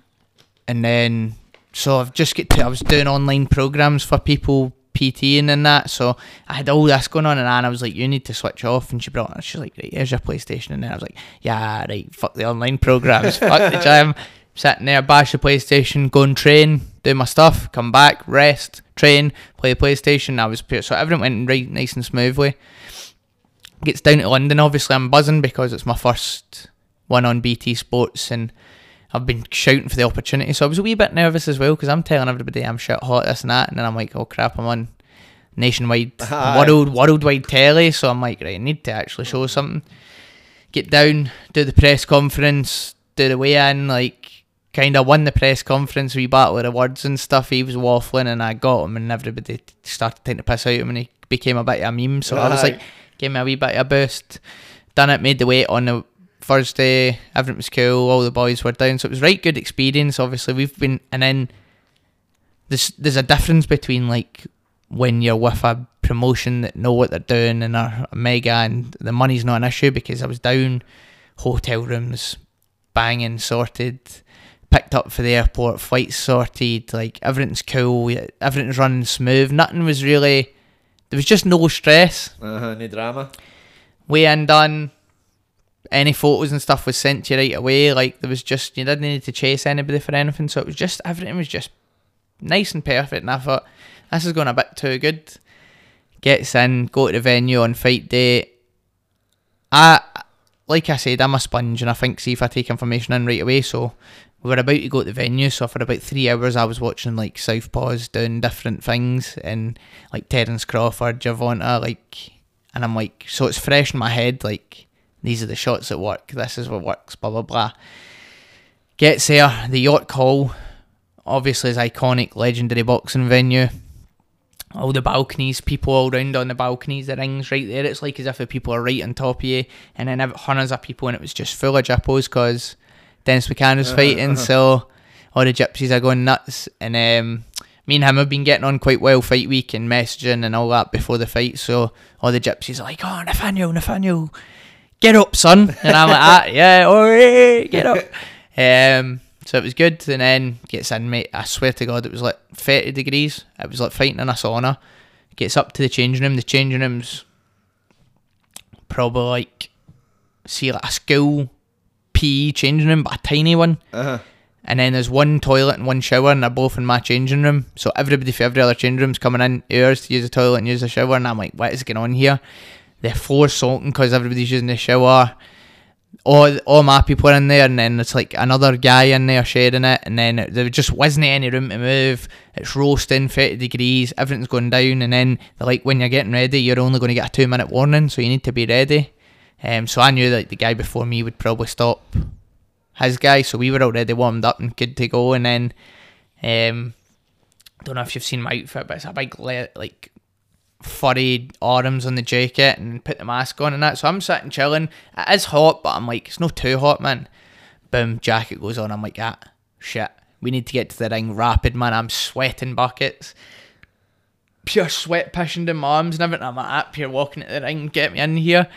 and then so I've just get to I was doing online programs for people PTing and that, so I had all this going on, and Anna was like, "You need to switch off," and she brought. She's like, "Right, here's your PlayStation," and then I was like, "Yeah, right, fuck the online programs, fuck the gym." Sitting there, bash the PlayStation, go and train, do my stuff, come back, rest, train, play PlayStation. I was pure, so everything went right nice and smoothly. Gets down to London, obviously I'm buzzing because it's my first one on BT Sports and I've been shouting for the opportunity. So I was a wee bit nervous as well because I'm telling everybody I'm shit hot, this and that, and then I'm like, oh crap, I'm on nationwide, Aye. world, worldwide telly. So I'm like, right, I need to actually show mm. something. Get down, do the press conference, do the weigh in, like kind of won the press conference, we battle of the words and stuff. He was waffling and I got him, and everybody started taking the piss out of him, and he became a bit of a meme. So I was like, gave me a wee bit of a boost. Done it, made the weight on the Thursday. Everything was cool. All the boys were down, so it was right good experience. Obviously, we've been and then there's there's a difference between like when you're with a promotion that know what they're doing and are mega and the money's not an issue because I was down hotel rooms banging sorted picked up for the airport flights sorted like everything's cool everything's running smooth nothing was really there was just no stress Uh-huh, no drama. way in done. Any photos and stuff was sent to you right away. Like there was just you didn't need to chase anybody for anything. So it was just everything was just nice and perfect. And I thought this is going a bit too good. Gets in, go to the venue on fight day. I like I said, I'm a sponge, and I think see if I take information in right away. So we were about to go to the venue. So for about three hours, I was watching like Southpaws doing different things, and like Terence Crawford, Gervonta, like, and I'm like, so it's fresh in my head. Like these are the shots that work. This is what works. Blah blah blah. Gets there, the York Hall, obviously is iconic, legendary boxing venue all the balconies, people all round on the balconies, the rings right there. It's like as if the people are right on top of you, and then hundreds of people, and it was just full of jippos because Dennis McCann was fighting, so all the gypsies are going nuts. And um, me and him have been getting on quite well fight week and messaging and all that before the fight, so all the gypsies are like, "Oh, Nathaniel, Nathaniel, get up, son," and I'm like, ah, "Yeah, alright, get up." Um, so it was good, and then gets in, mate. I swear to God, it was like 30 degrees. It was like fighting in a sauna. Gets up to the changing room. The changing room's probably like, see, like a school PE changing room, but a tiny one. Uh-huh. And then there's one toilet and one shower, and they're both in my changing room. So everybody for every other changing room's coming in ours to use the toilet and use the shower. And I'm like, what is going on here? The floor's soaking because everybody's using the shower. All, all my people are in there, and then it's like another guy in there sharing it. And then there just wasn't any room to move. It's roasting, 30 degrees, everything's going down. And then they're like, when you're getting ready, you're only going to get a two minute warning, so you need to be ready. Um, so I knew that the guy before me would probably stop his guy, so we were already warmed up and good to go. And then, um, don't know if you've seen my outfit, but it's a big like furry arms on the jacket and put the mask on and that. So I'm sitting chilling. It is hot, but I'm like, it's not too hot, man. Boom, jacket goes on. I'm like, ah, shit. We need to get to the ring rapid, man. I'm sweating buckets. Pure sweat pushing down my arms and everything. I'm like, up here walking at the ring, get me in here.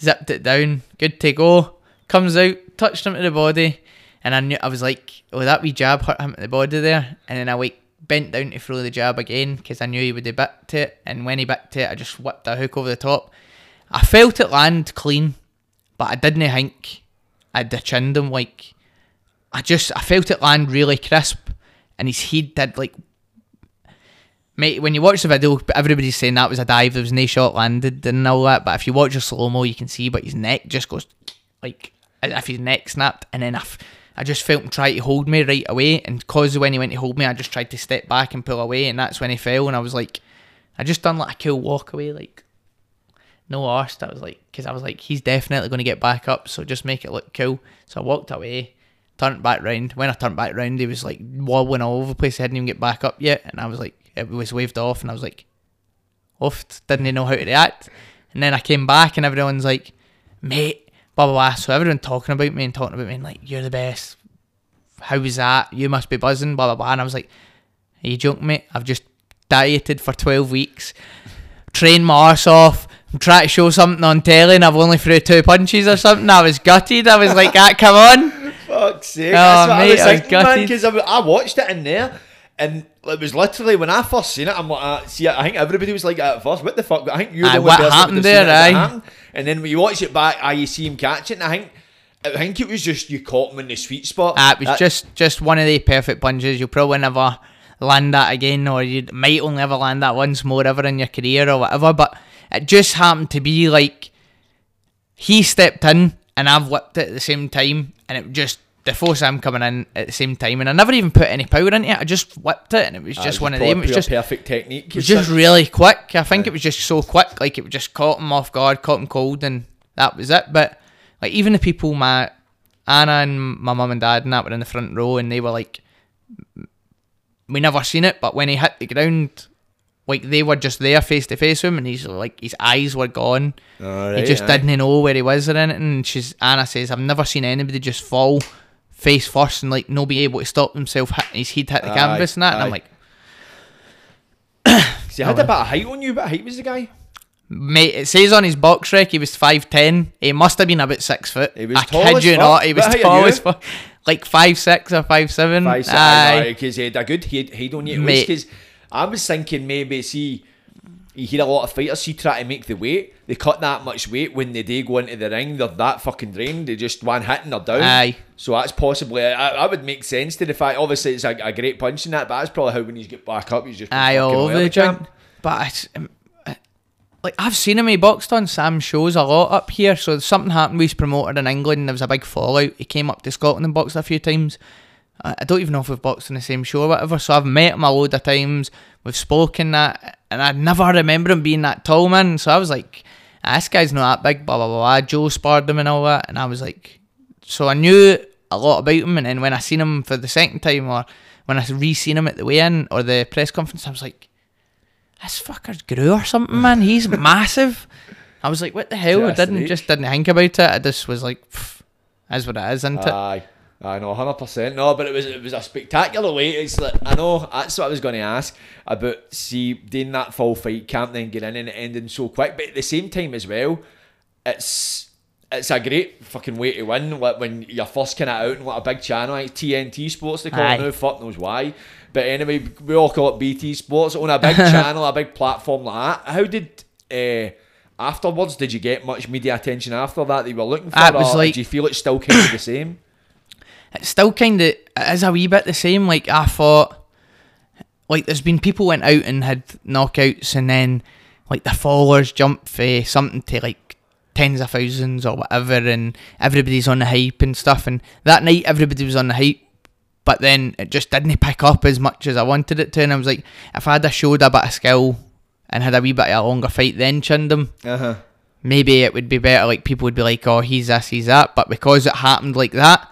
Zipped it down, good to go. Comes out, touched him to the body, and I knew I was like, oh, that wee jab hurt him at the body there. And then I like bent down to throw the jab again because I knew he would have to it. And when he to it, I just whipped a hook over the top. I felt it land clean, but I didn't think I'd chinned him. Like, I just, I felt it land really crisp, and his head did like. Mate, when you watch the video, everybody's saying that was a dive. There was no shot landed and all that. But if you watch the slow mo, you can see, but his neck just goes like as if his neck snapped, and then I, just felt him try to hold me right away, and cause when he went to hold me, I just tried to step back and pull away, and that's when he fell, and I was like, I just done like a cool walk away, like no arse. I was like, because I was like, he's definitely going to get back up, so just make it look cool. So I walked away, turned back round. When I turned back round, he was like wobbling all over the place. He hadn't even get back up yet, and I was like, it was waved off, and I was like, oofed, didn't know how to react. And then I came back, and everyone's like, mate, blah blah blah. So everyone talking about me and talking about me, and like, you're the best. How was that? You must be buzzing, blah blah blah. And I was like, are you joking, mate? I've just dieted for twelve weeks, trained my arse off, I'm trying to show something on telly and I've only threw two punches or something. I was gutted. I was like, ah, come on. Fuck's sake. Oh, That's what I mate, was I was thinking, man, gutted. because I, I watched it in there. And it was literally when I first seen it, I'm like, uh, see, I think everybody was like that at first. What the fuck? But I think you were Aye, the only what happened there, aye? happened. And then when you watch it back, aye, you see him catch it. And I think, I think it was just you caught him in the sweet spot. Ah, it was That- just just one of the perfect punches. You'll probably never land that again, or you might only ever land that once more ever in your career or whatever. But it just happened to be like he stepped in and I've whipped it at the same time, and it just the force I'm coming in at the same time, and I never even put any power into it. I just whipped it, and it was just it one of them. It was just perfect technique. it was just really quick. I think it was just so quick, like it just caught him off guard, caught him cold, and that was it. But like even the people, my Anna and my mum and dad and that were in the front row, and they were like, we never seen it, but when he hit the ground, like they were just there face to face with him, and he's like his eyes were gone. he just didn't know where he was or anything. And she's Anna says, I've never seen anybody just fall face first and like not be able to stop himself hitting his head hit the Aye, canvas and that. And. I'm like. See, I had a bit of height on you, but height was the guy. Mate, it says on his BoxRec he was five ten. He must have been about six foot. He was I tall kid you fuck. not, he was tall as fuck. Like five six or five seven. Five, Aye. because he had a good head, head on you. Mate. Because I was thinking maybe, see, you hear a lot of fighters, see, try to make the weight. They cut that much weight when they do go into the ring. They're that fucking drained. They just one hit and they're down. Aye. So that's possibly, I, I would make sense to the fact, obviously, it's a, a great punch in that, but that's probably how when you get back up, he's just Aye, all over the. But it's, um, uh, like I've seen him he boxed on Sam's shows a lot up here. So something happened with his promoter in England. and There was a big fallout. He came up to Scotland and boxed a few times. I I don't even know if we've boxed on the same show or whatever. So I've met him a load of times. We've spoken that, and I never remember him being that tall, man. So I was like, "Ah, this guy's not that big. Blah blah blah. Joe sparred him and all that, and I was like, so I knew a lot about him. And then when I seen him for the second time, or when I re-seen him at the weigh-in or the press conference, I was like, this fucker's grew or something, man. He's massive. I was like, what the hell? I didn't just didn't think about it. I just was like, "Pff, that's what it is, isn't it? Aye. I know, hundred percent. No, but it was it was a spectacular way. It's like I know that's what I was going to ask about. See, doing that full fight camp, then get in and it ending so quick. But at the same time as well, it's it's a great fucking way to win. Like when you're first kind of out and what a big channel like TNT Sports they call Aye. it now. Fuck knows why. But anyway, we all call it BT Sports on a big channel, a big platform like that. How did uh, afterwards? Did you get much media attention after that that you were looking for? It was or like- do you feel it's still kind of the same? It's still kind of is a wee bit the same. Like I thought, like there's been people went out and had knockouts, and then like the followers jump for something to like tens of thousands or whatever, and everybody's on the hype and stuff. And that night, everybody was on the hype. But then it just didn't pick up as much as I wanted it to, and I was like, if I had a showed a bit of skill and had a wee bit of a longer fight, then chinned him, Uh huh. maybe it would be better. Like people would be like, "Oh, he's this, he's that." But because it happened like that, th-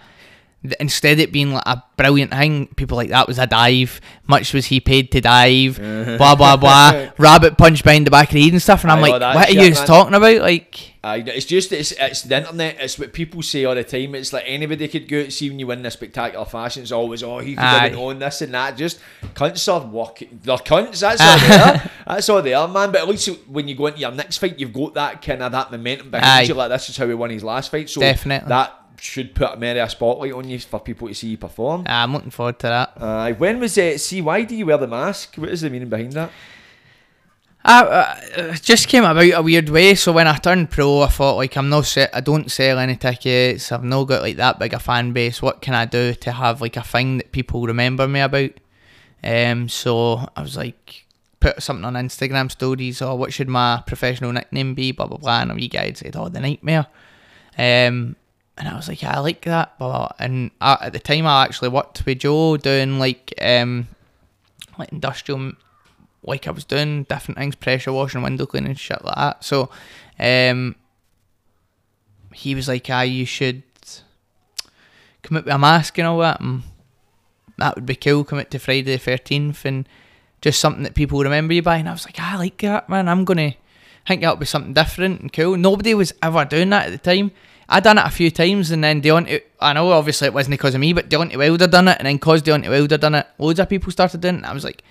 instead of it being like a brilliant thing, people like that was a dive. Much was he paid to dive? blah blah blah. Rabbit punch behind the back of the head and stuff. And I'm all like, what are you man. talking about? Like, Aye, it's just it's it's the internet. It's what people say all the time. It's like anybody could go see when you win in a spectacular fashion. It's always oh he could have own this and that. Just cunts are working. They're cunts. That's all they are. That's all they are, man. But at least when you go into your next fight, you've got that kind of that momentum behind Aye. you. Like this is how he won his last fight. So Definitely. that should put maybe a spotlight on you for people to see you perform. ah, I'm looking forward to that. Aye, when was it? See, why do you wear the mask? What is the meaning behind that? I, uh, it just came about a weird way. So when I turned pro, I thought like I'm no set. I don't sell any tickets. I've no got like that big a fan base. What can I do to have like a thing that people remember me about? Um, so I was like, put something on Instagram stories or what should my professional nickname be? Blah blah blah. And a wee guy said, "Oh, the nightmare." Um, and I was like, yeah, I like that. Blah. And I, at the time, I actually worked with Joe doing like um, like industrial like I was doing different things, pressure washing, window cleaning, shit like that. So, um, he was like, "Ah, you should come out with a mask and all that. And that would be cool. Come out to Friday the thirteenth and just something that people remember you by." And I was like, "Ah, "I like that, man. I'm gonna think that'll be something different and cool." Nobody was ever doing that at the time. I done it a few times, and then Deontay. I know obviously it wasn't because of me, but Deontay Wilder done it, and then cause Deontay Wilder done it, loads of people started doing it. And I was like,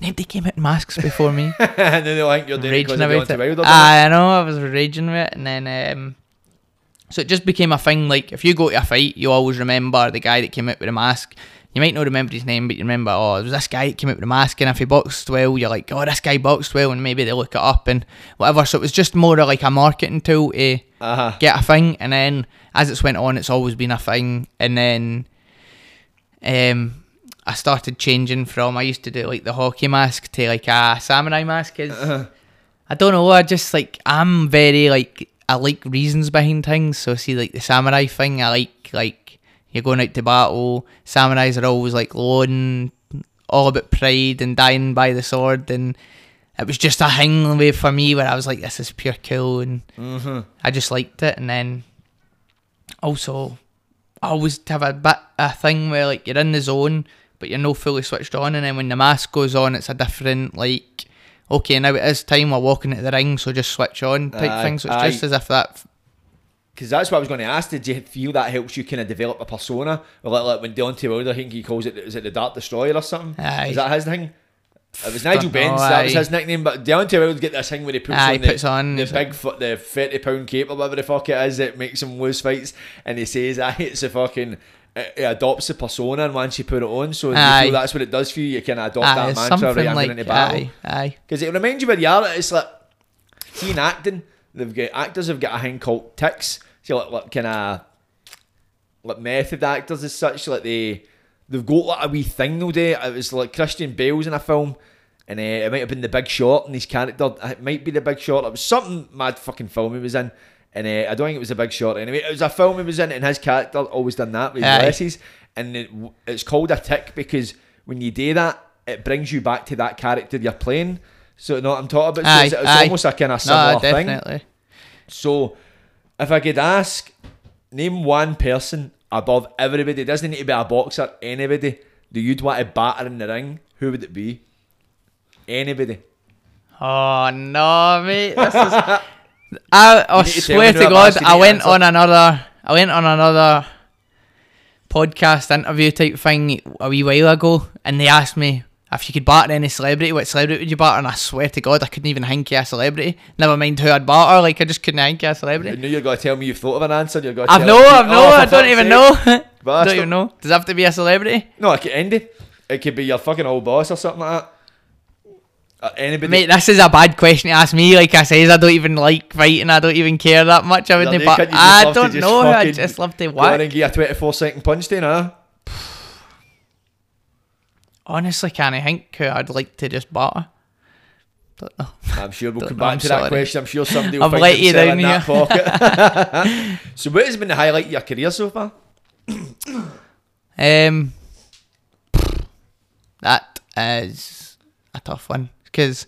Nobody came out in masks before me. and then they'll think you're doing it because raging about it. Wilder. Aye, I know. I was raging with it, and then um, so it just became a thing. Like if you go to a fight, you always remember the guy that came out with a mask. You might not remember his name, but you remember, oh, it was this guy that came out with a mask, and if he boxed well, you're like, oh, this guy boxed well, and maybe they look it up and whatever. So it was just more of like a marketing tool to Uh-huh. get a thing, and then as it's went on, it's always been a thing, and then um, I started changing from I used to do like the hockey mask to like a samurai mask. 'cause I don't know. I just like I'm very like I like reasons behind things. So see like the samurai thing. I like like you're going out to battle. Samurais are always like lone, all about pride and dying by the sword. And it was just a thing way for me where I was like, this is pure cool, and mm-hmm. I just liked it. And then also I always have a bit a thing where like you're in the zone but you're not fully switched on and then when the mask goes on it's a different like okay now it is time we're walking into the ring so just switch on type Aye, thing so it's aye. just as if that Because that's what I was going to ask. Did you feel that helps you kind of develop a persona? Like, like when Deontay Wilder, I think he calls it, is it the Dark Destroyer or something? Aye. Is that his thing? Uh, it was Nigel Benn's, that was his nickname, but Deontay Wilder get this thing where he puts ah, Aye, on, the, puts on the big foot, the 30 pound cape or whatever the fuck it is that makes him lose fights, and he says, I it's a fucking, uh, it, it adopts a persona and once you put it on, so that's what it does for you, you can adopt aye, that mantra right like into battle. aye Because it reminds you where you are. It's like, see in acting, they've got actors have got a thing called ticks. so like, like kind of like method actors as such. Like they they've got like a wee thing they'll do. It was like Christian Bale's in a film. And uh, it might have been the Big Short, and his character it might be the Big Short. It was something mad fucking film he was in, and uh, I don't think it was the Big Short. Anyway, it was a film he was in, and his character always done that with his Aye. glasses, and it, it's called a tick because when you do that, it brings you back to that character you're playing. So, you know what I'm talking about? So aye, it's, it's aye. almost a kind of similar no thing. definitely So, if I could ask, name one person above everybody, it doesn't need to be a boxer, anybody, that you'd want to batter in the ring, who would it be? Anybody. oh no mate this is I, I swear to God I went answer. on another I went on another podcast interview type thing a wee while ago and they asked me if you could batter any celebrity, what celebrity would you batter? And I swear to God, I couldn't even think of a celebrity. Never mind who I'd batter, like I just couldn't think of a I celebrity. You knew you're to tell me you've thought of an answer. You're to I've no, I've no, Oh, I don't even know. don't Bastard. even know. Does it have to be a celebrity? No, it could Andy. It It could be your fucking old boss or something like that. Uh, anybody. Mate, this is a bad question to ask me. Like I says, I don't even like fighting. I don't even care that much. I wouldn't. But I don't know. I just love to Go on and whack. you a 24 second punch then, huh? Honestly, can't I think who I'd like to just batter? Don't know. I'm sure we'll Don't come know, back I'm to that question. I'm sure somebody will I've find let you in down that pocket. so what has been the highlight of your career so far? Um, that is a tough one because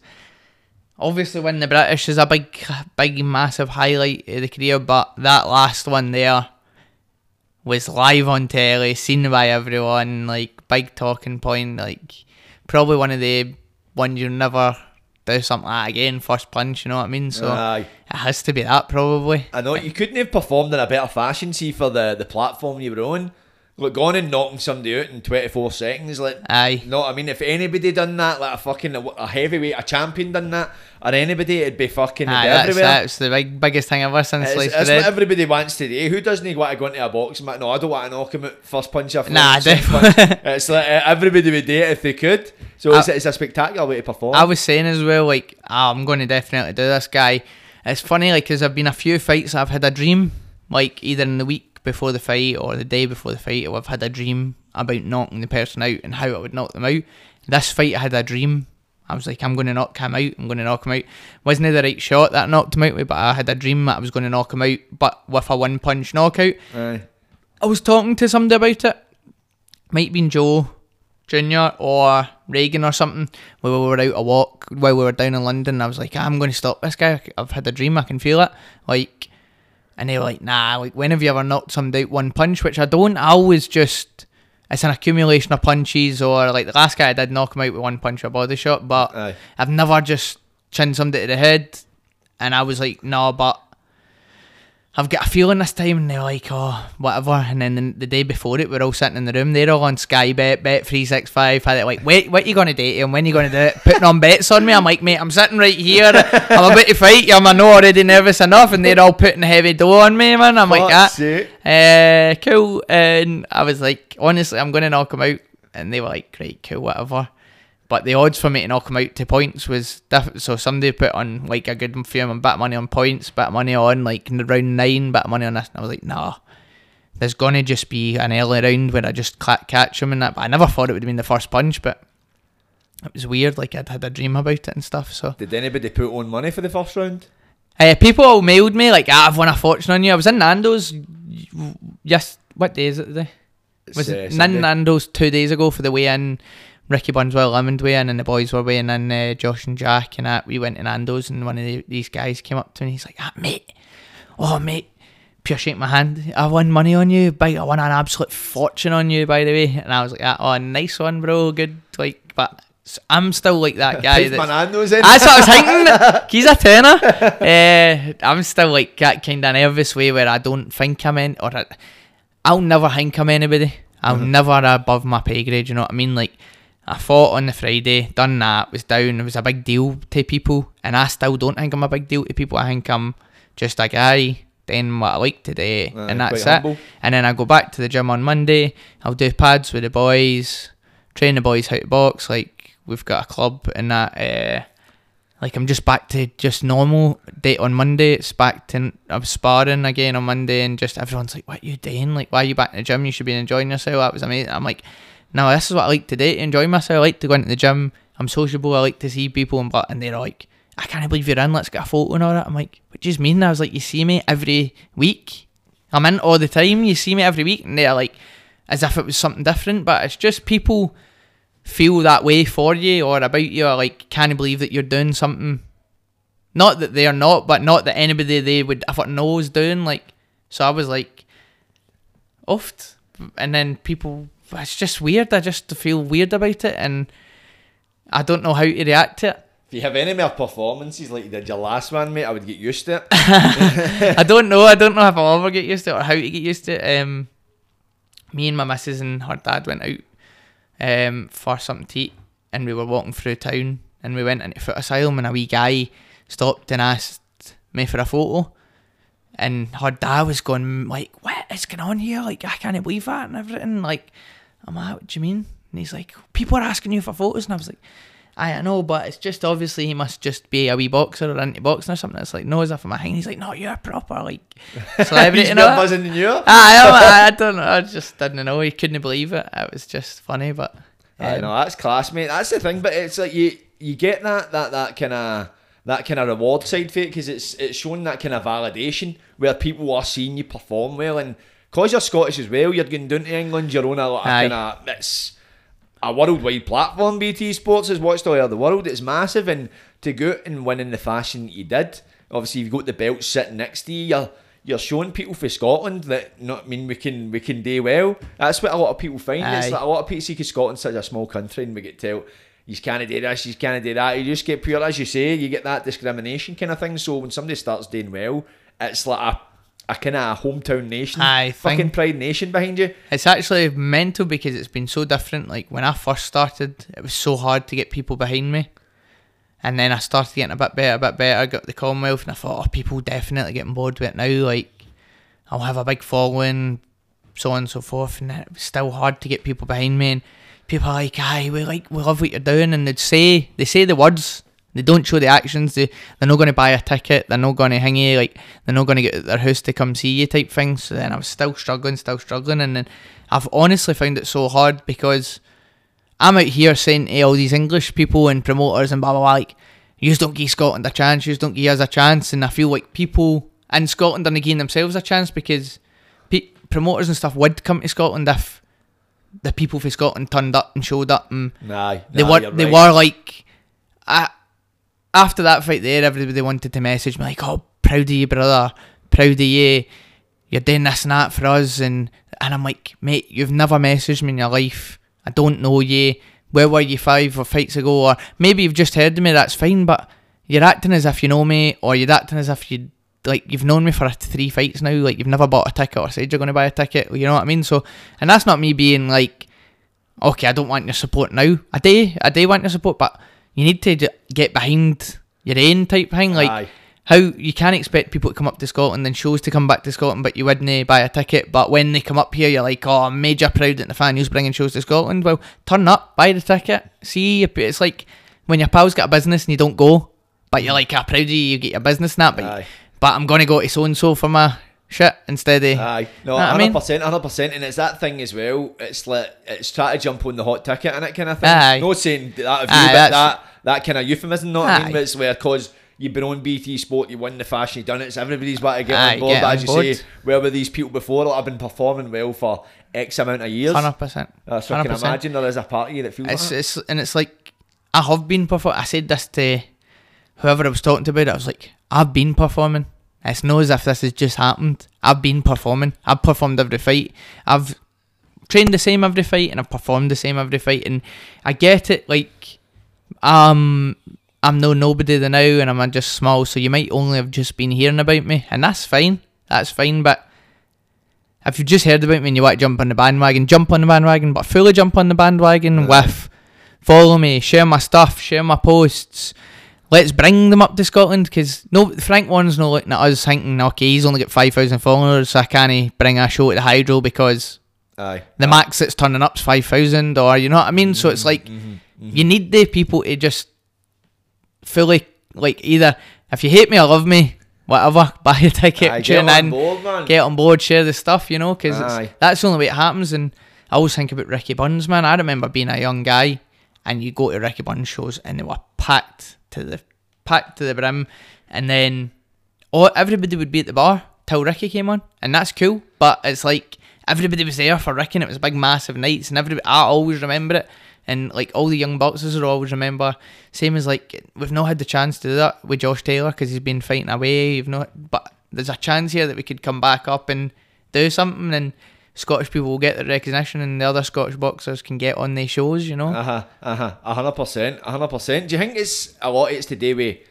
obviously winning the British is a big, big, massive highlight of the career, but that last one there was live on telly, seen by everyone, like big talking point, like probably one of the ones you'll never do something like that again, first punch, you know what I mean? So Aye. it has to be that probably. I know you couldn't have performed in a better fashion, see, for the, the platform you were on. Like going and knocking somebody out in 24 seconds, like, Aye. no, I mean, if anybody done that, like a fucking a heavyweight, a champion done that, or anybody, it'd be fucking Aye, it'd be that's, everywhere. that's the big, biggest thing ever since It's, sliced it's bread. what everybody wants today. Who doesn't want to go into a boxing match? No, I don't want to knock him out first punch after Nah, definitely. punch. It's like uh, everybody would do it if they could. So it's, I- it's a spectacular way to perform. I was saying as well, like, ah, I'm going to definitely do this guy. It's funny, like, because I've been a few fights, I've had a dream, like, either in the week before the fight or the day before the fight, I've had a dream about knocking the person out and how I would knock them out. This fight, I had a dream. I was like, I'm going to knock him out. I'm going to knock him out. Wasn't it the right shot that knocked him out but I had a dream that I was going to knock him out, but with a one punch knockout. Aye. I was talking to somebody about it. Might have been Joe Junior or Reagan or something. We were out a walk, while we were down in London, I was like, ah, I'm going to stop this guy. I've had a dream. I can feel it. Like, and they were like, Nah. Like, when have you ever knocked somebody out one punch? Which I don't. I always just. It's an accumulation of punches, or like the last guy I did knock him out with one punch or a body shot, but Aye. I've never just chinned somebody to the head. And I was like, no, but I've got a feeling this time, and they're like, oh, whatever. And then the, the day before it, we're all sitting in the room. They're all on Sky Bet, Bet three six five. Had it like, wait, what you gonna do him? When you gonna do it? Putting on bets on me. I'm like, mate, I'm sitting right here. I'm about to fight you. I'm I know already nervous enough, and they're all putting heavy dough on me, man. I'm like, Fuck's ah, uh, cool. And I was like, honestly, I'm gonna knock him out. And they were like, great, cool, whatever. But the odds for me to knock him out to points was different. So somebody put on like a good few of bet money on points, bet money on like round nine, bet money on this. And I was like, nah, there's gonna just be an early round where I just catch him and that. But I never thought it would have been the first punch, but it was weird. Like I'd had a dream about it and stuff. So Did anybody put on money for the first round? uh, people all mailed me like, ah, I've won a fortune on you. I was in Nando's. Yes, what day is it today? Was uh, it Sunday. Nando's two days ago for the weigh in? Ricky Burns Willie Limond weigh in, and the boys were weighing in. Uh, Josh and Jack and that. We went to Nando's, and one of the, these guys came up to me. He's like, ah, mate, oh mate, pure shake my hand. I won money on you. By I won an absolute fortune on you, by the way. And I was like, ah, oh, nice one, bro. Good, like, but I'm still like that guy. That's- in. that's what I was thinking. He's a tenner. Uh, I'm still like that kind of nervous way where I don't think I'm in, or I, I'll never think I'm anybody. I'm Mm-hmm. never above my pay grade. You know what I mean? Like I fought on the Friday, done that, was down. It was a big deal to people, and I still don't think I'm a big deal to people. I think I'm just a guy doing what I like today, Aye, and that's it. humble. And then I go back to the gym on Monday. I'll do pads with the boys, train the boys how to box. Like we've got a club and that. Uh, like I'm just back to just normal date on Monday. It's back to I'm sparring again on Monday, and just everyone's like, "What you doing? Like, why are you back in the gym? You should be enjoying yourself." That was amazing. I'm like, "No, this is what I like to do. To enjoy myself. I like to go into the gym. I'm sociable. I like to see people." And but and they're like, "I can't believe you're in. Let's get a photo and all that." I'm like, "What do you mean?" I was like, "You see me every week. I'm in all the time. You see me every week." And they're like, as if it was something different, but it's just people feel that way for you or about you or like can't believe that you're doing something not that they're not but not that anybody they would if it knows doing like so I was like oft and then people it's just weird I just feel weird about it and I don't know how to react to it If you have any more performances like you did your last one, mate, I would get used to it. I don't know. I don't know if I'll ever get used to it or how to get used to it. Um, me and my missus and her dad went out um, for something to eat, and we were walking through town, and we went into Footasylum, and a wee guy stopped and asked me for a photo, and her dad was going like, "What is going on here? Like, I can't believe that and everything." Like, I'm like, "What do you mean?" And he's like, "People are asking you for photos," and I was like. I I know, but it's just obviously he must just be a wee boxer or into boxing or something. It's like, no, as if I'm a hang. He's like, no, you're a proper like celebrity. He's and more all that. buzzing than you. I, am, I, I don't know. I just didn't know. He couldn't believe it. It was just funny, but I um, know that's class, mate. That's the thing, but it's like you you get that that that kind of that kind of reward side for it because it's it's showing that kind of validation where people are seeing you perform well, and cause you're Scottish as well, you're going down to England, you're on a, kind of it's a worldwide platform. BT Sports has watched all over the world. It's massive, and to go out and win in the fashion that you did, obviously you've got the belt sitting next to you. You're, you're showing people for Scotland that not I mean we can we can do well. That's what a lot of people find. It's Aye. like a lot of people see 'cause Scotland's such a small country and we get told you can't do this, you can't do that. You just get pure as you say, you get that discrimination kind of thing. So when somebody starts doing well, it's like a a kind of hometown nation, Aye, fucking thing. pride nation behind you. it's actually mental because it's been so different. Like when I first started, it was so hard to get people behind me. And then I started getting a bit better, a bit better. I got the Commonwealth, and I thought, oh, people definitely getting bored with it now. Like, I'll have a big following, so on and so forth. And it was still hard to get people behind me. And people are like, "Aye, we like, we love what you're doing," and they'd say, they say the words. They don't show the actions. They they're not going to buy a ticket. They're not going to hang you. Like they're not going to get their house to come see you type thing. So then I was still struggling, still struggling, and then I've honestly found it so hard because I'm out here saying to all these English people and promoters and blah blah blah, like, you don't give Scotland a chance, you don't give us a chance, and I feel like people in Scotland are giving themselves a chance because pe- promoters and stuff would come to Scotland if the people from Scotland turned up and showed up and Nah, they were they right. were like, I, after that fight there, everybody wanted to message me like, "Oh, proud of you, brother, proud of you, you're doing this and that for us," and and I'm like, mate, you've never messaged me in your life. I don't know you. Where were you five or fights ago? Or maybe you've just heard of me. That's fine, but you're acting as if you know me, or you're acting as if you like you've known me for three fights now. Like you've never bought a ticket or said you're going to buy a ticket. You know what I mean? So, and that's not me being like, okay, I don't want your support now. I do, I do want your support, but you need to get behind your own type thing. Like Aye. how you can't expect people to come up to Scotland and shows to come back to Scotland, but you wouldn't buy a ticket. But when they come up here, you're like, oh, I'm major proud that the fan who's bringing shows to Scotland. Well, turn up, buy the ticket. See, it's like when your pal's got a business and you don't go, but you're like, ah, proud of you, you get your business that, but, Aye. but I'm going to go to so and so for my shit and steady. Aye, no, Know what I hundred percent, hundred percent, and it's that thing as well. It's like it's try to jump on the hot ticket and it kind of thing. Aye. Not saying that of you, Aye, but that that kind of euphemism. Not I mean? But it's where because you've been on BT Sport, you won the fashion, you've done it. So everybody's about to get Aye, on board. get but as you board. say, where were these people before? I've been performing well for X amount of years. Hundred percent. Uh, so I can imagine there is a part of you that feels It's, like it's and it's like I have been performing. I said this to whoever I was talking to about it. I was like, I've been performing. It's not as if this has just happened. I've been performing. I've performed every fight. I've trained the same every fight, and I've performed the same every fight. And I get it. Like, um, I'm no nobody the now, and I'm just small. So you might only have just been hearing about me, and that's fine. That's fine. But if you've just heard about me and you want to jump on the bandwagon, jump on the bandwagon, but fully jump on the bandwagon with follow me, share my stuff, share my posts. Let's bring them up to Scotland because no Frank Warren's not looking at us thinking, okay, he's only got five thousand followers, so I can't bring a show to the Hydro because Aye, the max that's turning up's five thousand, or you know what I mean. So it's mm-hmm, like mm-hmm, mm-hmm. you need the people to just fully like either if you hate me or love me, whatever, buy a ticket, Aye, get tune on in, board, man. get on board, share the stuff, you know, because that's the only way it happens. And I always think about Ricky Burns, man. I remember being a young guy, and you go to Ricky Burns shows, and they were packed to the packed to the brim, and then all everybody would be at the bar till Ricky came on, and that's cool. But it's like everybody was there for Ricky, and it was a big, massive nights, and everybody. I always remember it, and like all the young boxers will always remember. Same as like we've not had the chance to do that with Josh Taylor because he's been fighting away. You've not, but there's a chance here that we could come back up and do something, and Scottish people will get the recognition, and the other Scottish boxers can get on these shows. You know, Uh huh. Uh huh. A hundred percent. A hundred percent. Do you think it's a lot? It's today we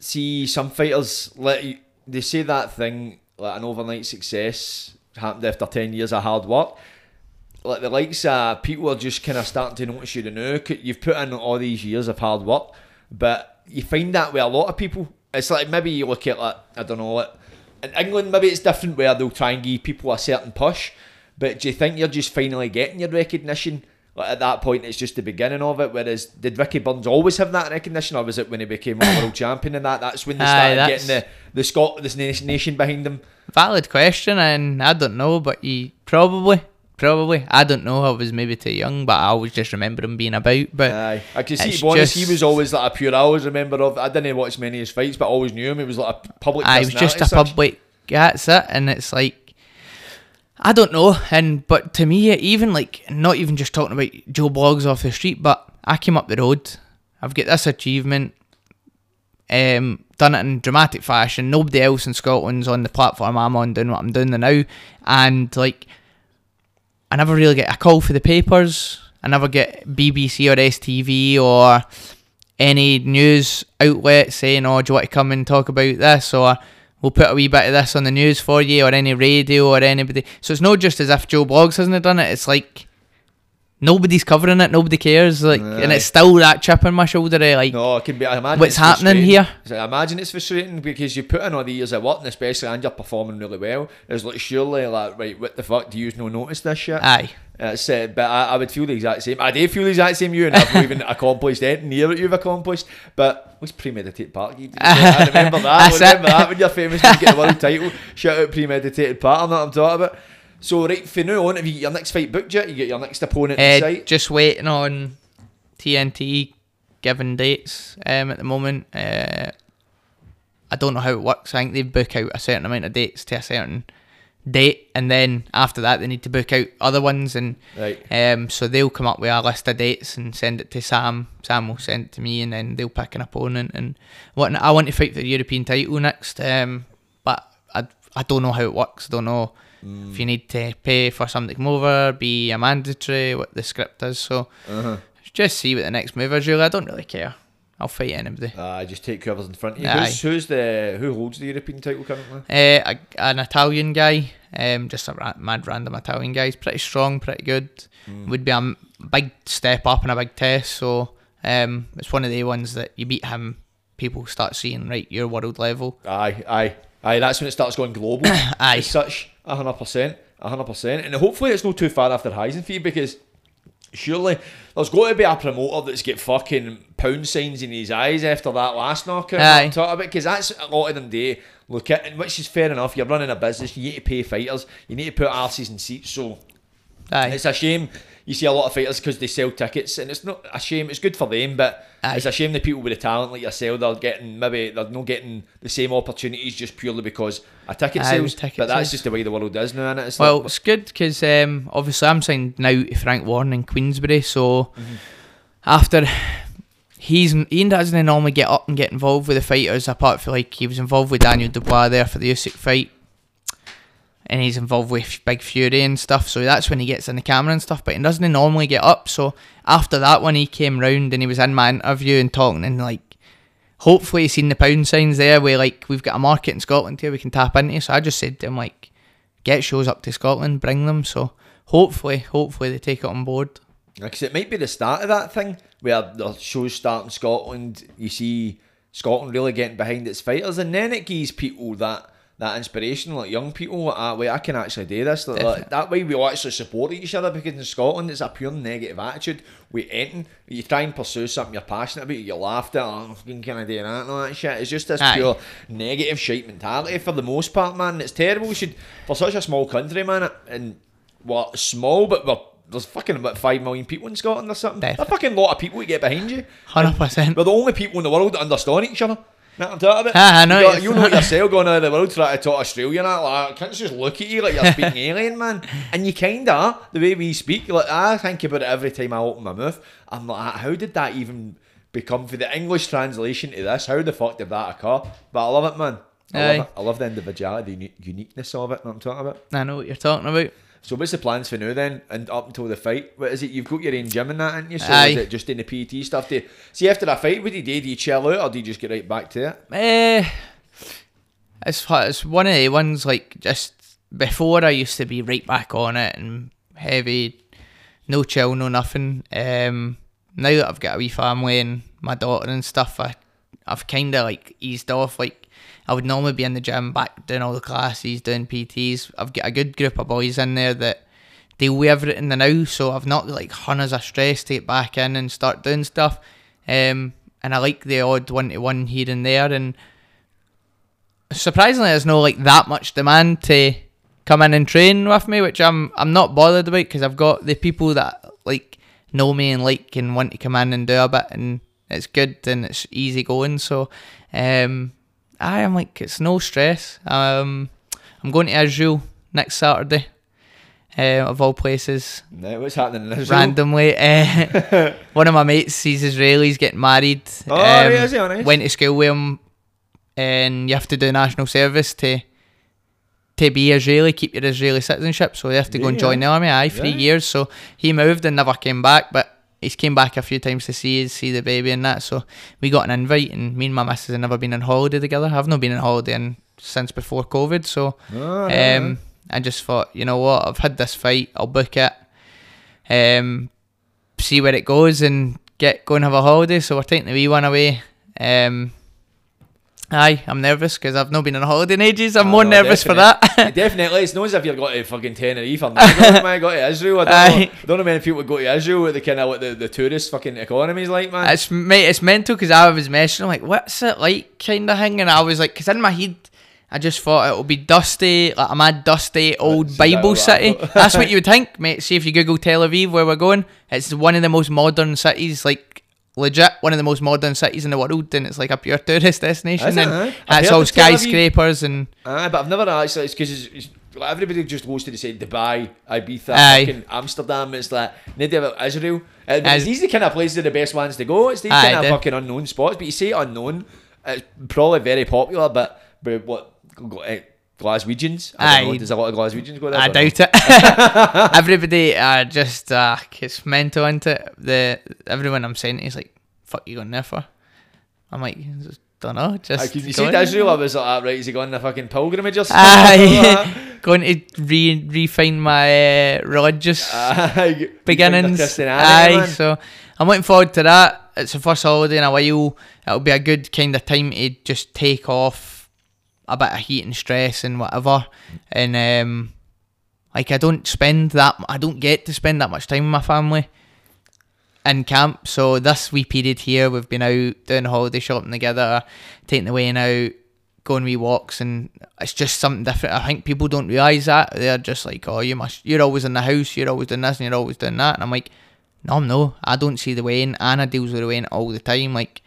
see some fighters let you, they say that thing like an overnight success happened after ten years of hard work. Like the likes of people are just kind of starting to notice you now. You've put in all these years of hard work, but you find that with a lot of people. It's like maybe you look at like I don't know like in England maybe it's different where they'll try and give people a certain push. But do you think you're just finally getting your recognition? Like at that point, it's just the beginning of it. Whereas, did Ricky Burns always have that recognition, or was it when he became a world champion and that? That's when they started that's- getting the the Scot this nation, nation behind them. valid question, and I don't know, but he probably, probably, I don't know. I was maybe too young, but I always just remember him being about. But Aye, I can see. It's To be honest, he was always like a pure. I always remember of. I didn't watch many of his fights, but I always knew him. He was like a public. I was just a such. public. That's it, and it's like. I don't know, and but to me, even like not even just talking about Joe Blogs off the street, but I came up the road. I've got this achievement, um, done it in dramatic fashion. Nobody else in Scotland's on the platform I'm on doing what I'm doing now, and like I never really get a call for the papers. I never get BBC or STV or any news outlet saying, "Oh, do you want to come and talk about this?" or "We'll put a wee bit of this on the news for you," or any radio or anybody. So it's not just as if Joe Blogs hasn't done it. It's like nobody's covering it. Nobody cares. Like, and it's still that chip on my shoulder. eh, Like, No, it can be. I imagine What's happening here? So I imagine it's frustrating because you put in all the years of work, and especially and you're performing really well. It's like surely like right, what the fuck? Do you use no notice this shit? aye, That's it. But I, I would feel the exact same. I do feel the exact same you, and I've not even accomplished anything near what you've accomplished. But what's premeditated part? I remember that. I remember it. that when you're famous you get a world title. Shout out premeditated part. I'm not I'm talking about. So right, for now on, have you got your next fight booked yet? You get your next opponent in Uh, sight. just waiting on TNT giving dates um, at the moment. Uh, I don't know how it works. I think they book out a certain amount of dates to a certain date, and then after that, they need to book out other ones. And Right. um, so they'll come up with a list of dates and send it to Sam. Sam will send it to me, and then they'll pick an opponent. And what I want to fight for the European title next, um, but I I don't know how it works. I don't know if you need to pay for something to come over, be a mandatory, what the script is. So Uh-huh. just see what the next move is. Really, I don't really care. I'll fight anybody. Uh, just take whoever's in front of you. Who's, who's the who holds the European title currently? Uh, a, an Italian guy, um, just a ra- mad random Italian guy. He's pretty strong, pretty good. Would be a big step up and a big test. So um, it's one of the ones that you beat him, people start seeing right your world level. Aye, aye, aye. That's when it starts going global. Aye. as such, hundred percent, a hundred percent. And hopefully it's not too far after Heisen for you because surely there's got to be a promoter that's get fucking pound signs in his eyes after that last knockout. Aye. Talking about because that's a lot of them do. Look at, which is fair enough. You're running a business. You need to pay fighters. You need to put arses in seats. So Aye, it's a shame you see a lot of fighters because they sell tickets, and it's not a shame. It's good for them, but Aye. it's a shame the people with the talent like yourself they're getting maybe they're not getting the same opportunities just purely because a ticket Aye, sells. the ticket but that's just the way the world is now, and it's well, like, it's good because um, obviously I'm signed now to Frank Warren in Queensberry. So after he's he doesn't normally get up and get involved with the fighters apart from like he was involved with Daniel Dubois there for the Usyk fight. And he's involved with Big Fury and stuff, so that's when he gets in the camera and stuff. But he doesn't normally get up. So after that, when he came round and he was in my interview and talking, and like, hopefully he's seen the pound signs there, where like we've got a market in Scotland here we can tap into. So I just said to him like, get shows up to Scotland, bring them. So hopefully, hopefully they take it on board. Because it might be the start of that thing where the shows start in Scotland. You see Scotland really getting behind its fighters, and then it gives people that that inspiration, like young people. Like, ah, wait, I can actually do this. Like, like, that way, we all actually support each other because in Scotland it's a pure negative attitude. We anything you try and pursue something you're passionate about, you laughed at. Oh, fucking can I do that? And all that shit. It's just this Aye. pure negative shite mentality for the most part, man. It's terrible. We should for such a small country, man, and what small, but we're, there's fucking about five million people in Scotland or something. There's a fucking lot of people to get behind you. Hundred percent. We're the only people in the world that understand each other. What I'm talking about? Ah, I know, You, got- yes. you know yourself going out of the world trying to talk Australian. That like, I can't just look at you like you're speaking alien, man. And you kinda are, the way we speak. Like I think about it every time I open my mouth. I'm like, how did that even become for the English translation to this? How the fuck did that occur? But I love it, man. I Aye. love it. I love the individuality, the uniqueness of it. What I'm talking about. I know what you're talking about. So what's the plans for now then? And up until the fight, what is it? You've got your own gym and that, ain't you? So Aye. is it just in the PT stuff? Do you, see after a fight, what do you do? Do you chill out or do you just get right back to it? Eh, it's it's one of the ones like just before I used to be right back on it and heavy, no chill, no nothing. Um, now that I've got a wee family and my daughter and stuff, I I've kind of like eased off. Like I would normally be in the gym, back doing all the classes, doing PTs. I've got a good group of boys in there that deal with everything now, so I've not like hundreds of stress to get back in and start doing stuff. Um, and I like the odd one to one here and there, and surprisingly, there's no like that much demand to come in and train with me, which I'm I'm not bothered about because I've got the people that like know me and like and want to come in and do a bit, and it's good and it's easy going. So, um, I am like it's no stress. Um, I'm going to Israel next Saturday. Uh, of all places, No, what's happening in Israel? randomly. Uh, one of my mates, he's Israeli, he's getting married. Oh, yeah, is he? Nice. Went to school with him, and you have to do national service to to be Israeli, keep your Israeli citizenship. So you have to go and join the army. Aye, three Yeah. years. So he moved and never came back, but he's came back a few times to see us, see the baby and that. So we got an invite, and me and my missus have never been on holiday together. I've not been on holiday in, since before COVID. So Oh, um, I just thought, you know what, I've had this fight, I'll book it, um, see where it goes, and get go and have a holiday. So we're taking the wee one away. Um, aye, I'm nervous because I've not been on a holiday in ages. I'm Oh, more no, nervous for that. definitely, it's not as if you're going to fucking Tenerife or Mexico, man. Go to Israel. I don't, know, Aye. I don't know many people go to Israel with the kind of what the, the tourist fucking economy's like, man. it's mate, it's mental because I was messaging I'm like, what's it like, kind of thing, and I was like, because in my head. I just thought it would be dusty, like a mad dusty old Bible city. what I thought. That's what you would think, mate. See if you Google Tel Aviv, where we're going, it's one of the most modern cities, like legit one of the most modern cities in the world, and it's like a pure tourist destination. Is it, and eh? I've it's all of Tel Aviv. skyscrapers and Aye, but I've never actually. It's because it's, it's, like, everybody just goes to the say Dubai, Ibiza, Aye. fucking Amsterdam. It's like to have Israel. Uh, As- these are the kind of places are the best ones to go. It's these Aye, kind of fucking unknown spots. But you say unknown, it's probably very popular. But but what uh, Glaswegians? I don't know. Aye. There's a lot of Glaswegians go there. I know. doubt it. Everybody are just uh, it's mental into it. The everyone I'm saying is like, "Fuck you going there for?" I'm like, don't know, just. Like, you see to Israel, I was like, ah, right, is he going on a fucking pilgrimage or something? Aye, going to re refine my uh, religious Aye, beginnings. Aye, man. so I'm looking forward to that. It's the first holiday in a while. It'll be a good kind of time to just take off a bit of heat and stress and whatever. And um, like I don't spend that. I don't get to spend that much time with my family in camp. So this wee period here, we've been out doing holiday shopping together, taking the way out, going wee walks, and it's just something different. I think people don't realise that they're just like, oh, you must, you're always in the house, you're always doing this, and you're always doing that, and I'm like, no, no, I don't see the wean. Anna deals with the wean all the time. Like,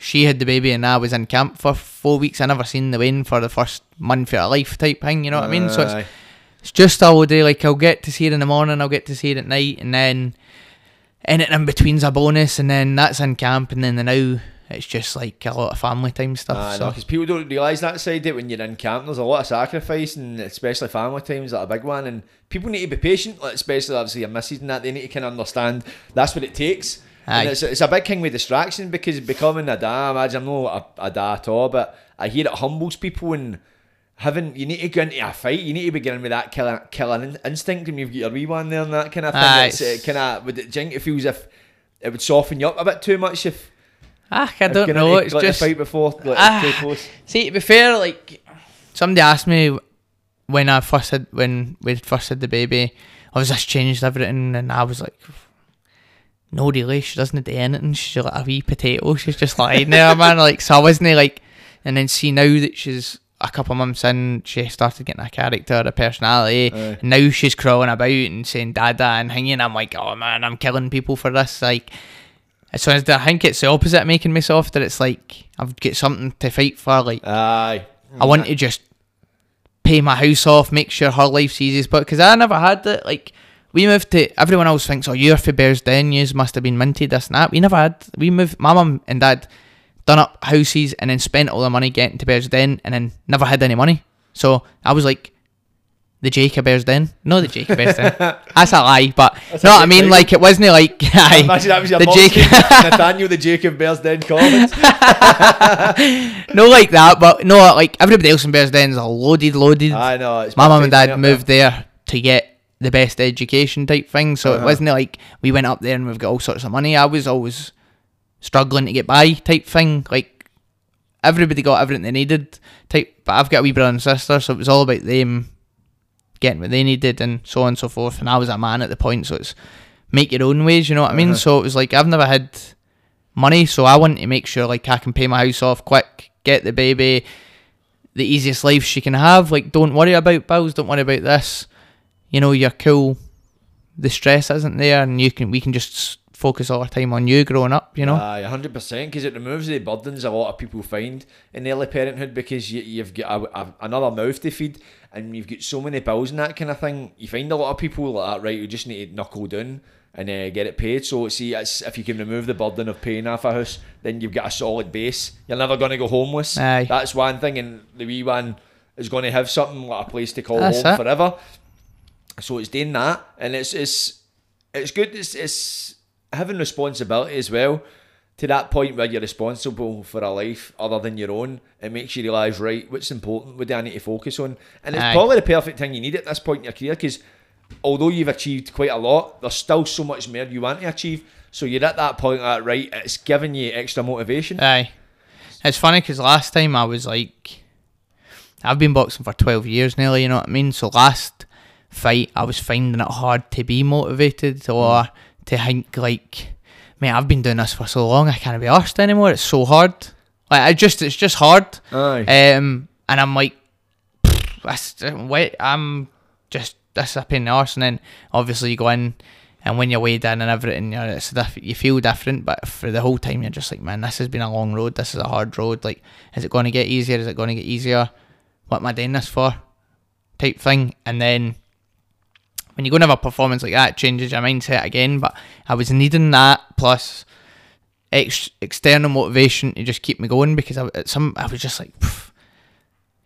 she had the baby, and I was in camp for four weeks. I never seen the wean for the first month of her life, type thing. You know what I mean? So it's it's just all day, Like I'll get to see it in the morning, I'll get to see it at night, and then anything in between's a bonus, and then that's in camp, and then the now it's just like a lot of family time stuff. Aye, so because people don't realise that side of it when you're in camp. There's a lot of sacrifice, and especially family times that a big one. And people need to be patient, like especially obviously your missus and that. They need to kind of understand that's what it takes. Aye. And it's, it's a big thing with distraction because becoming a dad, I'm not a, a dad at all, but I hear it humbles people and having you need to go into a fight. You need to be getting with that killing killing instinct, and you've got your wee one there and that kind of thing. Aye, it's it kind of would it, think it feels if it would soften you up a bit too much if ah, I don't know. It's like, just fight before like, Ah. too close. see to be fair, like somebody asked me when I first had when we first had the baby, I was just changed everything, and I was like. No, really, she doesn't do anything. She's like a wee potato. She's just lying there, man. Like, so I wasn't like, and then see now that she's a couple of months in, she started getting a character, a personality. Aye. Now she's crawling about and saying dada and hanging. I'm like, oh man, I'm killing people for this. Like, so I think it's the opposite of making me softer. It's like I've got something to fight for. Like, Aye. I want to just pay my house off, make sure her life's easy. But because I never had that. like we moved to. Everyone else thinks, oh, you're for Bearsden, you must have been minted this and that. We never had. We moved. My mum and dad done up houses and then spent all the money getting to Bearsden and then never had any money. So I was like. The Jacob Bearsden, no, the Jacob Bearsden. That's a lie, but no, I mean, like it wasn't like aye, Imagine that was your the Jacob. Nathaniel the Jacob Bearsden Collins. no, like that, but no, like everybody else in Bearsden's are loaded, loaded. I know. It's my mum and dad moved there to get the best education type thing. So Uh-huh. it wasn't like we went up there and we've got all sorts of money. I was always struggling to get by type thing. Like everybody got everything they needed type. But I've got a wee brother and sister, so it was all about them getting what they needed and so on and so forth. And I was a man at the point, so it's make your own ways. You know what I mean? Uh-huh. So it was like I've never had money, so I want to make sure like I can pay my house off quick, get the baby the easiest life she can have. Like, don't worry about bills. Don't worry about this. You know, you're cool. The stress isn't there, and you can we can just focus all our time on you growing up. You know. Aye, hundred percent. Because it removes the burdens a lot of people find in early parenthood because you, you've got a, a, another mouth to feed and you've got so many bills and that kind of thing. You find a lot of people like that, right? You just need to knuckle down and uh, get it paid. So see, it's, if you can remove the burden of paying off a house, then you've got a solid base. You're never going to go homeless. Aye. That's one thing, and the wee one is going to have something like a place to call That's home it. forever. So it's doing that, and it's it's it's good. It's, it's having responsibility as well. To that point where you're responsible for a life other than your own, it makes you realise right what's important. What do I need to focus on? And it's Aye. probably the perfect thing you need at this point in your career because although you've achieved quite a lot, there's still so much more you want to achieve. So you're at that point, that right? It's giving you extra motivation. Aye. It's funny because last time I was like, I've been boxing for 12 years nearly, you know what I mean? So last fight, I was finding it hard to be motivated or to think, like, mate, I've been doing this for so long, I can't be arsed anymore. It's so hard. Like, I just, it's just hard. Aye. Um, and I'm like, wait, I'm just, this is a pain in the arse. And then obviously you go in, and when you're weighed in and everything, you're, it's diff- you feel different. But for the whole time, you're just like, man, this has been a long road. This is a hard road. Like, is it going to get easier? Is it going to get easier? What am I doing this for? Type thing. And then when you go and have a performance like that, it changes your mindset again. But I was needing that plus ex- external motivation to just keep me going because I, at some I was just like,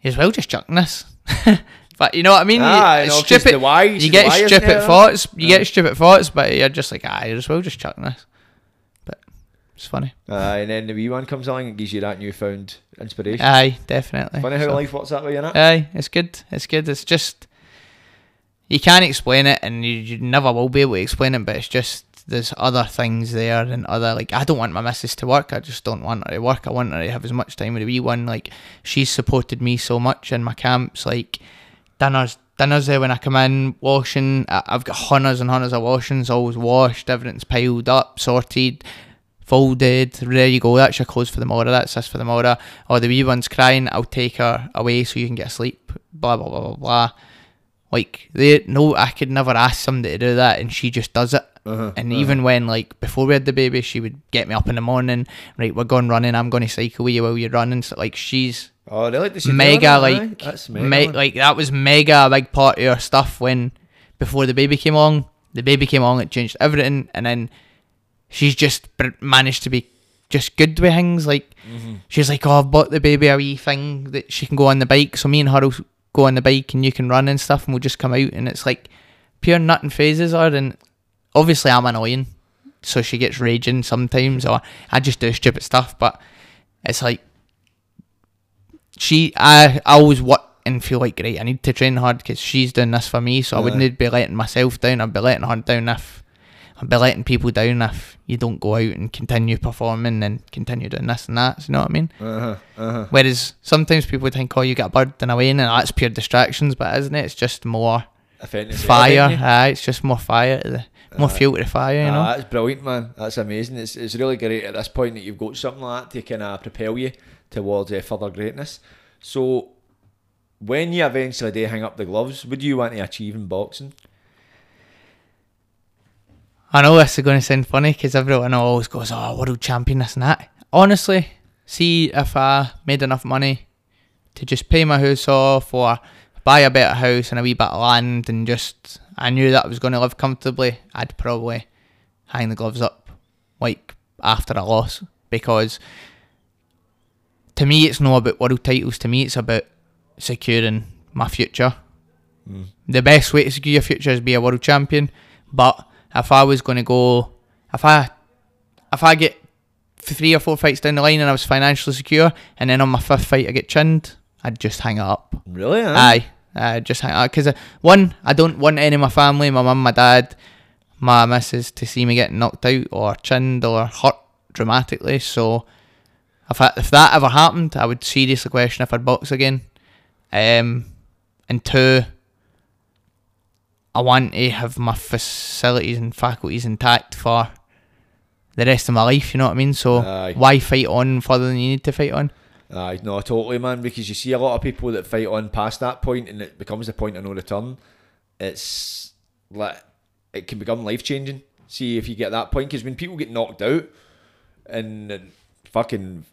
you as well just chucking this. but you know what I mean? You- Ah, know, 'cause stupid. why- you get stupid there? thoughts. You Yeah. get stupid thoughts, but you're just like, ah, you as well just chucking this. But it's funny. Aye, and then the wee one comes along and gives you that newfound inspiration. Aye, definitely. Funny how So- life works that way, innit? Aye, it's good. It's good. It's just you can't explain it, and you, you never will be able to explain it. But it's just there's other things there, and other like I don't want my missus to work. I just don't want her to work. I want her to have as much time with the wee one. Like she's supported me so much in my camps. Like dinners, dinners there when I come in, washing. I- I've got hundreds and hundreds of washings, always washed. Everything's piled up, sorted. Folded, there you go. That's your clothes for the morrow. That's this for the morrow. Or the wee one's crying. I'll take her away so you can get sleep. Blah blah blah blah blah. Like they no, I could never ask somebody to do that, and she just does it. Uh-huh, and even when like before we had the baby, she would get me up in the morning. Right, we're going running. I'm going to cycle with you while you're running. So like she's Oh, really? Does she mega? Like that's mega. me- like that was mega a big part of her stuff when before the baby came along. The baby came along, it changed everything, and then she's just br- managed to be just good with things. Like Mm-hmm. she's like, oh, I've bought the baby a wee thing that she can go on the bike, so me and her will go on the bike and you can run and stuff, and we'll just come out, and it's like pure nutting phases her, and obviously I'm annoying, so she gets raging sometimes, or I just do stupid stuff, but it's like she I, I always work and feel like great. I need to train hard because she's doing this for me, so I wouldn't be letting myself down. I'd be letting her down if I'd be letting people down if you don't go out and continue performing and continue doing this and that. You know what I mean? Uh-huh, uh-huh. Whereas sometimes people think, "Oh, you got a bird and a wing," and that's pure distractions, but isn't it? It's just more Offending to fire. Aye, it's just more fire, to the, more Aye. fuel to the fire. You know? Ah, that's brilliant, man. That's amazing. It's, it's really great at this point that you've got something like that to kind of propel you towards uh, further greatness. So, when you eventually do hang up the gloves, what do you want to achieve in boxing? I know this is going to sound funny because everyone always goes, "Oh, world champion, this and that." Honestly, see if I made enough money to just pay my house off or buy a better house and a wee bit of land, and just I knew that I was going to live comfortably, I'd probably hang the gloves up like after a loss because to me it's not about world titles. To me, it's about securing my future. Mm. The best way to secure your future is be a world champion, but if I was going to go, if I, if I get three or four fights down the line and I was financially secure, and then on my fifth fight I get chinned, I'd just hang it up. Really? Huh? Aye, uh, just hang up because one, I don't want any of my family, my mum, my dad, my missus to see me getting knocked out or chinned or hurt dramatically. So if I, if that ever happened, I would seriously question if I'd box again. Um, and two, I want to have my facilities and faculties intact for the rest of my life. You know what I mean? So Aye. why fight on further than you need to fight on? Aye, no, totally, man. Because you see a lot of people that fight on past that point, and it becomes the point of no return. It's like it can become life changing. See if you get that point, because when people get knocked out, and, and fucking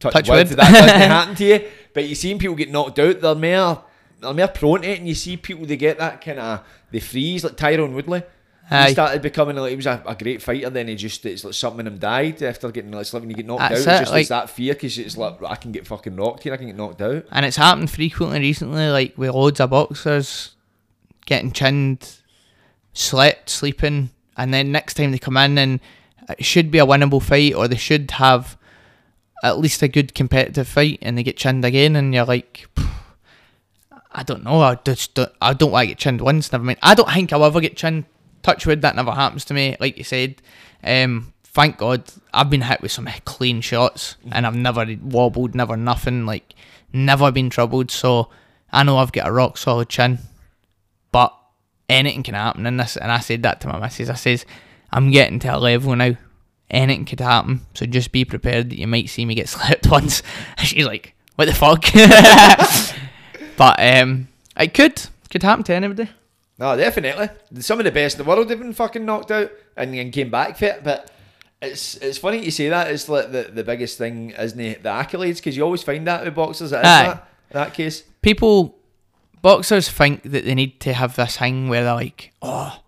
touch, Touch wood, wood. that doesn't happen to you. But you see people get knocked out, they're more they're more prone to it, and you see people they get that kind of they freeze like Tyron Woodley. Aye. He started becoming like he was a, a great fighter. Then he just it's like something in him died after getting like when you get knocked That's out. It's it, just like- it's that fear because it's like I can get fucking knocked here. I can get knocked out. and it's happened frequently recently, like with loads of boxers getting chinned, slept, sleeping, and then next time they come in and it should be a winnable fight, or they should have at least a good competitive fight, and they get chinned again, and you're like, "Phew, I don't know, I just don't, I don't want to get chinned once. Never mind, I don't think I'll ever get chinned. Touch wood, that never happens to me. Like you said, um, thank God, I've been hit with some clean shots, and I've never wobbled, never nothing, like never been troubled. So I know I've got a rock solid chin, but anything can happen in this. And I said that to my missus. I says, I'm getting to a level now. Anything could happen, so just be prepared that you might see me get slapped once. She's like, "What the fuck?" but um, it could could happen to anybody. No, definitely. Some of the best in the world have been fucking knocked out and, and came back fit. But it's it's funny you say that. It's like the, the biggest thing, isn't it? The accolades, because you always find that with boxers. Aye. that, that case. people boxers think that they need to have this thing where they're like, oh,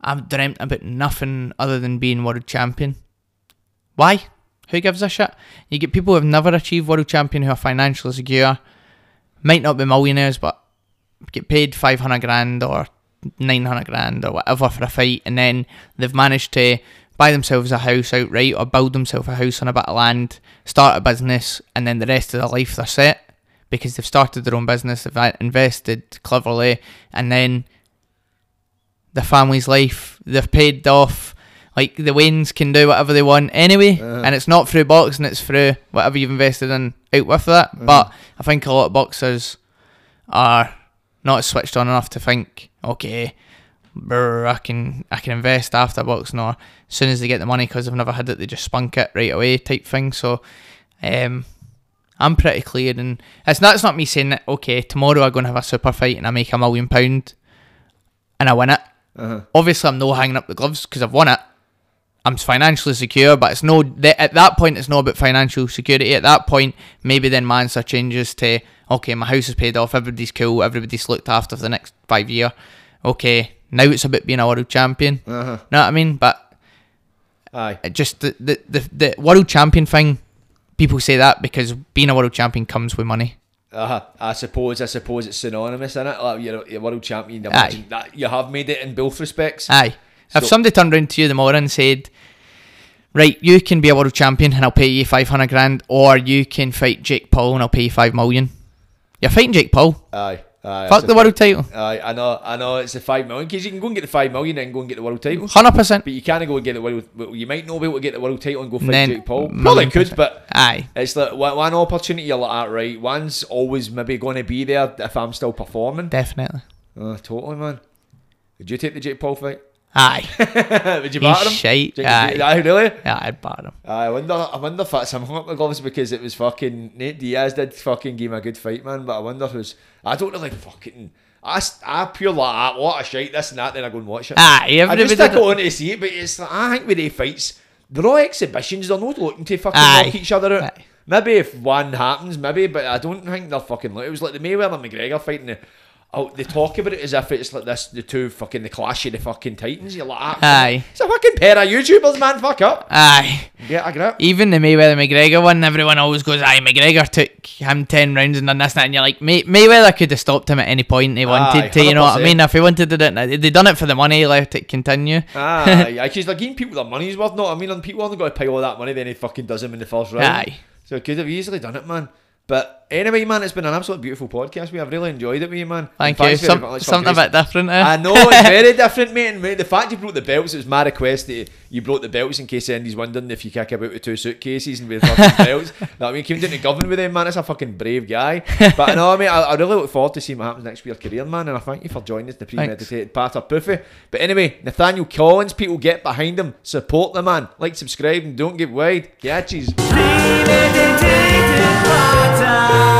I've dreamt about nothing other than being world champion. Why? Who gives a shit? You get people who have never achieved world champion who are financially secure, might not be millionaires, but get paid 500 grand or 900 grand or whatever for a fight, and then they've managed to buy themselves a house outright or build themselves a house on a bit of land, start a business, and then the rest of their life they're set because they've started their own business, they've invested cleverly, and then the family's life, they've paid off. Like the weans can do whatever they want anyway, and it's not through boxing, it's through whatever you've invested in out with that. But I think a lot of boxers are not switched on enough to think, okay, brr, I can I can invest after boxing, or as soon as they get the money because they've never had it, they just spunk it right away type thing. So, um, I'm pretty clear, and it's not it's not me saying that okay, tomorrow I'm going to have a super fight and I make a million pound, and I win it. Uh-huh. Obviously, I'm no hanging up the gloves because I've won it. I'm financially secure, but it's no th- at that point it's not about financial security. At that point, maybe then my answer changes to okay, my house is paid off, everybody's cool, everybody's looked after for the next five year. Okay, now it's about being a world champion. Uh-huh. Know what I mean? But Aye. just the, the the the world champion thing, people say that because being a world champion comes with money. Uh-huh. I suppose I suppose it's synonymous, isn't it? Like you're, you're world champion. Aye. That you have made it in both respects. Aye. If So- somebody turned around to you tomorrow and said, Right, you can be a world champion and I'll pay you 500 grand, or you can fight Jake Paul and I'll pay you 5 million. You're fighting Jake Paul. Aye. Aye. Fuck the world title. Aye, I know, I know. It's the five million because you can go and get the five million and go and get the world title, 100%. but you can't go and get the world. well, You might not be able to get the world title and go fight Then- Jake Paul. Probably could, but Aye. it's like one, opportunity you're like, that, right? One's always maybe going to be there if I'm still performing. Definitely. Oh, totally, man. Did you take the Jake Paul fight? Aye. Would you batter him? shite. You- Aye. Aye, really? Yeah, I'd bar him. I wonder. I wonder if that's him hung gloves because it was fucking Nate Diaz did fucking give him a good fight, man. But I wonder who's. I don't really fucking. I, I pure like ah, what a shite this and that. Then I go and watch it. Aye, I just everybody. I go on to see it, but it's like, I think with the fights, they're all exhibitions. They're not looking to fucking Aye. knock each other out. Aye. Maybe if one happens, maybe, but I don't think they're fucking. It was like the Mayweather McGregor fighting. The, oh, they talk about it as if it's like this, the two fucking the clash of the fucking titans. You're like, ah, Aye. it's a fucking pair of YouTubers, man. Fuck up. Aye. Yeah, I get a grip. Even the Mayweather McGregor one, everyone always goes, aye, McGregor took him 10 rounds and done this and that. And you're like, May- Mayweather could have stopped him at any point he wanted Aye, to, you know what I mean? If he wanted to do it, they done it for the money, let it continue. Aye, because they're giving people their money's worth. No, I mean, and people only got to pay all that money, then he fucking does him in the first round. Aye. So could have easily done it, man. But anyway, man, it's been an absolute beautiful podcast. We have really enjoyed it with you, man. Thank you. Some, much for something a bit different. Eh? I know it's very different, mate. And mate, the fact you broke the belts, it was my request that you broke the belts in case anybody's wondering if you kick about with two suitcases and with fucking belts. No, I mean, came down to Govan with them, man. That's a fucking brave guy. But I know, I mean, I, I really look forward to seeing what happens next with your career, man. And I thank you for joining us, the Premeditated Patter Puffy. But anyway, Nathaniel Collins, people get behind him, support the man, like, subscribe, and don't get wide. Catches. Plata.